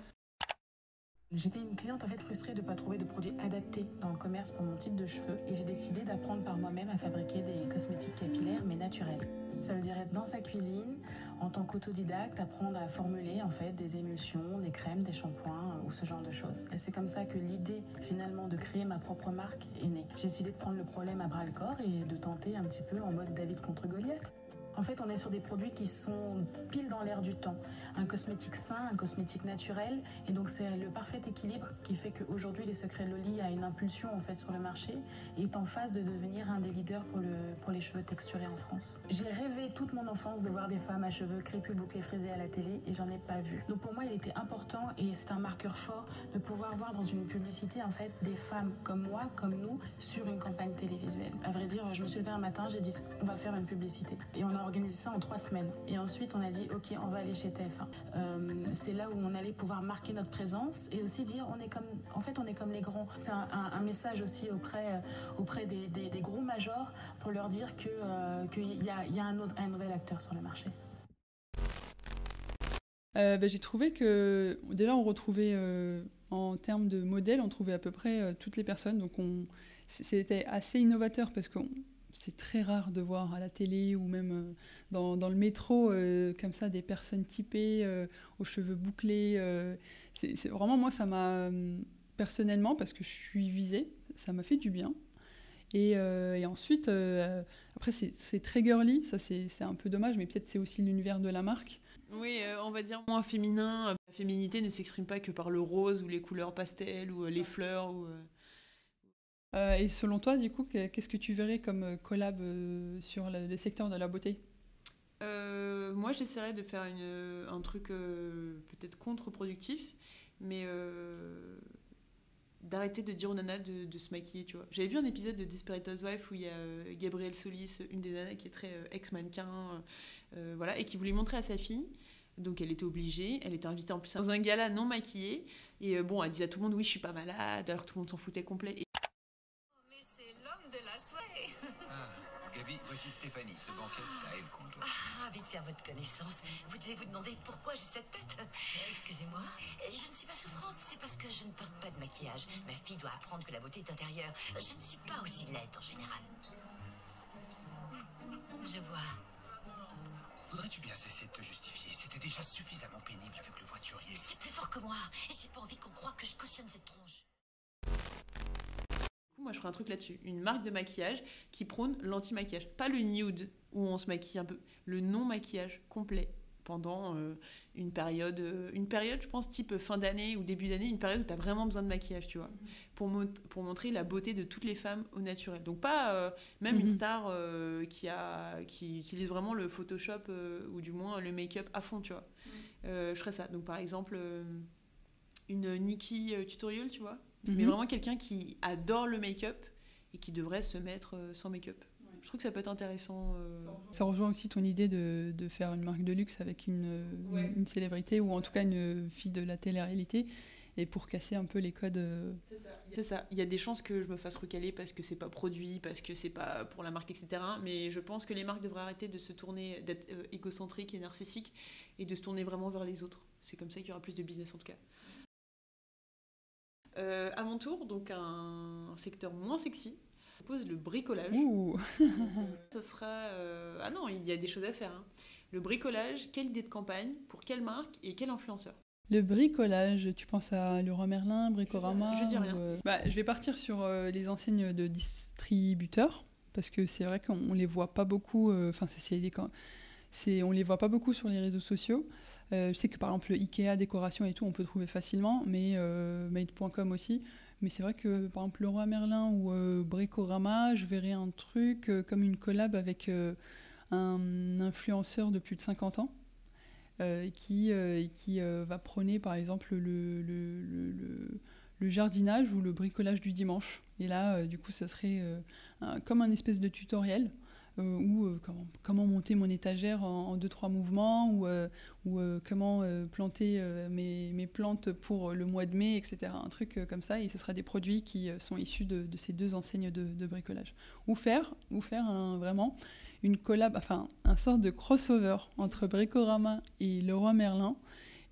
J'étais une cliente en fait frustrée de ne pas trouver de produits adaptés dans le commerce pour mon type de cheveux et j'ai décidé d'apprendre par moi-même à fabriquer des cosmétiques capillaires mais naturels. Ça veut dire être dans sa cuisine, en tant qu'autodidacte, apprendre à formuler en fait des émulsions, des crèmes, des shampoings ou ce genre de choses. Et c'est comme ça que l'idée finalement de créer ma propre marque est née. J'ai décidé de prendre le problème à bras le corps et de tenter un petit peu en mode David contre Goliath. En fait, on est sur des produits qui sont pile dans l'air du temps. Un cosmétique sain, un cosmétique naturel. Et donc, c'est le parfait équilibre qui fait qu'aujourd'hui, les secrets Loli a une impulsion en fait sur le marché et est en phase de devenir un des leaders pour, le, pour les cheveux texturés en France. J'ai rêvé toute mon enfance de voir des femmes à cheveux crépus, bouclés, frisés à la télé et j'en ai pas vu. Donc, pour moi, il était important et c'est un marqueur fort de pouvoir voir dans une publicité en fait des femmes comme moi, comme nous, sur une campagne télévisuelle. À vrai dire, je me suis levée un matin, j'ai dit on va faire une publicité. Et on a organisé ça en trois semaines. Et ensuite, on a dit, OK, on va aller chez TF1. Euh, c'est là où on allait pouvoir marquer notre présence et aussi dire, on est comme, en fait, on est comme les grands. C'est un, message aussi auprès, euh, auprès des, des, gros majors pour leur dire qu'il euh, y a, y a un, autre, un nouvel acteur sur le marché. Ben, j'ai trouvé que déjà on retrouvait en termes de modèles, on trouvait à peu près toutes les personnes. Donc on, c'était assez innovateur parce qu'on c'est très rare de voir à la télé ou même euh, dans, dans le métro euh, comme ça des personnes typées euh, aux cheveux bouclés. c'est vraiment moi ça m'a personnellement parce que je suis visée, ça m'a fait du bien. Et, et ensuite, après c'est très girly, ça c'est un peu dommage, mais peut-être c'est aussi l'univers de la marque. Oui, on va dire moins féminin. La féminité ne s'exprime pas que par le rose ou les couleurs pastel ou les fleurs ou euh, et selon toi, du coup, qu'est-ce que tu verrais comme euh, collab euh, sur le, secteur de la beauté? Moi, j'essaierais de faire une, un truc peut-être contre-productif, mais d'arrêter de dire aux nanas de, se maquiller, tu vois. J'avais vu un épisode de Desperate Housewives où il y a Gabrielle Solis, une des nanas qui est très ex-mannequin, voilà, et qui voulait montrer à sa fille donc elle était obligée, elle était invitée en plus dans un gala non maquillé. Et bon, elle disait à tout le monde oui, je suis pas malade, alors tout le monde s'en foutait complet. Voici Stéphanie, ce banquet, c'est à elle qu'on doit. Ah, ravi de faire votre connaissance. Vous devez vous demander pourquoi j'ai cette tête. Euh, excusez-moi. Euh, je ne suis pas souffrante, c'est parce que je ne porte pas de maquillage. Ma fille doit apprendre que la beauté est intérieure. Je ne suis pas aussi laide en général. Je vois. Voudrais-tu bien cesser de te justifier? C'était déjà suffisamment pénible avec le voiturier. C'est plus fort que moi. J'ai pas envie qu'on croie que je cautionne cette tronche moi je ferai un truc là-dessus. Une marque de maquillage qui prône l'anti-maquillage. Pas le nude où on se maquille un peu. Le non-maquillage complet pendant euh, une période, euh, une période, je pense, type fin d'année ou début d'année, une période où tu as vraiment besoin de maquillage, tu vois, mhm. pour, pour montrer la beauté de toutes les femmes au naturel. Donc pas euh, même une mhm. star qui, a, qui utilise vraiment le Photoshop ou du moins le make-up à fond, tu vois. Mhm. je ferais ça. Donc par exemple, une Nikki tutorial, tu vois, mais mhm. vraiment quelqu'un qui adore le make-up et qui devrait se mettre euh, sans make-up. Je trouve que ça peut être intéressant. Euh. Ça rejoint aussi ton idée de, de, faire une marque de luxe avec une, une, célébrité ou en tout cas une fille de la télé-réalité et pour casser un peu les codes. Euh. C'est ça. Il y a des chances que je me fasse recaler parce que c'est pas produit, parce que c'est pas pour la marque, etc. Mais je pense que les marques devraient arrêter de se tourner, d'être égocentriques et narcissiques et de se tourner vraiment vers les autres. C'est comme ça qu'il y aura plus de business en tout cas. Euh, à mon tour, donc un, secteur moins sexy, je propose le bricolage. Ouh. ça sera. Euh, ah non, il y a des choses à faire. Hein. Le bricolage, quelle idée de campagne, pour quelle marque et quel influenceur? Le bricolage, tu penses à Leroy Merlin, Bricorama Je dis rien. Euh, bah, je vais partir sur les enseignes de distributeurs, parce que c'est vrai qu'on les voit pas beaucoup. Enfin, c'est des c'est on les voit pas beaucoup sur les réseaux sociaux. Euh, je sais que par exemple Ikea décoration et tout on peut trouver facilement, mais euh, made.com aussi. Mais c'est vrai que par exemple Leroy Merlin ou euh, Bricorama, je verrais un truc euh, comme une collab avec euh, un influenceur de plus de 50 ans qui, qui va prôner par exemple le, le- le- jardinage ou le bricolage du dimanche. Et là, du coup, ça serait comme un espèce de tutoriel. Euh, ou euh, comment, monter mon étagère en, en deux trois mouvements ou, euh, ou comment planter mes, mes plantes pour le mois de mai etc un truc comme ça et ce sera des produits qui sont issus de, ces deux enseignes de, bricolage. Ou faire ou faire un- vraiment une collab enfin un sort de crossover entre Bricorama et Leroy Merlin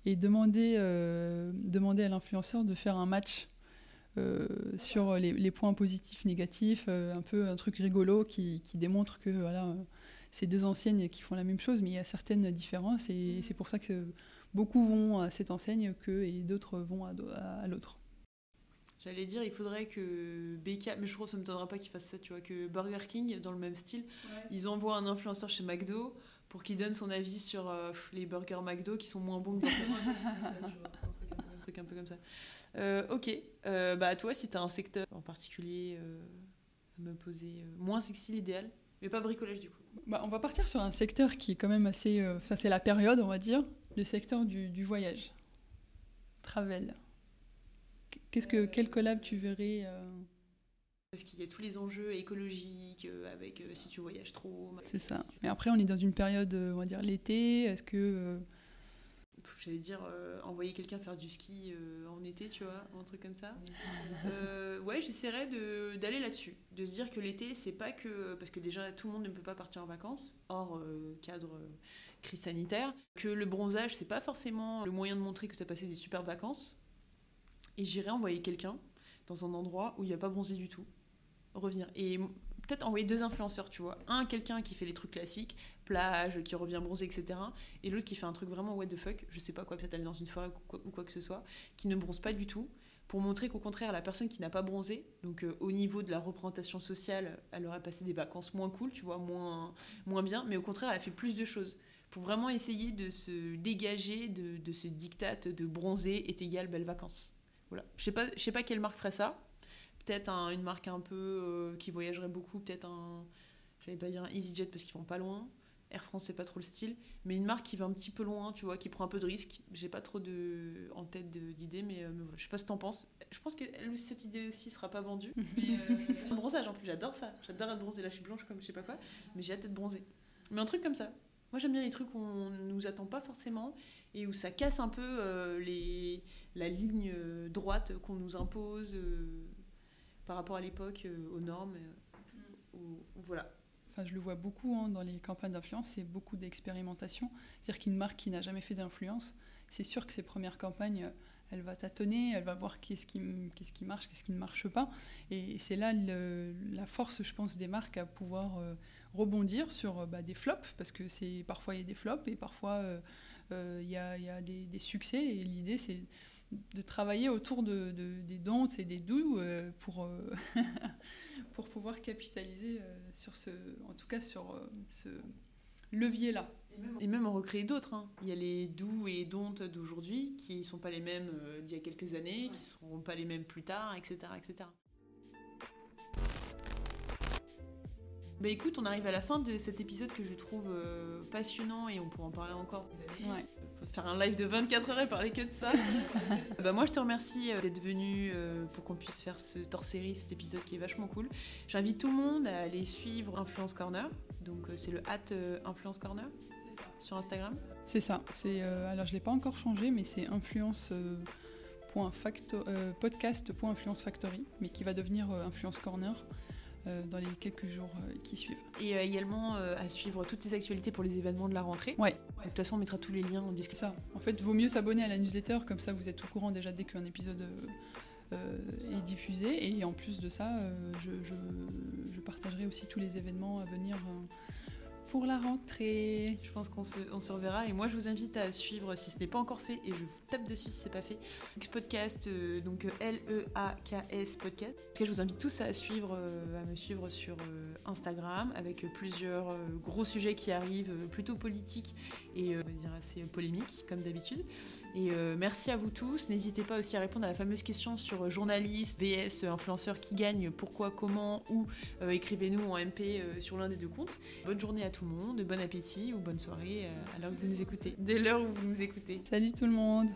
et demander demander à l'influenceur de faire un match euh, sur les, les points positifs, négatifs, euh, un peu un truc rigolo qui, qui démontre que voilà, euh, c'est deux enseignes qui font la même chose, mais il y a certaines différences et c'est pour ça que beaucoup vont à cette enseigne que, et d'autres vont à, do- à- à l'autre. J'allais dire, il faudrait que BK, mais je crois que ça ne m'étonnerait pas qu'ils fassent ça, tu vois, que Burger King, dans le même style, ils envoient un influenceur chez McDo pour qu'il donne son avis sur euh, les burgers McDo qui sont moins bons que un truc un peu comme ça. Euh, ok, euh, bah toi, si tu as un secteur en particulier euh, à me poser, moins sexy l'idéal, mais pas bricolage du coup. Bah, on va partir sur un secteur qui est quand même assez... euh, Enfin, c'est la période, on va dire, le secteur du, du voyage. Travel. Qu'est-ce que, quelle collab tu verrais euh, Parce qu'il y a tous les enjeux écologiques, avec si tu voyages trop. C'est ça. Mais après, on est dans une période, on va dire, l'été. Est-ce que... J'allais dire euh, envoyer quelqu'un faire du ski euh, en été, tu vois, un truc comme ça. Euh, ouais, j'essaierais de- d'aller là-dessus, de se dire que l'été, c'est pas que parce que déjà tout le monde ne peut pas partir en vacances, hors euh, cadre crise sanitaire, que le bronzage, c'est pas forcément le moyen de montrer que tu as passé des super vacances. Et j'irais envoyer quelqu'un dans un endroit où il va pas bronzer du tout, revenir et peut-être envoyer deux influenceurs, tu vois, un quelqu'un qui fait les trucs classiques, plage, qui revient bronzer, etc. Et l'autre qui fait un truc vraiment what the fuck, je sais pas quoi, peut-être aller dans une forêt ou quoi, que ce soit, qui ne bronze pas du tout, pour montrer qu'au contraire, la personne qui n'a pas bronzé, donc euh, au niveau de la représentation sociale, elle aurait passé des vacances moins cool, tu vois, moins, moins bien, mais au contraire, elle a fait plus de choses. Pour vraiment essayer de se dégager de, de ce diktat de bronzer est égal belles vacances. Voilà. Je sais pas, je sais pas quelle marque ferait ça. Peut-être un- une marque un peu euh, qui voyagerait beaucoup, peut-être un, j'allais pas dire un EasyJet parce qu'ils vont pas loin. Air France c'est pas trop le style, mais une marque qui va un petit peu loin, tu vois, qui prend un peu de risque. J'ai pas trop de en tête d'idées, mais, euh, mais voilà. je sais pas ce que t'en penses. Je pense que cette idée aussi sera pas vendue. Mais euh, bronzage en plus, j'adore ça. J'adore être bronzée. Là, je suis blanche comme je sais pas quoi, mais j'ai hâte d'être bronzée. Mais un truc comme ça. Moi, j'aime bien les trucs où on nous attend pas forcément et où ça casse un peu euh, les, la ligne droite qu'on nous impose euh, par rapport à l'époque, euh, aux normes. euh, où- où voilà. Enfin, je le vois beaucoup hein, dans les campagnes d'influence, c'est beaucoup d'expérimentation. C'est-à-dire qu'une marque qui n'a jamais fait d'influence, c'est sûr que ses premières campagnes, euh, elle va tâtonner, elle va voir qu'est-ce qui, qu'est-ce qui marche, qu'est-ce qui ne marche pas. Et c'est là le- la force, je pense, des marques à pouvoir euh, rebondir sur euh, bah, des flops, parce que c'est parfois il y a des flops et parfois euh, euh, il y, a, il y a des, des succès. Et l'idée, c'est de travailler autour de, de- des dontes et des doux euh, pour, euh, pour pouvoir capitaliser euh, sur ce, en tout cas sur ce levier-là. Et même en recréer d'autres. hein. Il y a les doux et dontes d'aujourd'hui qui ne sont pas les mêmes d'il y a quelques années, qui ne seront pas les mêmes plus tard, etc. etc. Bah écoute, on arrive à la fin de cet épisode que je trouve euh, passionnant et on pourra en parler encore. Vous allez Ouais. faire un live de 24 heures et parler que de ça. bah moi je te remercie euh, d'être venu euh, pour qu'on puisse faire ce hors-série, cet épisode qui est vachement cool. J'invite tout le monde à aller suivre Influence Corner. Donc c'est le at euh, Influence Corner sur Instagram. C'est ça. C'est euh, alors je l'ai pas encore changé, mais c'est influence. point facto- euh, podcast.influencefactory, mais qui va devenir euh, Influence Corner dans les quelques jours euh, qui suivent. Et euh, également euh, à suivre toutes les actualités pour les événements de la rentrée. Ouais. De toute façon, on mettra tous les liens en description. Ça. En fait, vaut mieux s'abonner à la newsletter, comme ça vous êtes au courant déjà dès qu'un épisode euh, euh, est diffusé. Et en plus de ça, euh, je, je- je partagerai aussi tous les événements à venir euh, pour la rentrée. Je pense qu'on se, on se reverra. Et moi, je vous invite à suivre, si ce n'est pas encore fait, et je vous tape dessus si c'est pas fait, X Podcast, euh, donc euh, L-E-A-K-S Podcast. En tout cas, je vous invite tous à, suivre, euh, à me suivre sur Instagram avec plusieurs gros sujets qui arrivent, plutôt politiques et on va dire assez polémiques, comme d'habitude. Et euh, merci à vous tous. N'hésitez pas aussi à répondre à la fameuse question sur euh, journaliste, VS, influenceur qui gagne, pourquoi, comment, où. Euh, Écrivez-nous en MP euh, sur l'un des deux comptes. Bonne journée à tout le monde, bon appétit ou bonne soirée euh, à l'heure que vous nous écoutez. Dès l'heure où vous nous écoutez. Salut tout le monde